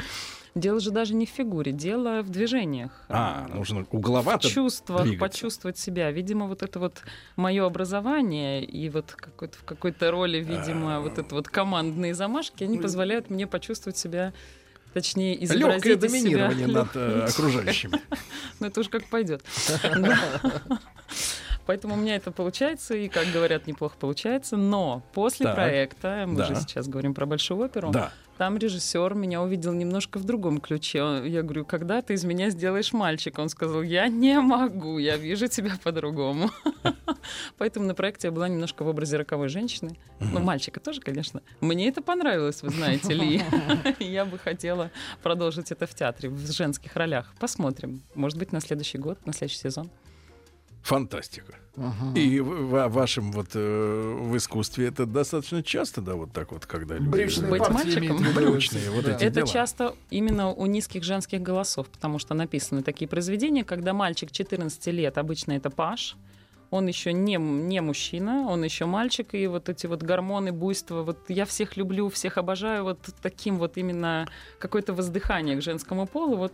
Дело же даже не в фигуре, дело в движениях. А, нужно угловато в чувствах, двигаться. почувствовать себя. Видимо, вот это вот мое образование и вот какой-то, в какой-то роли, видимо, А. вот это вот командные замашки, они позволяют мне почувствовать себя, точнее, Легкое изобразить из себя доминирование над э, окружающими. Ну, это уж как пойдет. Поэтому у меня это получается, и, как говорят, неплохо получается. Но после Так. проекта, мы Да. же сейчас говорим про Большую оперу, Да. там режиссер меня увидел немножко в другом ключе. Я говорю, когда ты из меня сделаешь мальчика? Он сказал, я не могу, я вижу тебя по-другому. Поэтому на проекте я была немножко в образе роковой женщины. Ну, мальчика тоже, конечно. Мне это понравилось, вы знаете ли. Я бы хотела продолжить это в театре, в женских ролях. Посмотрим. Может быть, на следующий год, на следующий сезон. Фантастика. И в, в вашем вот э, в искусстве это достаточно часто, да, вот так вот, когда люди... Брючные Быть мальчиком? Брючные, вот да. эти Это дела. часто именно у низких женских голосов, потому что написаны такие произведения, когда мальчик 14 лет, обычно это паш, он еще не, не мужчина, он еще мальчик, и вот эти вот гормоны, буйства, вот я всех люблю, всех обожаю, вот таким вот именно какое-то воздыхание к женскому полу, вот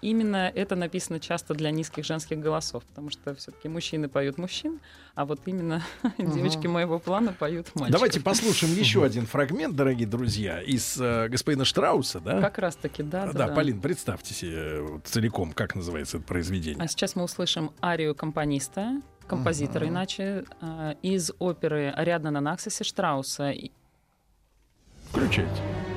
именно это написано часто для низких женских голосов, потому что все-таки мужчины поют мужчин, а вот именно девочки моего плана поют мальчиков. Давайте послушаем еще один фрагмент, дорогие друзья, из э, господина Штрауса, да? Как раз таки, да, да, Да, да. Полин, представьте себе э, целиком, как называется это произведение. А сейчас мы услышим арию компониста, композитора иначе, а, из оперы «Ариадна на Наксосе» Штрауса. Включайте.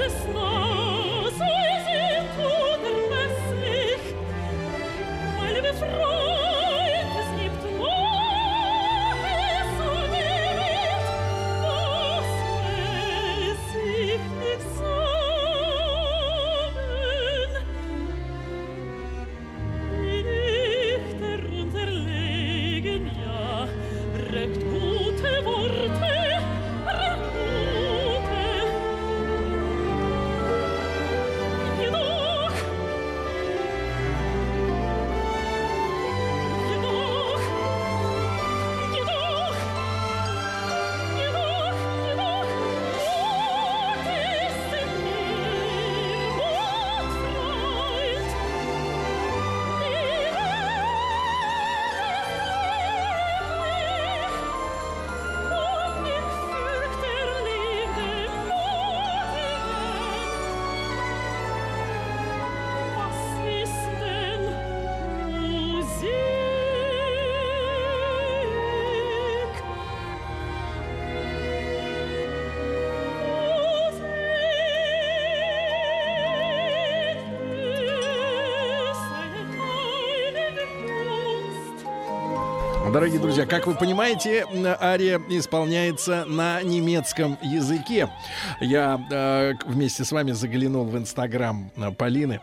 this Дорогие друзья, как вы понимаете, ария исполняется на немецком языке. Я э, вместе с вами заглянул в инстаграм э, Полины.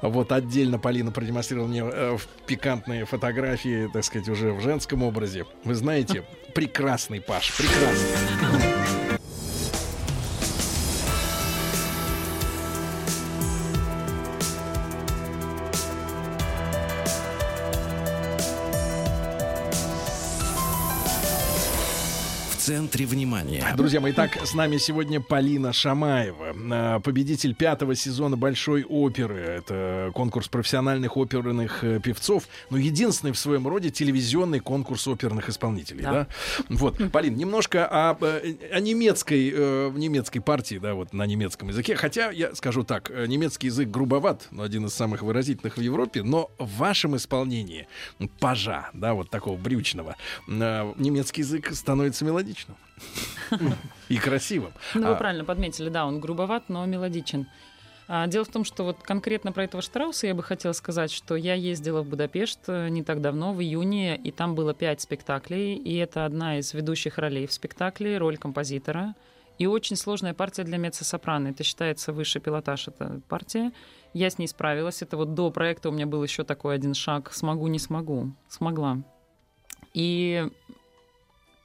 Вот отдельно Полина продемонстрировала мне э, пикантные фотографии, так сказать, уже в женском образе. Вы знаете, прекрасный Паш, прекрасный. Центре внимания. Друзья мои, так с нами сегодня Полина Шамаева, э, победитель пятого сезона Большой оперы. Это конкурс профессиональных оперных э, певцов, но единственный в своем роде телевизионный конкурс оперных исполнителей. Да. Да. Вот, Полин, немножко о, э, о немецкой, э, немецкой партии, да, вот на немецком языке. Хотя я скажу так, э, немецкий язык грубоват, но один из самых выразительных в Европе, но в вашем исполнении пажа, да, вот такого брючного, э, немецкий язык становится мелодичным. И красивым. Ну, вы А, правильно подметили, да, он грубоват, но мелодичен. А, Дело в том, что вот конкретно про этого Штрауса я бы хотела сказать, что я ездила в Будапешт э, не так давно, в июне, и там было пять спектаклей, и это одна из ведущих ролей в спектакле, роль композитора. И очень сложная партия для меццо-сопрано. Это считается высший пилотаж, эта партия. Я с ней справилась. Это вот до проекта у меня был еще такой один шаг. Смогу, не смогу. Смогла. И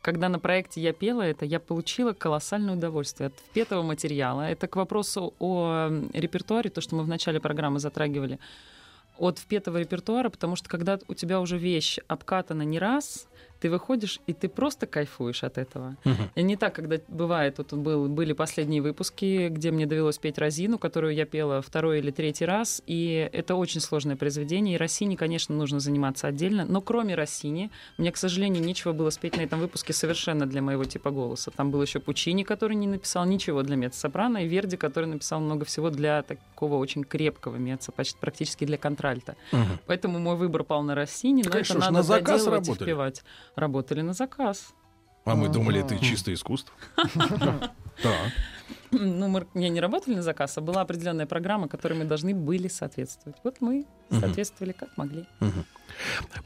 когда на проекте я пела это, я получила колоссальное удовольствие от впетого материала. Это к вопросу о репертуаре, то, что мы в начале программы затрагивали. От впетого репертуара, потому что когда у тебя уже вещь обкатана не раз, ты выходишь, и ты просто кайфуешь от этого. И не так, когда бывает, вот был, были последние выпуски, где мне довелось петь Розину, которую я пела второй или третий раз, и это очень сложное произведение. И Россини, конечно, нужно заниматься отдельно, но кроме Россини, мне, к сожалению, нечего было спеть на этом выпуске совершенно для моего типа голоса. Там был еще Пучини, который не написал ничего для меццо-сопрано, и Верди, который написал много всего для такого очень крепкого меццо, почти практически для контральта. Мгм. Поэтому мой выбор пал на Россини, но это надо на заказ доделывать и работали? Работали на заказ. А мы думали, это чисто искусство. Да. Ну, мы не, не работали на заказ, а была определенная программа, которой мы должны были соответствовать. Вот мы соответствовали как могли.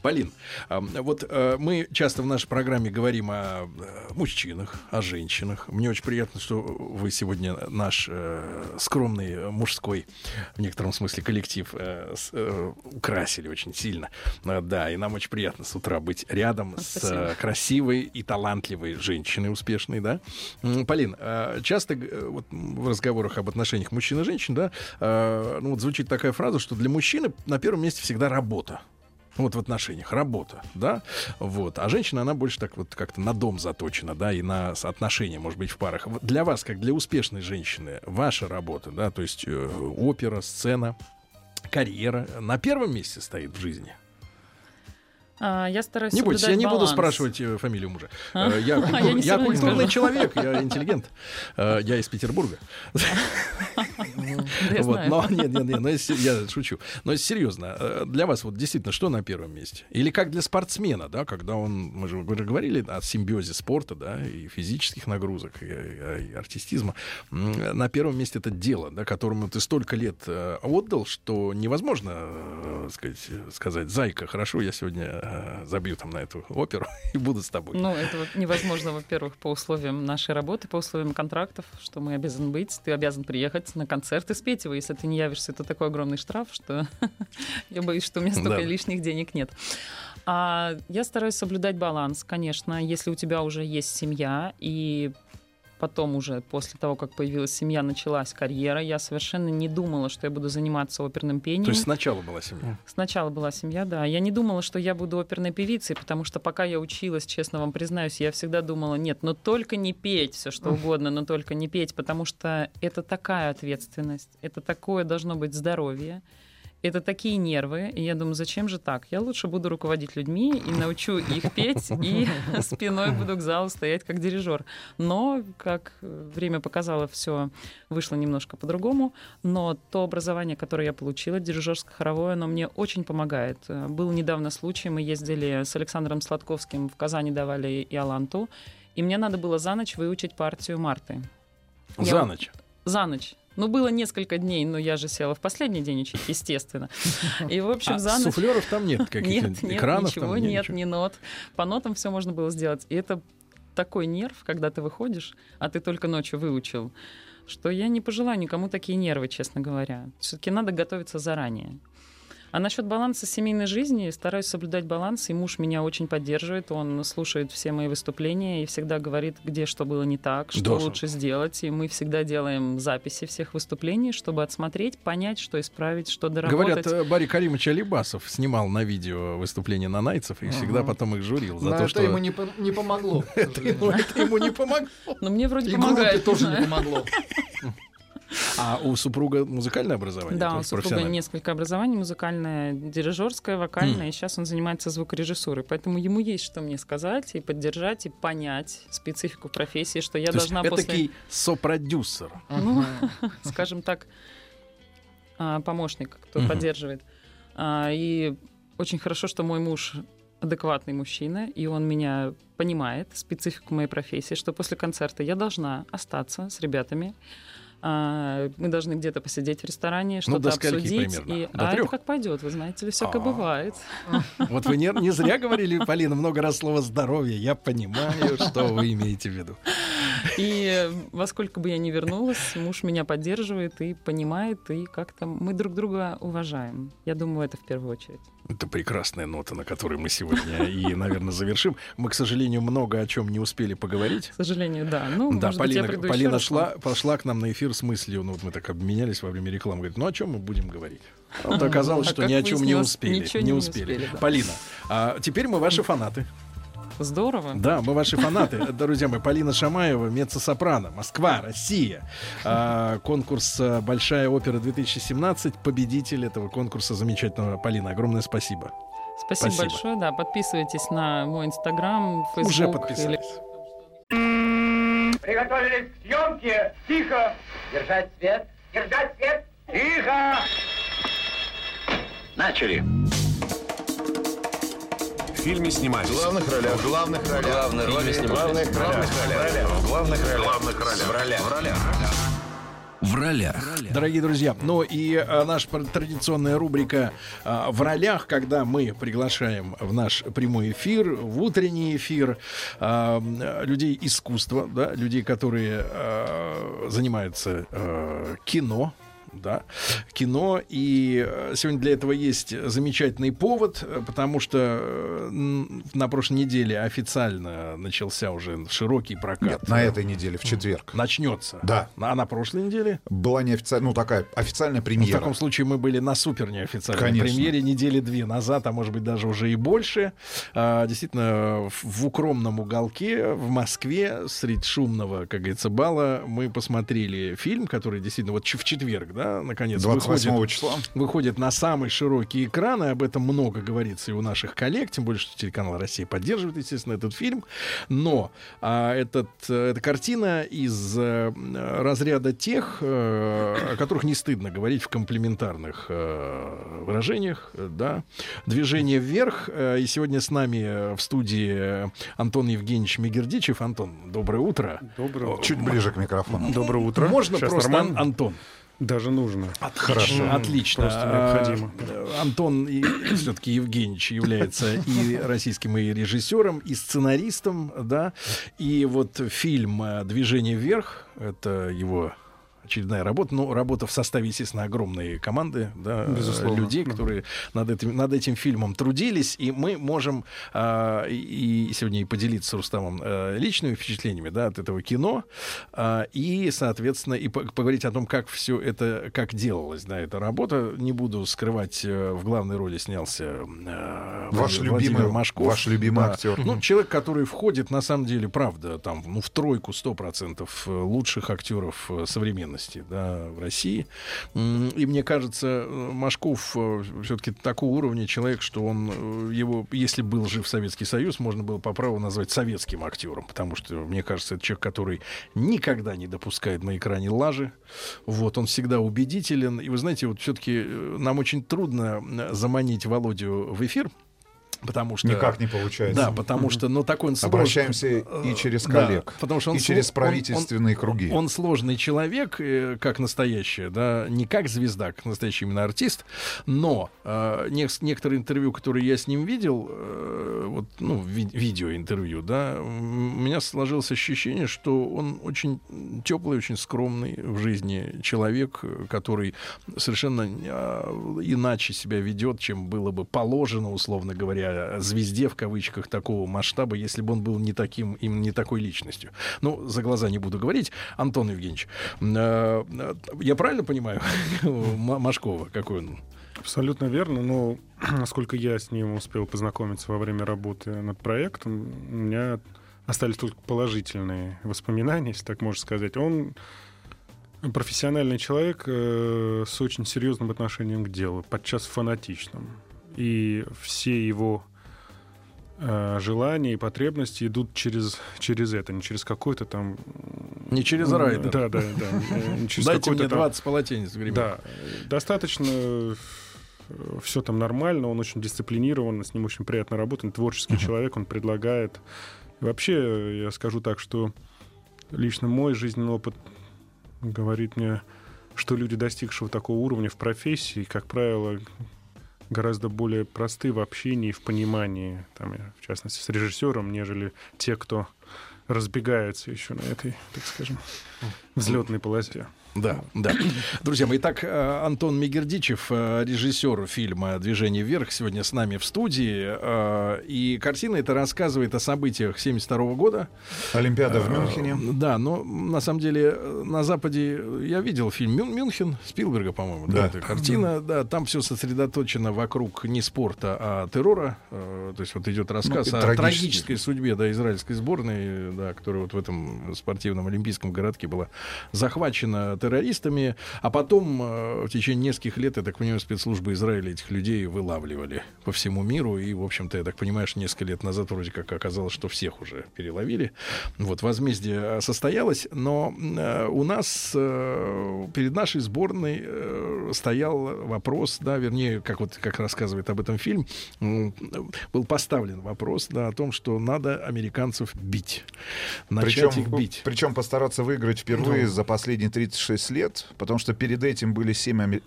Полин, вот э, мы часто в нашей программе говорим о э, мужчинах, о женщинах. Мне очень приятно, что вы сегодня наш э, скромный мужской, в некотором смысле, коллектив с- украсили очень сильно. Да, и нам очень приятно с утра быть рядом с Спасибо. э, красивой и талантливой женщиной успешной, да. Полин, часто вот в разговорах об отношениях мужчин и женщин, да, э, ну вот звучит такая фраза, что для мужчины на первом месте всегда работа. Вот в отношениях работа, да, вот. А женщина, она больше так вот как-то на дом заточена, да, и на отношения, может быть, в парах. Для вас, как для успешной женщины, ваша работа, да, то есть э, опера, сцена, карьера на первом месте стоит в жизни. А, я стараюсь Не бойтесь, я не буду спрашивать э, фамилию мужа. А? Э, Я, А, культур- я я культурный человек, я интеллигент. Э, Я из Петербурга. Вот, но нет, нет, нет, но я шучу. Но серьезно, для вас вот действительно что на первом месте? Или как для спортсмена, да, когда он, мы же говорили о симбиозе спорта, да, и физических нагрузок, и, и- и артистизма. На первом месте это дело, да, которому ты столько лет отдал, что невозможно сказать, сказать, зайка, хорошо, я сегодня э, забью там на эту оперу и буду с тобой. Ну, это вот невозможно, во-первых, по условиям нашей работы, по условиям контрактов, что мы обязаны быть. Ты обязан приехать на концерт и спеть его. Если ты не явишься, это такой огромный штраф, что я боюсь, что у меня столько Да. лишних денег нет. А я стараюсь соблюдать баланс, конечно. Если у тебя уже есть семья, и потом уже, после того, как появилась семья, началась карьера, я совершенно не думала, что я буду заниматься оперным пением. То есть сначала была семья. Сначала была семья, да. Я не думала, что я буду оперной певицей, потому что пока я училась, честно вам признаюсь, я всегда думала, нет, но только не петь, все что угодно, но только не петь, потому что это такая ответственность, это такое должно быть здоровье. Это такие нервы, и я думаю, зачем же так? Я лучше буду руководить людьми и научу их петь, и спиной буду к залу стоять как дирижер. Но, как время показало, все вышло немножко по-другому. Но то образование, которое я получила, дирижерско-хоровое, оно мне очень помогает. Был недавно случай, мы ездили с Александром Сладковским в Казани, давали Иоланту, и мне надо было за ночь выучить партию Марты. Я За вот- ночь. За ночь. Ну, было несколько дней, но я же села в последний день учить, естественно. И, в общем, А за ночь... суфлеров там нет, каких-то Нет, нет, экранов ничего, там нет, ничего. ни нот. По нотам все можно было сделать. И это такой нерв, когда ты выходишь, а ты только ночью выучил, что я не пожелаю никому такие нервы, честно говоря. Все-таки надо готовиться заранее. А насчет баланса семейной жизни, стараюсь соблюдать баланс, и муж меня очень поддерживает, он слушает все мои выступления и всегда говорит, где что было не так, что Доша. лучше сделать, и мы всегда делаем записи всех выступлений, чтобы отсмотреть, понять, что исправить, что доработать. Говорят, э, Барри Каримович Алибасов снимал на видео выступления нанайцев и всегда потом их журил за Но то, это что... ему не, по- не помогло. Это ему, не помогло. Но мне вроде помогает. тоже не помогло. А у супруга музыкальное образование? Да, у есть супруга несколько образований, музыкальное, дирижерское, вокальное, и сейчас он занимается звукорежиссурой. Поэтому ему есть что мне сказать и поддержать, и понять специфику профессии, что я То есть должна это после... такой сопродюсер. Ну, скажем так, а, помощник, кто поддерживает. А, И очень хорошо, что мой муж адекватный мужчина, и он меня понимает, специфику моей профессии, что после концерта я должна остаться с ребятами. А, Мы должны где-то посидеть в ресторане, что-то Ну, до обсудить. примерно? И... До а трёх? это как пойдет, вы знаете ли, все как А. бывает. Вот вы не, не зря говорили, Полина, много раз слово здоровье. Я понимаю, что вы имеете в виду. И во сколько бы я ни вернулась, муж меня поддерживает и понимает, и как-то мы друг друга уважаем. Я думаю, это в первую очередь. Это прекрасная нота, на которой мы сегодня и, наверное, завершим. Мы, к сожалению, много о чем не успели поговорить. К сожалению, да. Ну, да, может быть, я Полина, Полина шла, пошла к нам на эфир с мыслью, ну вот мы так обменялись во время рекламы, говорит, ну о чем мы будем говорить? А Вот оказалось, А что ни о чем не успели. Не не успели. успели, да. Полина, а теперь мы ваши фанаты. Здорово. Да, мы ваши фанаты. Друзья мои, Полина Шамаева, меццо-сопрано, Москва, Россия. А, конкурс а, «Большая опера-2017». Победитель этого конкурса замечательного. Полина, огромное спасибо. Спасибо, Спасибо. большое. Да, подписывайтесь на мой инстаграм, фейсбук. Уже или- подписались. Приготовились к съемке. Тихо. Держать свет. Держать свет. Тихо. Начали. В фильме снимались. В главных ролях. В главных ролях. Главные роли снимались. главных ролях. В главных ролях. В главных ролях. В ролях. В ролях. В ролях. Дорогие друзья, ну и а, наша традиционная рубрика а, в ролях, когда мы приглашаем в наш прямой эфир, в утренний эфир а, людей искусства, да, людей, которые а, занимаются а, кино. Да, кино. И э, сегодня для этого есть замечательный повод, э, потому что э, на прошлой неделе официально начался уже широкий прокат. Нет, на этой неделе, в четверг. Начнется. Да. А на прошлой неделе? Была неофициальная, ну такая официальная В премьера. таком случае мы были на супер неофициальной Конечно. премьере недели две назад, а может быть даже уже и больше. А, действительно, в, в укромном уголке в Москве, среди шумного, как говорится, бала, мы посмотрели фильм, который действительно вот в четверг, да, наконец, 28 выходит, числа. выходит на самые широкие экраны. Об этом много говорится и у наших коллег, тем более, что телеканал «Россия» поддерживает, естественно, этот фильм. Но а, этот, э, эта картина из э, разряда тех, э, о которых не стыдно говорить в комплементарных э, выражениях, да. Движение вверх. Э, И сегодня с нами в студии Антон Евгеньевич Мегердичев. Антон, доброе утро. Доброе Чуть ближе к микрофону. Доброе утро. Можно Сейчас просто нормально? Ан- Антон. Даже нужно. Хорошо. Отлично. Просто А, необходимо. Антон все-таки Евгеньевич является и российским и режиссером, и сценаристом, да. И вот фильм э, «Движение вверх» — это его очередная работа, ну, работа в составе, естественно, огромной команды, да, Безусловно. людей, Да. которые над этим, над этим фильмом трудились, и мы можем а, и сегодня и поделиться с Рустамом э, личными впечатлениями, да, от этого кино, а, и, соответственно, и по- поговорить о том, как все это, как делалась, да, эта работа. Не буду скрывать, э, в главной роли снялся э, Ваш Владимир любимый- Машков. ваш любимый Да. актер. Ну, человек, который входит, на самом деле, правда, там, ну, в тройку 100% лучших актеров э, современности, да, в России. И мне кажется, э, Машков все-таки такого уровня человек, что он э, его, если был жив Советский Союз, можно было по праву назвать советским актером, потому что, мне кажется, это человек, который никогда не допускает на экране лажи. Вот, он всегда убедителен. И вы знаете, вот все-таки нам очень трудно э, заманить Володю в эфир, Потому что... Никак не получается. Да, потому что, ну, такой он сложный. Обращаемся и через Да, коллег, потому что он и через сло- он- правительственные он- круги. Он сложный человек, э, как настоящий, да, не как звезда, как настоящий именно артист, но э, нек- некоторые интервью, которые я с ним видел, э, вот, ну, ви- видеоинтервью, да, у меня сложилось ощущение, что он очень теплый, очень скромный в жизни человек, который совершенно э, иначе себя ведет, чем было бы положено, условно говоря, звезде в кавычках такого масштаба, если бы он был не таким, именно не такой личностью. Ну, за глаза не буду говорить. Антон Евгеньевич, э, э, я правильно понимаю Машкова, какой он? Абсолютно верно, но насколько я с ним успел познакомиться во время работы над проектом, у меня остались только положительные воспоминания, если так можно сказать. Он профессиональный человек э, с очень серьезным отношением к делу, подчас фанатичным. И все его э, желания и потребности идут через, через это, не через какой-то там... Не через м, райдер. Да, да, да. э, не через Дайте мне там- 20 полотенец гребенок. Да, достаточно все там нормально, он очень дисциплинирован, с ним очень приятно работать, он творческий человек, он предлагает. И вообще, я скажу так, что лично мой жизненный опыт говорит мне, что люди, достигшего такого уровня в профессии, как правило, гораздо более просты в общении и в понимании, там, в частности, с режиссером, нежели те, кто разбегаются еще на этой, так скажем, взлетной полосе. Да, да. Друзья мои, итак, э, Антон Мегердичев, э, режиссер фильма «Движение вверх», сегодня с нами в студии. э, И картина это рассказывает о событиях 72 года. Олимпиада в Мюнхене. Да, но на самом деле на Западе я видел фильм «Мюн- «Мюнхен» Спилберга, по-моему. Да, Да. эта картина. Да, там все сосредоточено вокруг не спорта, а террора. То есть вот идет рассказ Ну, о трагической судьбе да, израильской сборной, да, которая вот в этом спортивном олимпийском городке была захвачена террористами, а потом э, в течение нескольких лет, я так понимаю, спецслужбы Израиля этих людей вылавливали по всему миру, и, в общем-то, я так понимаю, что несколько лет назад вроде как оказалось, что всех уже переловили. Вот, возмездие э, состоялось, но э, у нас перед нашей сборной стоял вопрос, да, вернее, как вот как рассказывает об этом фильм, был поставлен вопрос, да, о том, что надо американцев бить, начать Причем, их бить. причем постараться выиграть впервые Ну. за последние 36 лет, потому что перед этим были 7,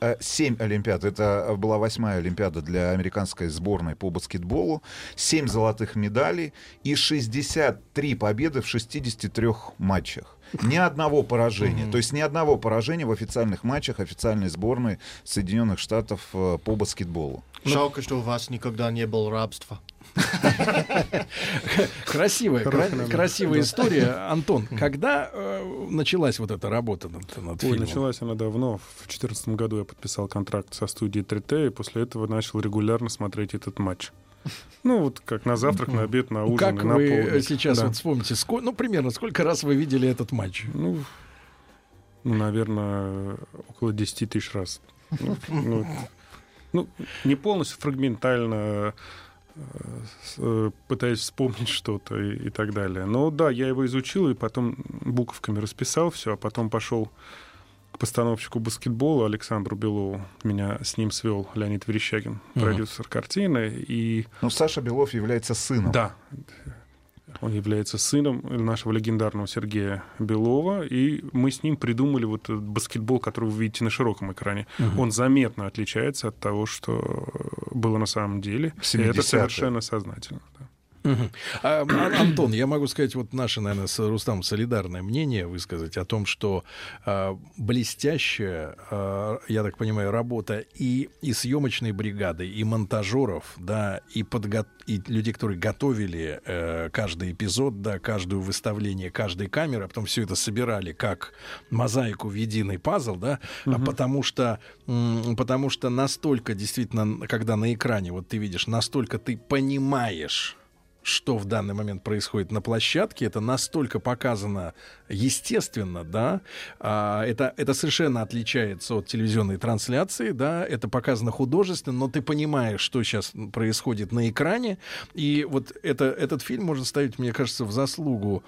Олимпиад. Это была восьмая Олимпиада для американской сборной по баскетболу. 7 золотых медалей и 63 победы в 63 матчах. Ни одного поражения. То есть ни одного поражения в официальных матчах официальной сборной Соединенных Штатов э, по баскетболу. Жалко, что у вас никогда не было рабства. Красивая, красивая история. Антон, когда э, началась вот эта работа над, над Ой, фильмом? началась она давно. В 2014 году я подписал контракт со студией 3T, и после этого начал регулярно смотреть этот матч. Ну, вот как на завтрак, на обед, на ужин Как на вы полдник. сейчас Да. вот вспомните, ну, примерно, сколько раз вы видели этот матч? Ну, ну, наверное, около 10 тысяч раз. Ну, ну, ну, не полностью, фрагментально, э, э, пытаясь вспомнить что-то и, и так далее. Но да, я его изучил и потом буковками расписал все, а потом пошел к постановщику баскетбола Александру Белову. Меня с ним свел Леонид Верещагин, Мгм. продюсер картины. И Ну, Саша Белов является сыном. да. Он является сыном нашего легендарного Сергея Белова, и мы с ним придумали вот этот баскетбол, который вы видите на широком экране. Мгм. Он заметно отличается от того, что было на самом деле. И это 70-е. совершенно сознательно. да. А, Ан- Антон, я могу сказать, вот наше, наверное, с Рустамом солидарное мнение высказать о том, что а, блестящая, а, я так понимаю, работа и, и съемочной бригады, и монтажеров, да, и, подго- и людей, которые готовили э, каждый эпизод, да, каждое выставление каждой камеры, а потом все это собирали как мозаику в единый пазл, да, Мгм. потому что, потому что настолько действительно, когда на экране, вот ты видишь, настолько ты понимаешь, что в данный момент происходит на площадке, это настолько показано естественно, да, а, это, это совершенно отличается от телевизионной трансляции, да, это показано художественно, но ты понимаешь, что сейчас происходит на экране, и вот это, этот фильм можно ставить, мне кажется, в заслугу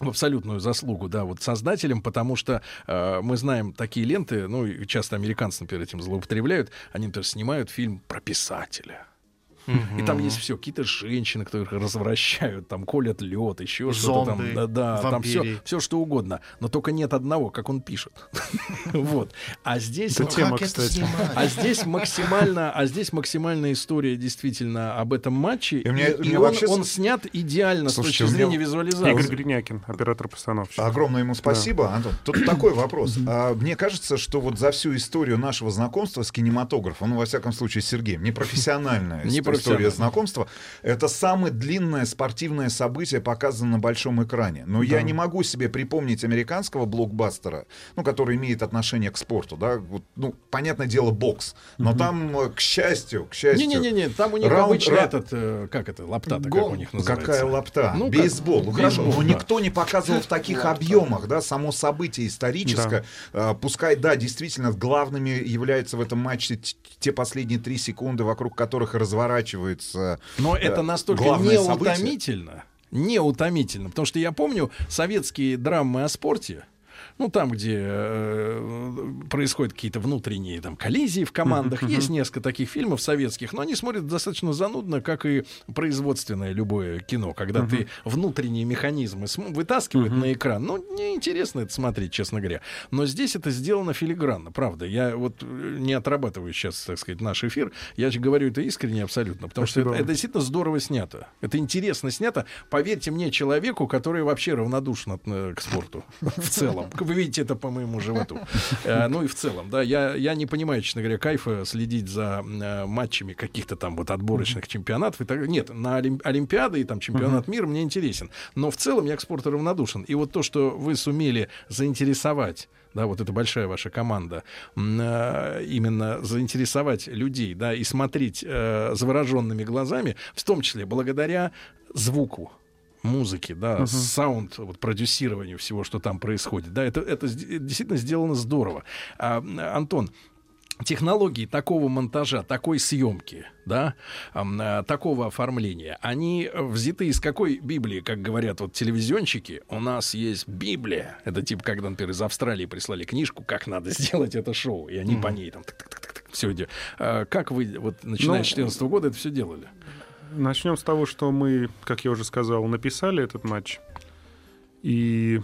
в абсолютную заслугу, да, вот создателям, потому что э, мы знаем такие ленты, ну, часто американцы, например, этим злоупотребляют, они, например, снимают фильм про писателя. И там есть все, какие-то женщины, которых развращают, там колят лед, еще что-то там. Да, да, там все, все что угодно. Но только нет одного, как он пишет. Вот. А здесь... Тема, кстати. А здесь максимально, а здесь максимальная история действительно об этом матче. И меня- И, меня он, вообще он снят идеально Слушайте, с точки меня- зрения визуализации. Игорь Гринякин, оператор-постановщик. Огромное ему спасибо, Антон. Тут такой вопрос. А, Мне кажется, что вот за всю историю нашего знакомства с кинематографом, ну, во всяком случае, с Сергеем, непрофессиональная Не история знакомства, это самое длинное спортивное событие, показано на большом экране. Но я не могу себе припомнить американского блокбастера, ну, который имеет отношение к спорту, да, ну, понятное дело, бокс. Но там, э, к счастью, к счастью... Не-не-не, там у них раунд- обычно ра- этот, э, как это, лапта-то, как Гол. у них называется. Какая лапта? Ну, как- Бейсбол. Ну, хорошо, бейсбол, но да. никто не показывал в таких объемах, да, само событие историческое. А, Пускай, да, действительно, главными являются в этом матче те последние три секунды, вокруг которых разворачивается Но э, это настолько главное событие. неутомительно, неутомительно, потому что я помню советские драмы о спорте, ну, там, где э, происходят какие-то внутренние там коллизии в командах. Есть несколько таких фильмов советских, но они смотрят достаточно занудно, как и производственное любое кино, когда ты внутренние механизмы вытаскивают на экран. Ну, неинтересно это смотреть, честно говоря. Но здесь это сделано филигранно, правда. Я вот э, не отрабатываю сейчас, так сказать, наш эфир. Я же говорю это искренне абсолютно, потому что Спасибо это, вам. это действительно здорово снято. Это интересно снято. Поверьте мне, человеку, который вообще равнодушен э, к спорту в целом. Вы видите это по моему животу. Э, Ну и в целом, да, я, я не понимаю, честно говоря, кайфа следить за э, матчами каких-то там вот отборочных чемпионатов. И так, нет, на Олим- Олимпиады и там чемпионат мира мне интересен. Но в целом я к спорту равнодушен. И вот то, что вы сумели заинтересовать да, вот эта большая ваша команда, э, именно заинтересовать людей, да, и смотреть э, завороженными глазами, в том числе благодаря звуку музыки, да, Мгм. саунд, вот, продюсированию всего, что там происходит, да, это, это действительно сделано здорово. А, Антон, технологии такого монтажа, такой съемки, да, а, такого оформления, они взяты из какой Библии, как говорят вот телевизионщики, у нас есть Библия. Это типа, когда, например, из Австралии прислали книжку, как надо сделать это шоу, и они по ней там все идет. Как вы, вот, начиная Ну, с 2014 года, это все делали? Начнем с того, что мы, как я уже сказал, написали этот матч и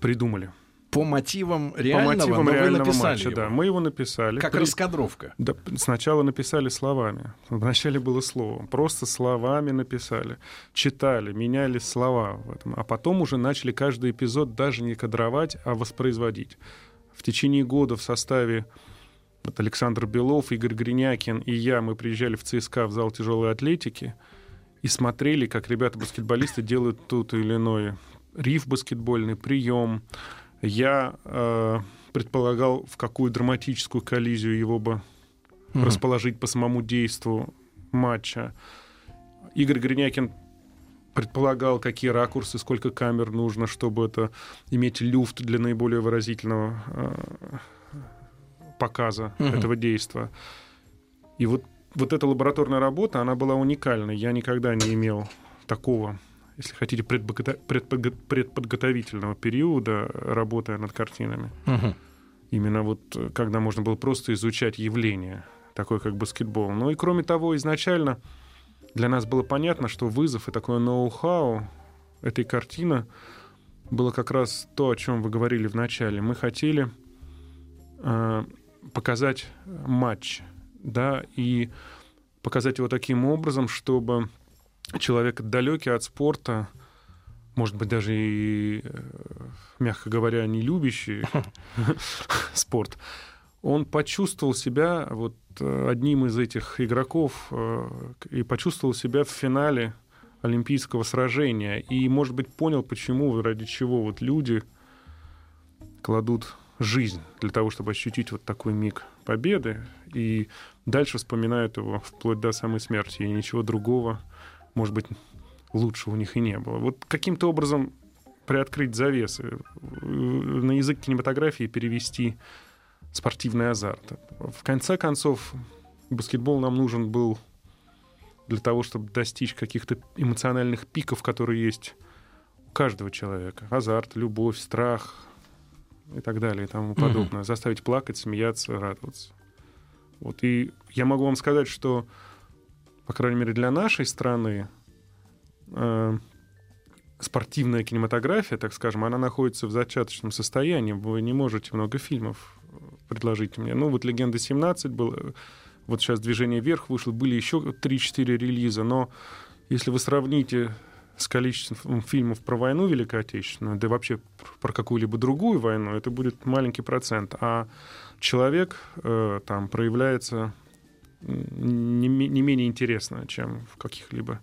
придумали. По мотивам реального, По мотивам но вы реального написали матча, его. да. Мы его написали. Как раскадровка. Да, сначала написали словами. Вначале было слово. Просто словами написали. Читали, меняли слова в этом. А потом уже начали каждый эпизод даже не кадровать, а воспроизводить. В течение года в составе Александр Белов, Игорь Гринякин и я, мы приезжали в ЦСКА в зал тяжелой атлетики и смотрели, как ребята-баскетболисты делают тот или иной риф баскетбольный, прием. Я э, предполагал, в какую драматическую коллизию его бы Мгм. расположить по самому действу матча. Игорь Гринякин предполагал, какие ракурсы, сколько камер нужно, чтобы это иметь люфт для наиболее выразительного э, показа Мгм. этого действия. И вот, вот эта лабораторная работа, она была уникальной. Я никогда не имел такого, если хотите, предпого- предпого- предподготовительного периода, работая над картинами. Мгм. Именно вот когда можно было просто изучать явление, такое как баскетбол. Ну и кроме того, изначально для нас было понятно, что вызов и такое ноу-хау этой картины было как раз то, о чем вы говорили в начале. Мы хотели э, показать матч, да, и показать его таким образом, чтобы человек далекий от спорта, может быть, даже и, э, мягко говоря, не любящий спорт, он почувствовал себя вот э, одним из этих игроков э, и почувствовал себя в финале олимпийского сражения. И, может быть, понял, почему, ради чего вот люди кладут жизнь для того, чтобы ощутить вот такой миг победы, и дальше вспоминают его вплоть до самой смерти, и ничего другого, может быть, лучше у них и не было. Вот каким-то образом приоткрыть завесы, э, на язык кинематографии перевести спортивный азарт. В конце концов, баскетбол нам нужен был для того, чтобы достичь каких-то эмоциональных пиков, которые есть у каждого человека. Азарт, любовь, страх и так далее и тому подобное. Заставить плакать, смеяться, радоваться. Вот. И я могу вам сказать, что по крайней мере, для нашей страны э, спортивная кинематография, так скажем, она находится в зачаточном состоянии. Вы не можете много фильмов э, предложить мне. Ну, вот «Легенда 17» был, э, вот сейчас «Движение вверх» вышло, были еще 3-4 релиза, но если вы сравните с количеством фильмов про войну Великой Отечественную, да и вообще про какую-либо другую войну, это будет маленький процент. А человек э, там проявляется не, не менее интересно, чем в каких-либо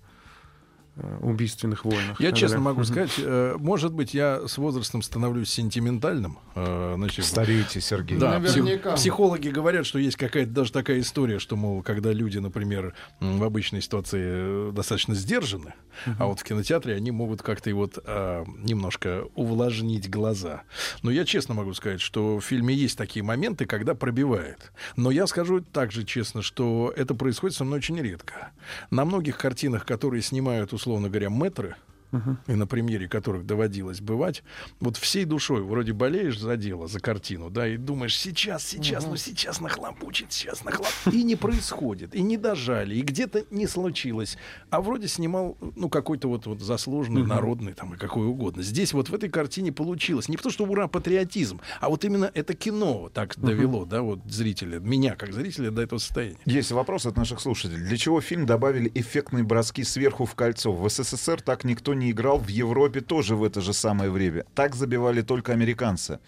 убийственных войнах. Я честно Да. могу сказать, э, может быть, я с возрастом становлюсь сентиментальным. э, значит, Стареете, Сергей. Да, Наверняка. психологи говорят, что есть какая-то даже такая история, что, мол, когда люди, например, в обычной ситуации э, достаточно сдержаны, а вот в кинотеатре они могут как-то и вот а, немножко увлажнить глаза. Но я честно могу сказать, что в фильме есть такие моменты, когда пробивает. Но я скажу также честно, что это происходит со мной очень редко. На многих картинах, которые снимают, условно говоря, метры, и на премьере которых доводилось бывать, вот всей душой вроде болеешь за дело, за картину, да, и думаешь, сейчас, сейчас, ну сейчас нахлопучит, сейчас нахлопучит. И не происходит, и не дожали, и где-то не случилось. А вроде снимал, ну, какой-то вот, вот заслуженный, народный, там, и какой угодно. Здесь вот в этой картине получилось. Не потому, что ура, патриотизм, а вот именно это кино так довело, да, вот зрителя, меня как зрителя до этого состояния. Есть вопрос от наших слушателей. Для чего фильм добавили эффектные броски сверху в кольцо? В СССР так никто не играл, в Европе тоже в это же самое время. Так забивали только американцы.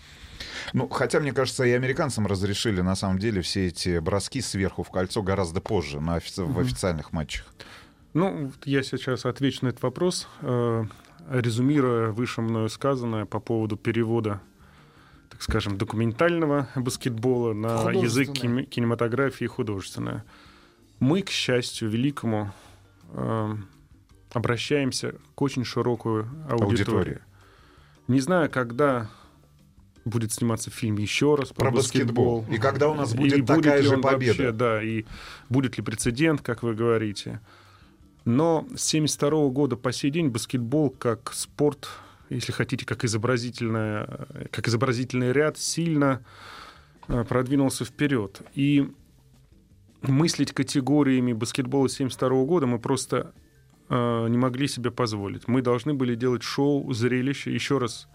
Ну, хотя, мне кажется, и американцам разрешили, на самом деле, все эти броски сверху в кольцо гораздо позже, на офици- в официальных матчах. Ну, я сейчас отвечу на этот вопрос, э, резюмируя выше мною сказанное по поводу перевода, так скажем, документального баскетбола на язык кин- кинематографии и художественное. Мы, к счастью, великому, э, обращаемся к очень широкую аудитории. Аудитории. Не знаю, когда будет сниматься фильм еще раз про, Про баскетбол. И когда у нас будет И такая ли же победа. вообще, да, и будет ли прецедент, как вы говорите. Но с 1972 года по сей день баскетбол как спорт, если хотите, как, изобразительная, как изобразительный ряд, сильно э, продвинулся вперед. И мыслить категориями баскетбола 1972 года мы просто не могли себе позволить. Мы должны были делать шоу, зрелище, еще раз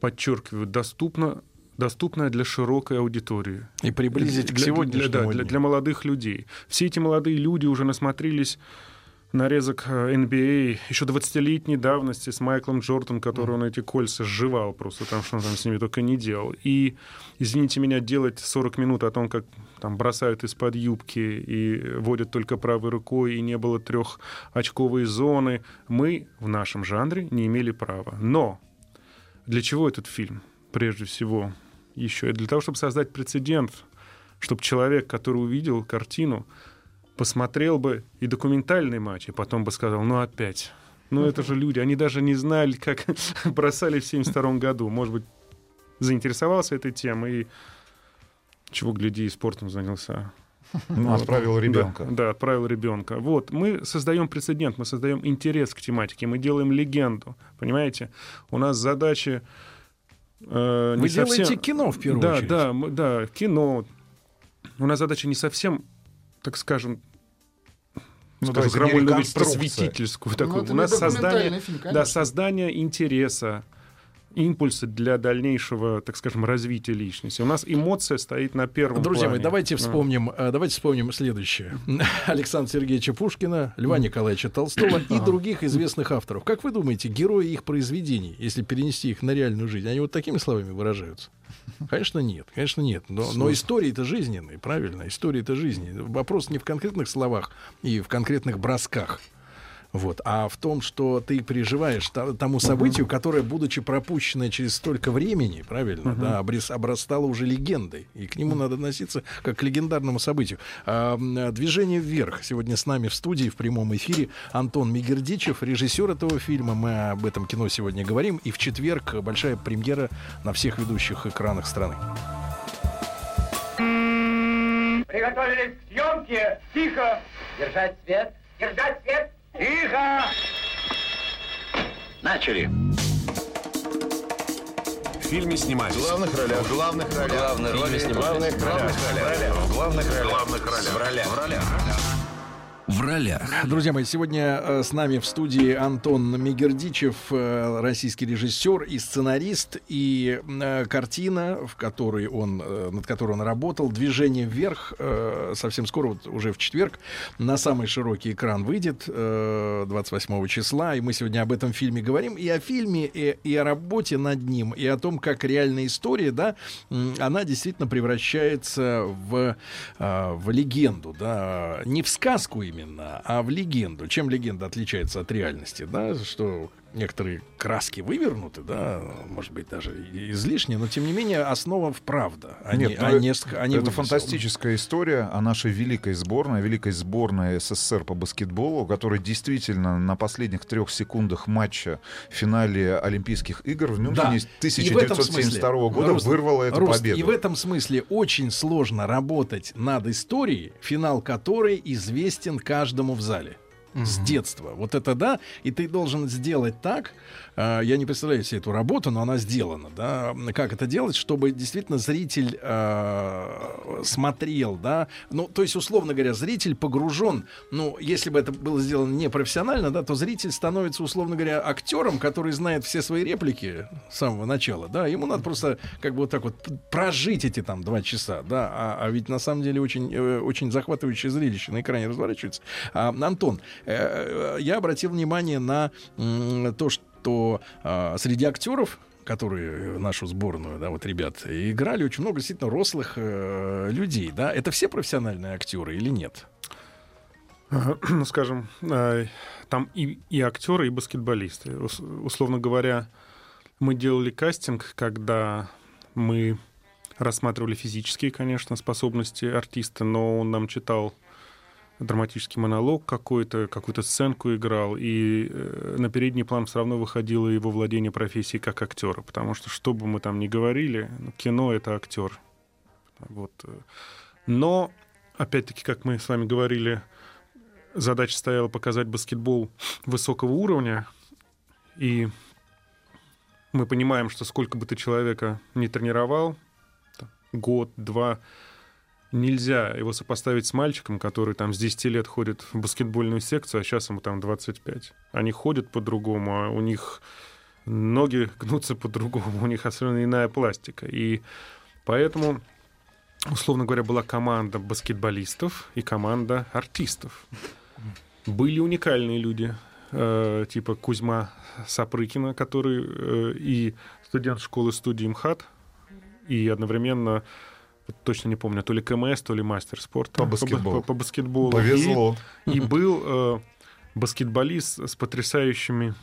подчеркиваю, доступно, доступное для широкой аудитории. И приблизить к Для- для- сегодняшнему да, для, для молодых людей. Все эти молодые люди уже насмотрелись нарезок э, NBA еще 20-летней давности с Майклом Джорданом, который он эти кольца сживал просто, там что он там с ними только не делал. И, извините меня, делать 40 минут о том, как там бросают из-под юбки и водят только правой рукой, и не было трехочковой зоны, мы в нашем жанре не имели права. Но для чего этот фильм? Прежде всего, еще и для того, чтобы создать прецедент, чтобы человек, который увидел картину, посмотрел бы и документальный матч, и потом бы сказал, ну опять. Ну это же люди, они даже не знали, как бросали в 72 году. Может быть, заинтересовался этой темой и чего гляди, и спортом занялся. Ну, отправил Да, ребенка. Да, отправил ребенка. Вот, мы создаем прецедент, мы создаем интерес к тематике, мы делаем легенду, понимаете? У нас задачи... э, не Вы делаете совсем- кино, в первую да, очередь. Да, мы- да, кино. У нас задача не совсем, так скажем, Ну, скажу крамольную вещь, просветительскую Ну, такую. это У нас создание, фильм, да, конечно. создание интереса, импульса для дальнейшего, так скажем, развития личности. У нас эмоция стоит на первом Друзья мои, плане. давайте Да. вспомним, э, давайте вспомним следующее. Александра Сергеевича Пушкина, Льва Николаевича Толстого и других известных авторов. Как вы думаете, герои их произведений, если перенести их на реальную жизнь, они вот такими словами выражаются? Конечно, нет. Конечно, нет. Но, но истории-то жизненные, правильно? Истории-то жизни. Вопрос не в конкретных словах и в конкретных бросках. Вот. А в том, что ты переживаешь тому событию, которое, будучи пропущенное через столько времени, правильно, Мгм. да, обрес- обрастало уже легендой. И к нему надо относиться как к легендарному событию. А, Движение вверх. Сегодня с нами в студии в прямом эфире Антон Мигердичев, режиссер этого фильма. Мы об этом кино сегодня говорим. И в четверг большая премьера на всех ведущих экранах страны. Приготовились к съемке. Тихо. Держать свет. Держать свет. Тихо. Начали. В фильме снимались. В главных ролях. В главных ролях. Главные роли В снимались. главных ролях. В главных ролях. В главных ролях. В главных ролях. В ролях. В ролях. в ролях. Друзья мои, сегодня э, с нами в студии Антон Мегердичев, э, российский режиссер и сценарист, и э, картина, в которой он, над которой он работал, «Движение вверх», совсем скоро, вот уже в четверг, на самый широкий экран выйдет э, 28 числа, и мы сегодня об этом фильме говорим, и о фильме, и, и о работе над ним, и о том, как реальная история, да, она действительно превращается в, в легенду, да, не в сказку именно, а в легенду. Чем легенда отличается от реальности, да, что некоторые краски вывернуты, да, может быть, даже излишне, но тем не менее основа в правда, а Нет, не, ну, а не ск- а это фантастическая история о нашей великой сборной, великой сборной СССР по баскетболу, которая действительно на последних трех секундах матча в финале Олимпийских игр в Мюнхене Да. И в этом 1972 смысле, года Руст, вырвала эту Руст, победу. И в этом смысле очень сложно работать над историей, финал которой известен каждому в зале. С детства. Вот это да. И ты должен сделать так. Э, я не представляю себе эту работу, но она сделана. Да, как это делать, чтобы действительно зритель э, смотрел, да. Ну, то есть, условно говоря, зритель погружен. Ну, если бы это было сделано непрофессионально, да, то зритель становится, условно говоря, актером, который знает все свои реплики с самого начала. Да, ему надо просто как бы вот так вот прожить эти там два часа, да. А, а ведь на самом деле очень, э, очень захватывающее зрелище на экране разворачивается. А, Антон, э, э, я обратил внимание на то, что а, среди актеров которые нашу сборную, да, вот ребят, играли очень много действительно рослых э, людей, да. Это все профессиональные актеры или нет? Ну, скажем, э, там и, и актеры, и баскетболисты. Ус- Условно говоря, мы делали кастинг, когда мы рассматривали физические, конечно, способности артиста, но он нам читал драматический монолог какой-то, какую-то сценку играл, и э, на передний план все равно выходило его владение профессией как актера, потому что что бы мы там ни говорили, ну, кино — это актер. Вот. э. Но, опять-таки, как мы с вами говорили, задача стояла показать баскетбол высокого уровня, и мы понимаем, что сколько бы ты человека не тренировал, год, два, нельзя его сопоставить с мальчиком, который там с 10 лет ходит в баскетбольную секцию, а сейчас ему там 25. Они ходят по-другому, а у них ноги гнутся по-другому, у них особенно иная пластика. И поэтому, условно говоря, была команда баскетболистов и команда артистов. Были уникальные люди, э, типа Кузьма Сапрыкина, который э, и студент школы студии МХАТ, и одновременно точно не помню, то ли КМС, то ли мастер спорта. По баскетболу. По, по баскетболу. Повезло. И, и был э, баскетболист с потрясающими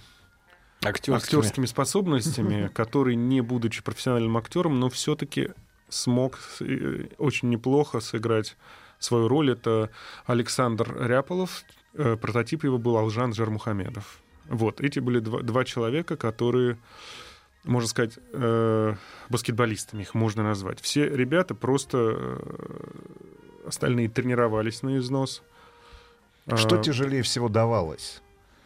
Актерскими. актерскими способностями, который, не будучи профессиональным актером, но все-таки смог э, очень неплохо сыграть свою роль. Это Александр Ряполов, э, прототип его был Алжан Жармухамедов. Вот, эти были два, два человека, которые, можно сказать, э, баскетболистами их можно назвать. Все ребята просто э, остальные тренировались на износ. Что А, тяжелее всего давалось?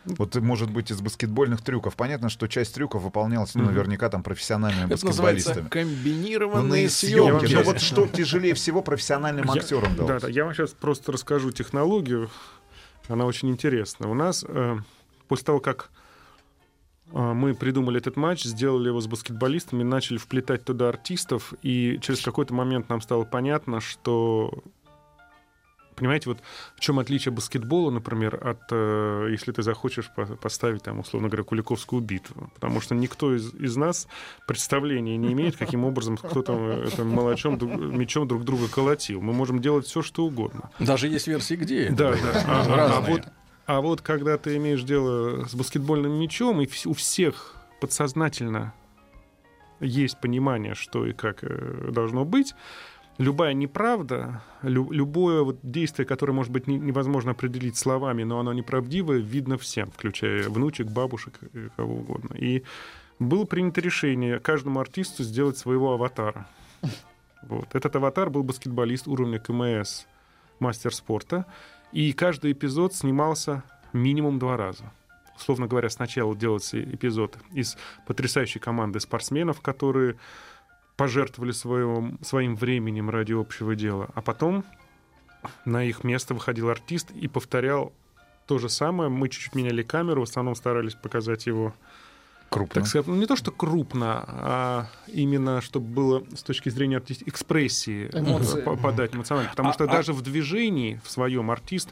Вот, может быть, из баскетбольных трюков. Понятно, что часть трюков выполнялась, ну, наверняка, там, профессиональными Это баскетболистами. комбинированные Ну, съемки. съемки. Ну, вот что тяжелее всего профессиональным Я- актерам Да, давалось? да, я вам сейчас просто расскажу технологию. Она очень интересна. У нас э, после того, как мы придумали этот матч, сделали его с баскетболистами, начали вплетать туда артистов, и через какой-то момент нам стало понятно, что Понимаете, вот в чем отличие баскетбола, например, от, э, если ты захочешь по- поставить, там, условно говоря, Куликовскую битву. Потому что никто из, из нас представления не имеет, каким образом кто там э, молочом, мечом друг друга колотил. Мы можем делать все, что угодно. Даже есть версии, где это Да, да. А, а- а вот, а вот когда ты имеешь дело с баскетбольным мячом, и у всех подсознательно есть понимание, что и как э, должно быть, любая неправда, лю- любое вот действие, которое, может быть, не- невозможно определить словами, но оно неправдивое, видно всем, включая внучек, бабушек, и кого угодно. И было принято решение каждому артисту сделать своего аватара. Вот. Этот аватар был баскетболист уровня КМС, мастер спорта. И каждый эпизод снимался минимум два раза. Условно говоря, сначала делался эпизод из потрясающей команды спортсменов, которые пожертвовали своим, своим временем ради общего дела. А потом на их место выходил артист и повторял то же самое. Мы чуть-чуть меняли камеру, в основном старались показать его Крупно. так сказать, ну, не то что крупно, а именно чтобы было с точки зрения артист... экспрессии э, Эмоции. по- подать эмоционально. Потому А- что а- даже в движении в своем артист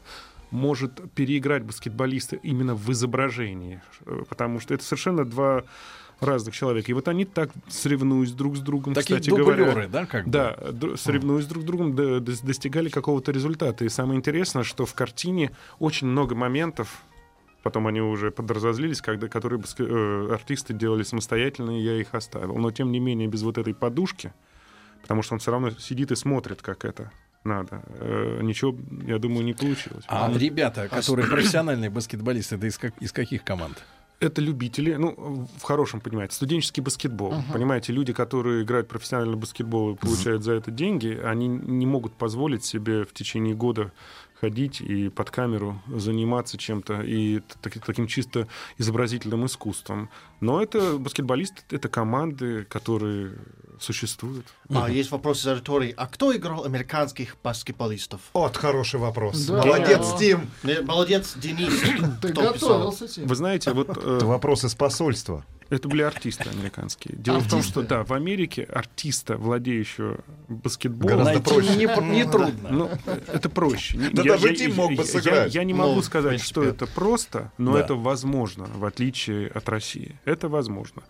может переиграть баскетболиста именно в изображении, Э, потому что это совершенно два разных человека. И вот они так соревнуясь друг с другом, Такие кстати говоря. дублеры, да, как бы? Да, соревнуясь друг с другом, достигали какого-то результата. И самое интересное, что в картине очень много моментов, потом они уже подразозлились, когда, которые э, артисты делали самостоятельно, и я их оставил. Но тем не менее без вот этой подушки, потому что он все равно сидит и смотрит, как это надо. Э, ничего, я думаю, не получилось. А Потому- ребята, которые профессиональные баскетболисты, это из, как- из каких команд? Это любители, ну, в хорошем понимаете, студенческий баскетбол. Ага. Понимаете, люди, которые играют профессиональный баскетбол и получают за это деньги, они не могут позволить себе в течение года ходить и под камеру заниматься чем-то и т- таки- таким чисто изобразительным искусством. Но это баскетболисты, это команды, которые существуют. А есть вопрос из аудитории. А кто играл американских баскетболистов? Вот хороший вопрос. Да. Молодец, Да. Не, Молодец, Денис. Ты готовился. Вы знаете, вот... э, Это вопрос из посольства. Это были артисты американские. Дело в том, Артисты? что да, в Америке артиста, владеющего баскетболом, Гораздо проще. не- нетрудно. Ну, это проще. Да Я- даже я- Тим мог бы я- сыграть. Я, я не Ну, могу в сказать, принципе. что это просто, но Да. это возможно, в отличие от России. Это возможно.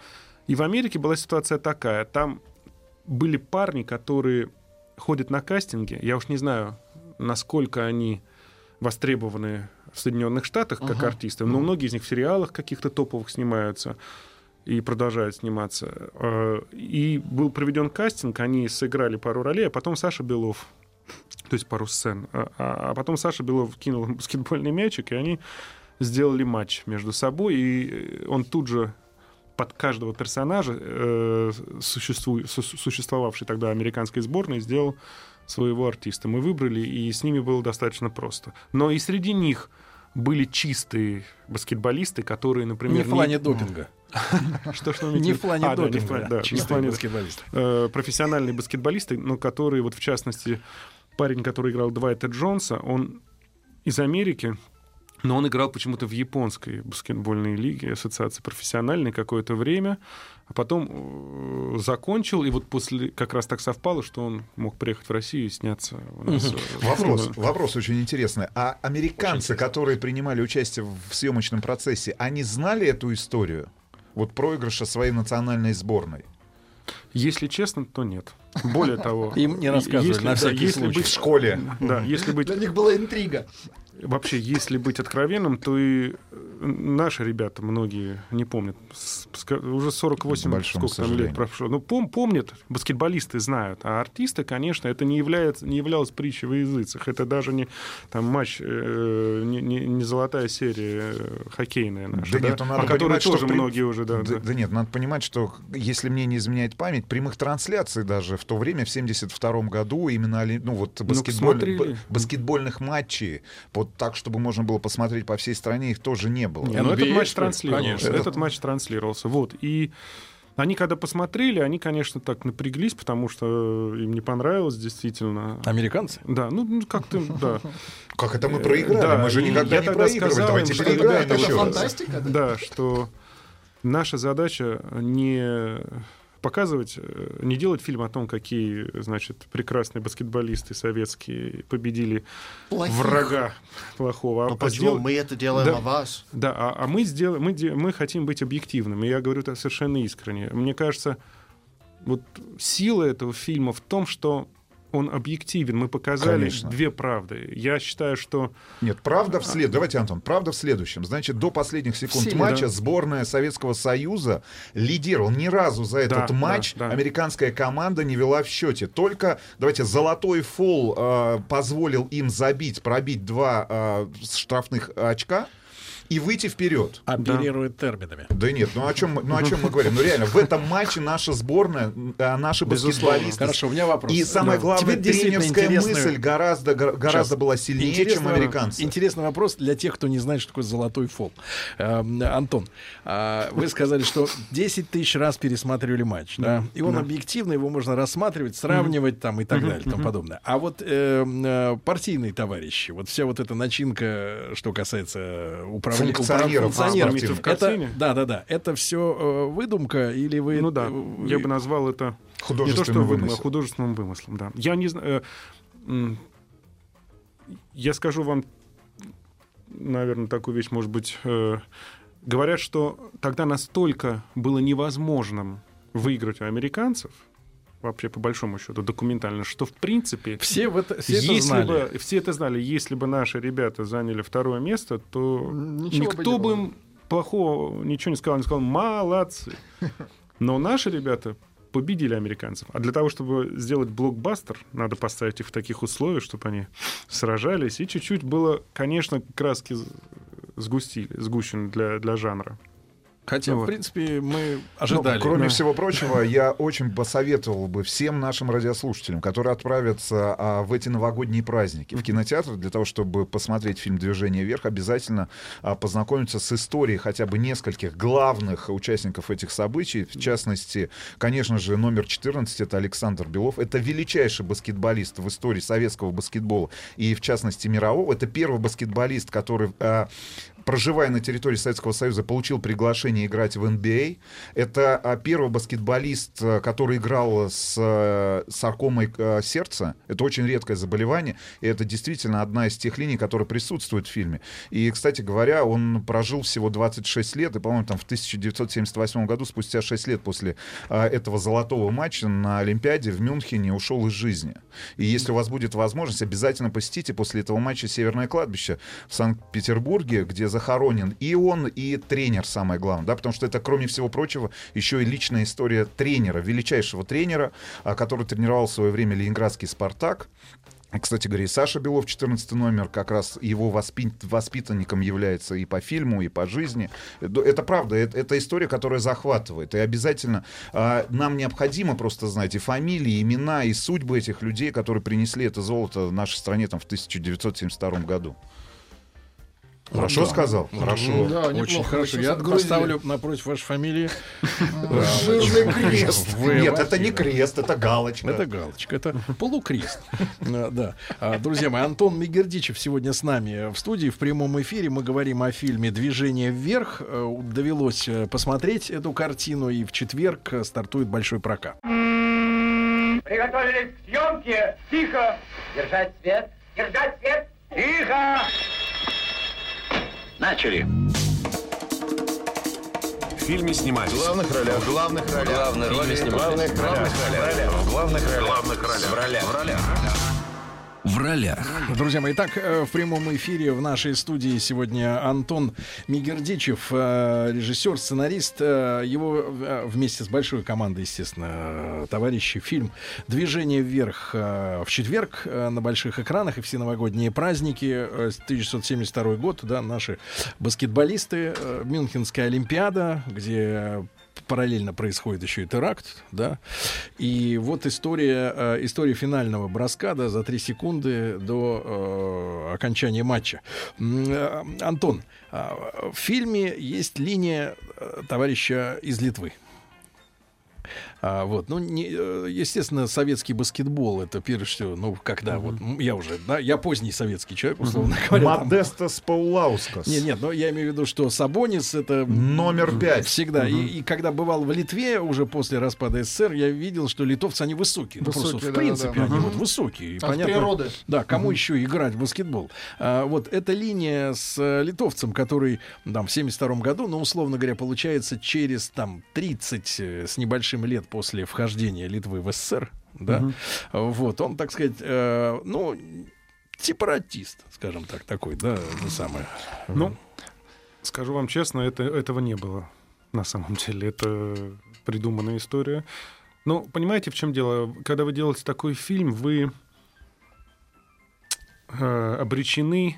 И в Америке была ситуация такая. Там были парни, которые ходят на кастинги. Я уж не знаю, насколько они востребованы в Соединенных Штатах как Ага. артисты, но многие из них в сериалах каких-то топовых снимаются и продолжают сниматься. Э, И был проведен кастинг, они сыграли пару ролей, а потом Саша Белов, то есть пару сцен, а, а потом Саша Белов кинул баскетбольный мячик, и они сделали матч между собой, и он тут же под каждого персонажа, э, тогда американской сборной, сделал своего артиста. Мы выбрали, и с ними было достаточно просто. Но и среди них были чистые баскетболисты, которые, например... Не в плане допинга. Что, вы Не в плане не допинга, не Чистые баскетболисты. э, профессиональные баскетболисты, но которые, вот в частности, парень, который играл Двайта Джонса, он из Америки, но он играл почему-то в японской баскетбольной лиге, ассоциации профессиональной какое-то время, а потом э, закончил, и вот после как раз так совпало, что он мог приехать в Россию и сняться у нас. Вопрос, в- вопрос очень интересный. А американцы, которые принимали участие в съемочном процессе, они знали эту историю? Вот проигрыша своей национальной сборной? Если честно, то нет. Более того, Им не рассказывали, если- на да, всякий если случай. быть- В школе. Да, если быть Для них была интрига. Вообще, если быть откровенным, то и э, наши ребята, многие не помнят. Уже 48 К большому сколько там лет прошло. Ну, пом- помнят, баскетболисты знают. А артисты, конечно, это не, является, не являлось притчей во языцах. Это даже не там, матч, э, не, не- не золотая серия э, хоккейная наша, Да да, нет, ну, надо о которой тоже при- многие уже... Да, Да, да. да нет, надо понимать, что если мне не изменяет память, прямых трансляций даже в то время, в 72 году, именно ну, вот баскетболь- смотрели. б- баскетбольных матчей, вот так, чтобы можно было посмотреть по всей стране, их тоже не было. Не, ну этот матч транслировался. Конечно. Этот матч транслировался. Вот. И они, когда посмотрели, они, конечно, так напряглись, потому что им не понравилось действительно. Американцы? Да, ну ну, как-то, да. Как это мы проиграли? да, мы же никогда не проигрывали. сказал Давайте что, переиграем ребята, еще. Фантастика, да? Да, что наша задача не показывать, э, не делать фильм о том, какие, значит, прекрасные баскетболисты советские победили Плохих. врага плохого. а Но почему сделать- мы это делаем Да. о вас? да, а, а мы, сделаем, мы, де- мы хотим быть объективными. Я говорю это совершенно искренне. Мне кажется, вот сила этого фильма в том, что он объективен. Мы показали Конечно. две правды. Я считаю, что Нет, правда в след. Давайте, Антон, правда в следующем. Значит, до последних секунд Сильно, матча да. сборная Советского Союза лидировала. Ни разу за этот Да, матч да, да. американская команда не вела в счете. Только, давайте, золотой фол э, позволил им забить, пробить два э, штрафных очка. И выйти вперед. Оперирует терминами. Да нет, ну о чем, мы- ну о чем мы говорим? Ну реально, в этом матче наша сборная, а, наши баскетболисты. Хорошо, у меня вопрос. И самое Да. главное, Теперь действительно тренерская мысль гораздо, гора- гораздо Сейчас. была сильнее, чем американцы. Интересный вопрос для тех, кто не знает, что такое золотой фол. Эм, Антон, а, вы сказали, что 10 тысяч раз пересматривали матч, да? И он Да. объективно, его можно рассматривать, сравнивать там и так далее, и тому подобное. А вот эм, э, партийные товарищи, вот вся вот эта начинка, что касается управления Функционеров спортивных. это, картине. да, да, да, это все выдумка или вы? Ну да, э, я бы назвал это не то, что Художественным а вымыслом. художественным вымыслом, да. Я не знаю... э, Я скажу вам, наверное, такую вещь, может быть... э, Говорят, что тогда настолько было невозможным выиграть у американцев, вообще по большому счету документально, что в принципе Все, в это, все это если знали. бы все это знали, если бы наши ребята заняли второе место, то Ничего бы никто бы было. им плохого ничего не сказал, не сказал молодцы. Но наши ребята победили американцев. А для того, чтобы сделать блокбастер, надо поставить их в таких условиях, чтобы они сражались. И чуть-чуть было, конечно, краски сгустили, сгущены для, для жанра. Хотя, Вот. в принципе, мы Ну, ожидали. кроме Да. всего прочего, я очень посоветовал бы всем нашим радиослушателям, которые отправятся а, в эти новогодние праздники в кинотеатр для того, чтобы посмотреть фильм «Движение вверх», обязательно а, познакомиться с историей хотя бы нескольких главных участников этих событий. В частности, конечно же, номер 14 — это Александр Белов. Это величайший баскетболист в истории советского баскетбола и, в частности, мирового. Это первый баскетболист, который а, проживая на территории Советского Союза, получил приглашение играть в NBA. Это а, первый баскетболист, а, который играл с а, саркомой а, сердца. Это очень редкое заболевание, и это действительно одна из тех линий, которая присутствует в фильме. И, кстати говоря, он прожил всего 26 лет, и, по-моему, там в 1978 году, спустя 6 лет после этого золотого матча на Олимпиаде в Мюнхене ушел из жизни. И если у вас будет возможность, обязательно посетите после этого матча Северное кладбище в Санкт-Петербурге, где захоронен и он, и тренер, самое главное, да, потому что это, кроме всего прочего, еще и личная история тренера, величайшего тренера, а, который тренировал в свое время Ленинградский «Спартак». Кстати говоря, и Саша Белов, 14 номер, как раз его воспи- воспитанником является и по фильму, и по жизни. Это, правда, это, это история, которая захватывает. И обязательно а, нам необходимо просто знать и фамилии, и имена, и судьбы этих людей, которые принесли это золото нашей стране там, в 1972 году. Хорошо Да. сказал? Хорошо. Да, Очень хорошо. Я отгрузили. поставлю напротив вашей фамилии. Жирный крест. Нет, это не крест, это галочка. Это галочка, это полукрест. Да. А, Друзья мои, Антон Мегердичев сегодня с нами в студии в прямом эфире. Мы говорим о фильме «Движение вверх». Э, Довелось э, посмотреть эту картину, и в четверг э, стартует большой прокат. Приготовились к съемке. Тихо. Держать свет. Держать свет. Тихо. Начали. В фильме снимались. В главных ролях. В главных ролях. Главные роли снимались. снимались. В главных ролях. В главных ролях. главных ролях. В ролях. В ролях. В ролях. Друзья мои, итак, э, в прямом эфире в нашей студии сегодня Антон Мигердичев, э, режиссер, сценарист. э, Его вместе с большой командой, естественно, товарищи, фильм «Движение вверх» в четверг на больших экранах и все новогодние праздники. э, 1972 год, да, наши баскетболисты, Мюнхенская Олимпиада, где параллельно происходит еще и теракт, да. И вот история, э, история финального броска, да, за три секунды до э, окончания матча. Э, Антон, а, в фильме есть линия э, товарища из Литвы. А, вот, ну, не, э, естественно, советский баскетбол это прежде всего, ну, когда вот м, я уже, да, я поздний советский человек, условно говоря. там- Модестас Паулаускас. нет, нет, но я имею в виду, что Сабонис это Номер пять. всегда. И, и когда бывал в Литве уже после распада СССР, я видел, что литовцы они высокие. Ну, Высокие, просто в да, принципе да. они Мгм. вот высокие. И От понятно, природы. Да, кому Мгм. еще играть в баскетбол? А, вот эта линия с э, литовцем, который там в 72 году, ну условно говоря, получается через там 30 э, с небольшим лет после вхождения Литвы в СССР, да, Мгм. вот он, так сказать, э, ну сепаратист, скажем так, такой, да, это самое. Ну, скажу вам честно, это, этого не было на самом деле. Это придуманная история. Но понимаете, в чем дело? Когда вы делаете такой фильм, вы э, обречены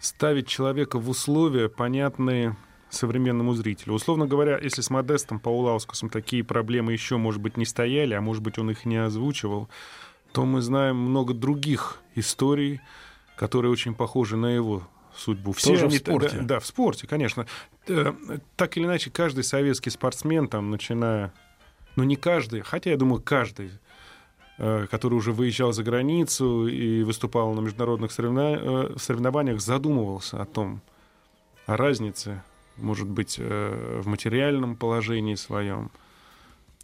ставить человека в условия, понятные современному зрителю. Условно говоря, если с Модестом Паулаускасом такие проблемы еще, может быть, не стояли, а может быть, он их не озвучивал, то мы знаем много других историй, которые очень похожи на его судьбу. Тоже в они- спорте? Да, да, в спорте, конечно. Э, Так или иначе, каждый советский спортсмен, там, начиная... Ну, не каждый, хотя, я думаю, каждый, э, который уже выезжал за границу и выступал на международных соревна- э, соревнованиях, задумывался о том, о разнице, может быть, э, в материальном положении своем.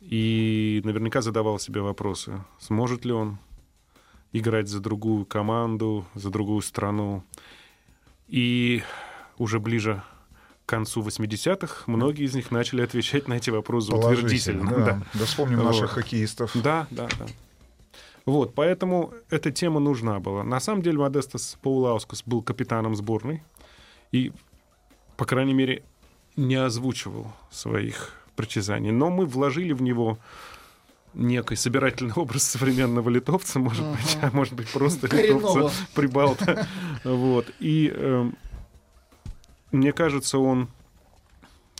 И наверняка задавал себе вопросы, сможет ли он играть за другую команду, за другую страну. И уже ближе к концу 80-х многие из них начали отвечать на эти вопросы утвердительно. да. Да вспомним наших хоккеистов. Да, да, да. Вот, поэтому эта тема нужна была. На самом деле Модестас Паулаускас был капитаном сборной и, по крайней мере, не озвучивал своих притязаний. Но мы вложили в него некий собирательный образ современного литовца, может быть, а может быть просто Коренного. литовца, прибалта. Вот. И эм, мне кажется, он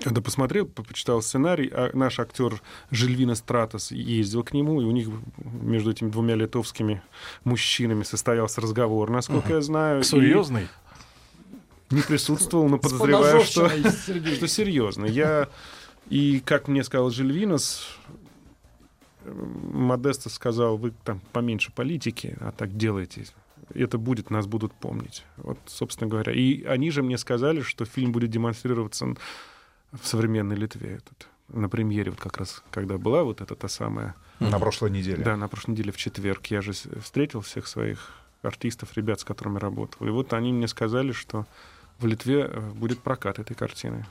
когда посмотрел, по- почитал сценарий, а наш актер Жильвина Стратос ездил к нему, и у них между этими двумя литовскими мужчинами состоялся разговор, насколько Ага. я знаю. и Серьезный? Не присутствовал, но подозреваю, что, что серьезно. Я и как мне сказал Жильвинос, Модеста сказал, вы там поменьше политики, а так делайте. Это будет, нас будут помнить. Вот, собственно говоря. И они же мне сказали, что фильм будет демонстрироваться в современной Литве. Этот, на премьере, вот как раз, когда была вот эта та самая... На прошлой неделе. Да, на прошлой неделе в четверг. Я же встретил всех своих артистов, ребят, с которыми работал. И вот они мне сказали, что в Литве э, будет прокат этой картины.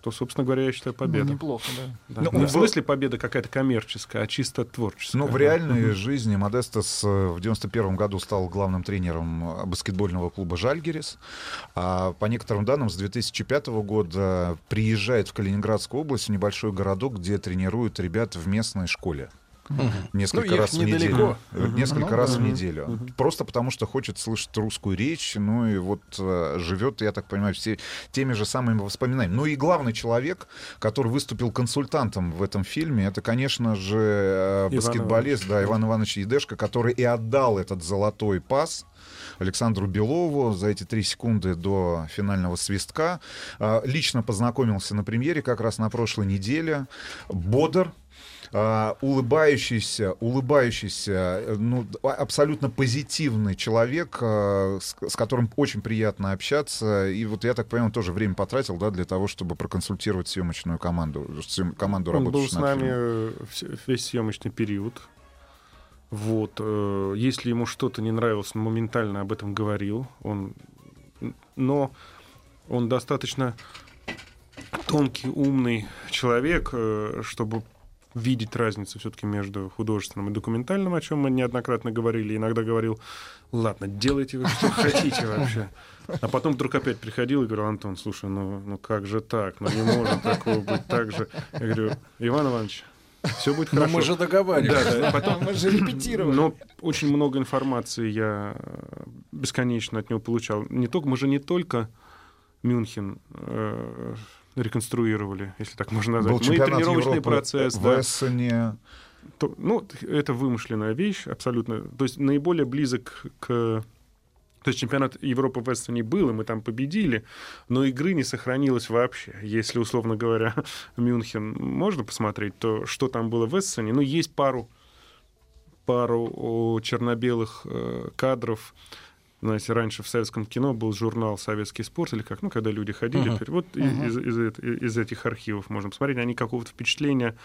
То, собственно говоря, я считаю победа. Ну, неплохо, да. Да. Ну, не в смысле победа какая-то коммерческая, а чисто творческая. Но в Да. реальной Мгм. жизни Модестас э, в 91 году стал главным тренером э, баскетбольного клуба «Жальгерис». А по некоторым данным, с 2005 года приезжает в Калининградскую область, в небольшой городок, где тренируют ребят в местной школе. Несколько Ну, раз в неделю. Э. Несколько Ну, раз в неделю. Просто потому, что хочет слышать русскую речь, ну и вот э, живет, я так понимаю, все теми же самыми воспоминаниями. Ну и главный человек, который выступил консультантом в этом фильме, это, конечно же, э, Иван баскетболист, да, Иван Иванович Едешко, который и отдал этот золотой пас Александру Белову за эти три секунды до финального свистка. А, Лично познакомился на премьере как раз на прошлой неделе. Бодр, а, улыбающийся, улыбающийся, э, ну, а- абсолютно позитивный человек, а, с, с которым очень приятно общаться. И вот я так понимаю, он тоже время потратил, да, для того, чтобы проконсультировать съемочную команду, съем- команду Он был с нами э, весь съемочный период. Вот. э, Если ему что-то не нравилось, он моментально об этом говорил. Он... Но он достаточно тонкий, умный человек, э, чтобы видеть разницу все-таки между художественным и документальным, о чем мы неоднократно говорили. Иногда говорил, ладно, делайте вы что хотите вообще. А потом вдруг опять приходил и говорил, Антон, слушай, ну, ну как же так? Ну не может такого быть так же. Я говорю, Иван Иванович, все будет Но хорошо. мы же договаривались. Да, да. Потом- Мы же репетировали. Но очень много информации я бесконечно от него получал. Не только, мы же не только Мюнхен э, реконструировали, если так можно назвать. Был мы и чемпионат тренировочный Европы процесс. в да. Эссене. То- ну, это вымышленная вещь, абсолютно. То есть наиболее близок к... То есть чемпионат Европы в Эссене был, и мы там победили, но игры не сохранилось вообще. Если, условно говоря, Мюнхен можно посмотреть, то что там было в Эссене? Ну, есть пару, пару черно-белых э, кадров. Знаете, раньше в советском кино был журнал «Советский спорт», или как, ну, когда люди ходили. Мгм. теперь Вот Мгм. из, из эт- из этих архивов можно посмотреть. Они какого-то впечатления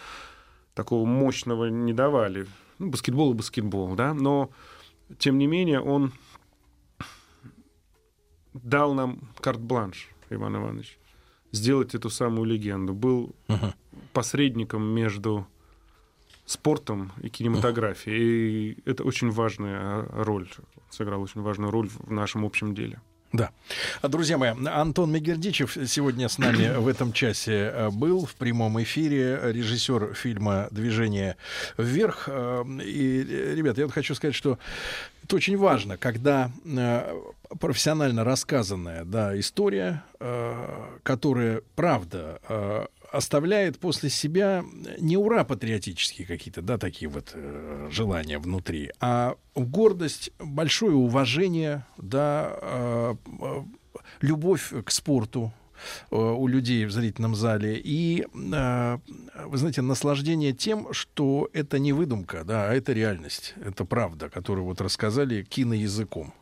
такого мощного не давали. Ну, баскетбол и баскетбол, да, но тем не менее он дал нам карт-бланш, Иван Иванович, сделать эту самую легенду. Был посредником между спортом и кинематографией. И это очень важная а, роль, сыграл очень важную роль в нашем общем деле. Да. А, Друзья мои, Антон Мегердичев сегодня с нами в этом часе э, был в прямом эфире, режиссер фильма «Движение вверх». И, ребята, я вот хочу сказать, что Это очень важно, когда профессионально рассказанная да, история, которая, правда, оставляет после себя не ура патриотические какие-то, да, такие вот э, желания внутри, а гордость, большое уважение, да, э, э, любовь к спорту, э, у людей в зрительном зале. И, э, вы знаете, наслаждение тем, что это не выдумка, да, а это реальность, это правда, которую вот рассказали киноязыком.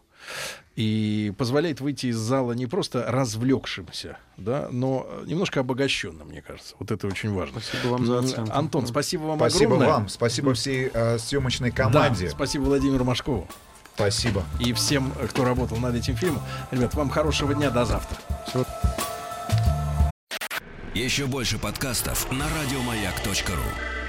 И позволяет выйти из зала не просто развлекшимся, да, но немножко обогащенным, мне кажется. Вот это очень важно. Спасибо вам за оценку. Антон, спасибо вам Спасибо огромное. вам, спасибо всей э, съемочной команде. Да, спасибо Владимиру Машкову. Спасибо. И всем, кто работал над этим фильмом. Ребят, вам хорошего дня, до завтра. Еще больше подкастов на радиомаяк.ру.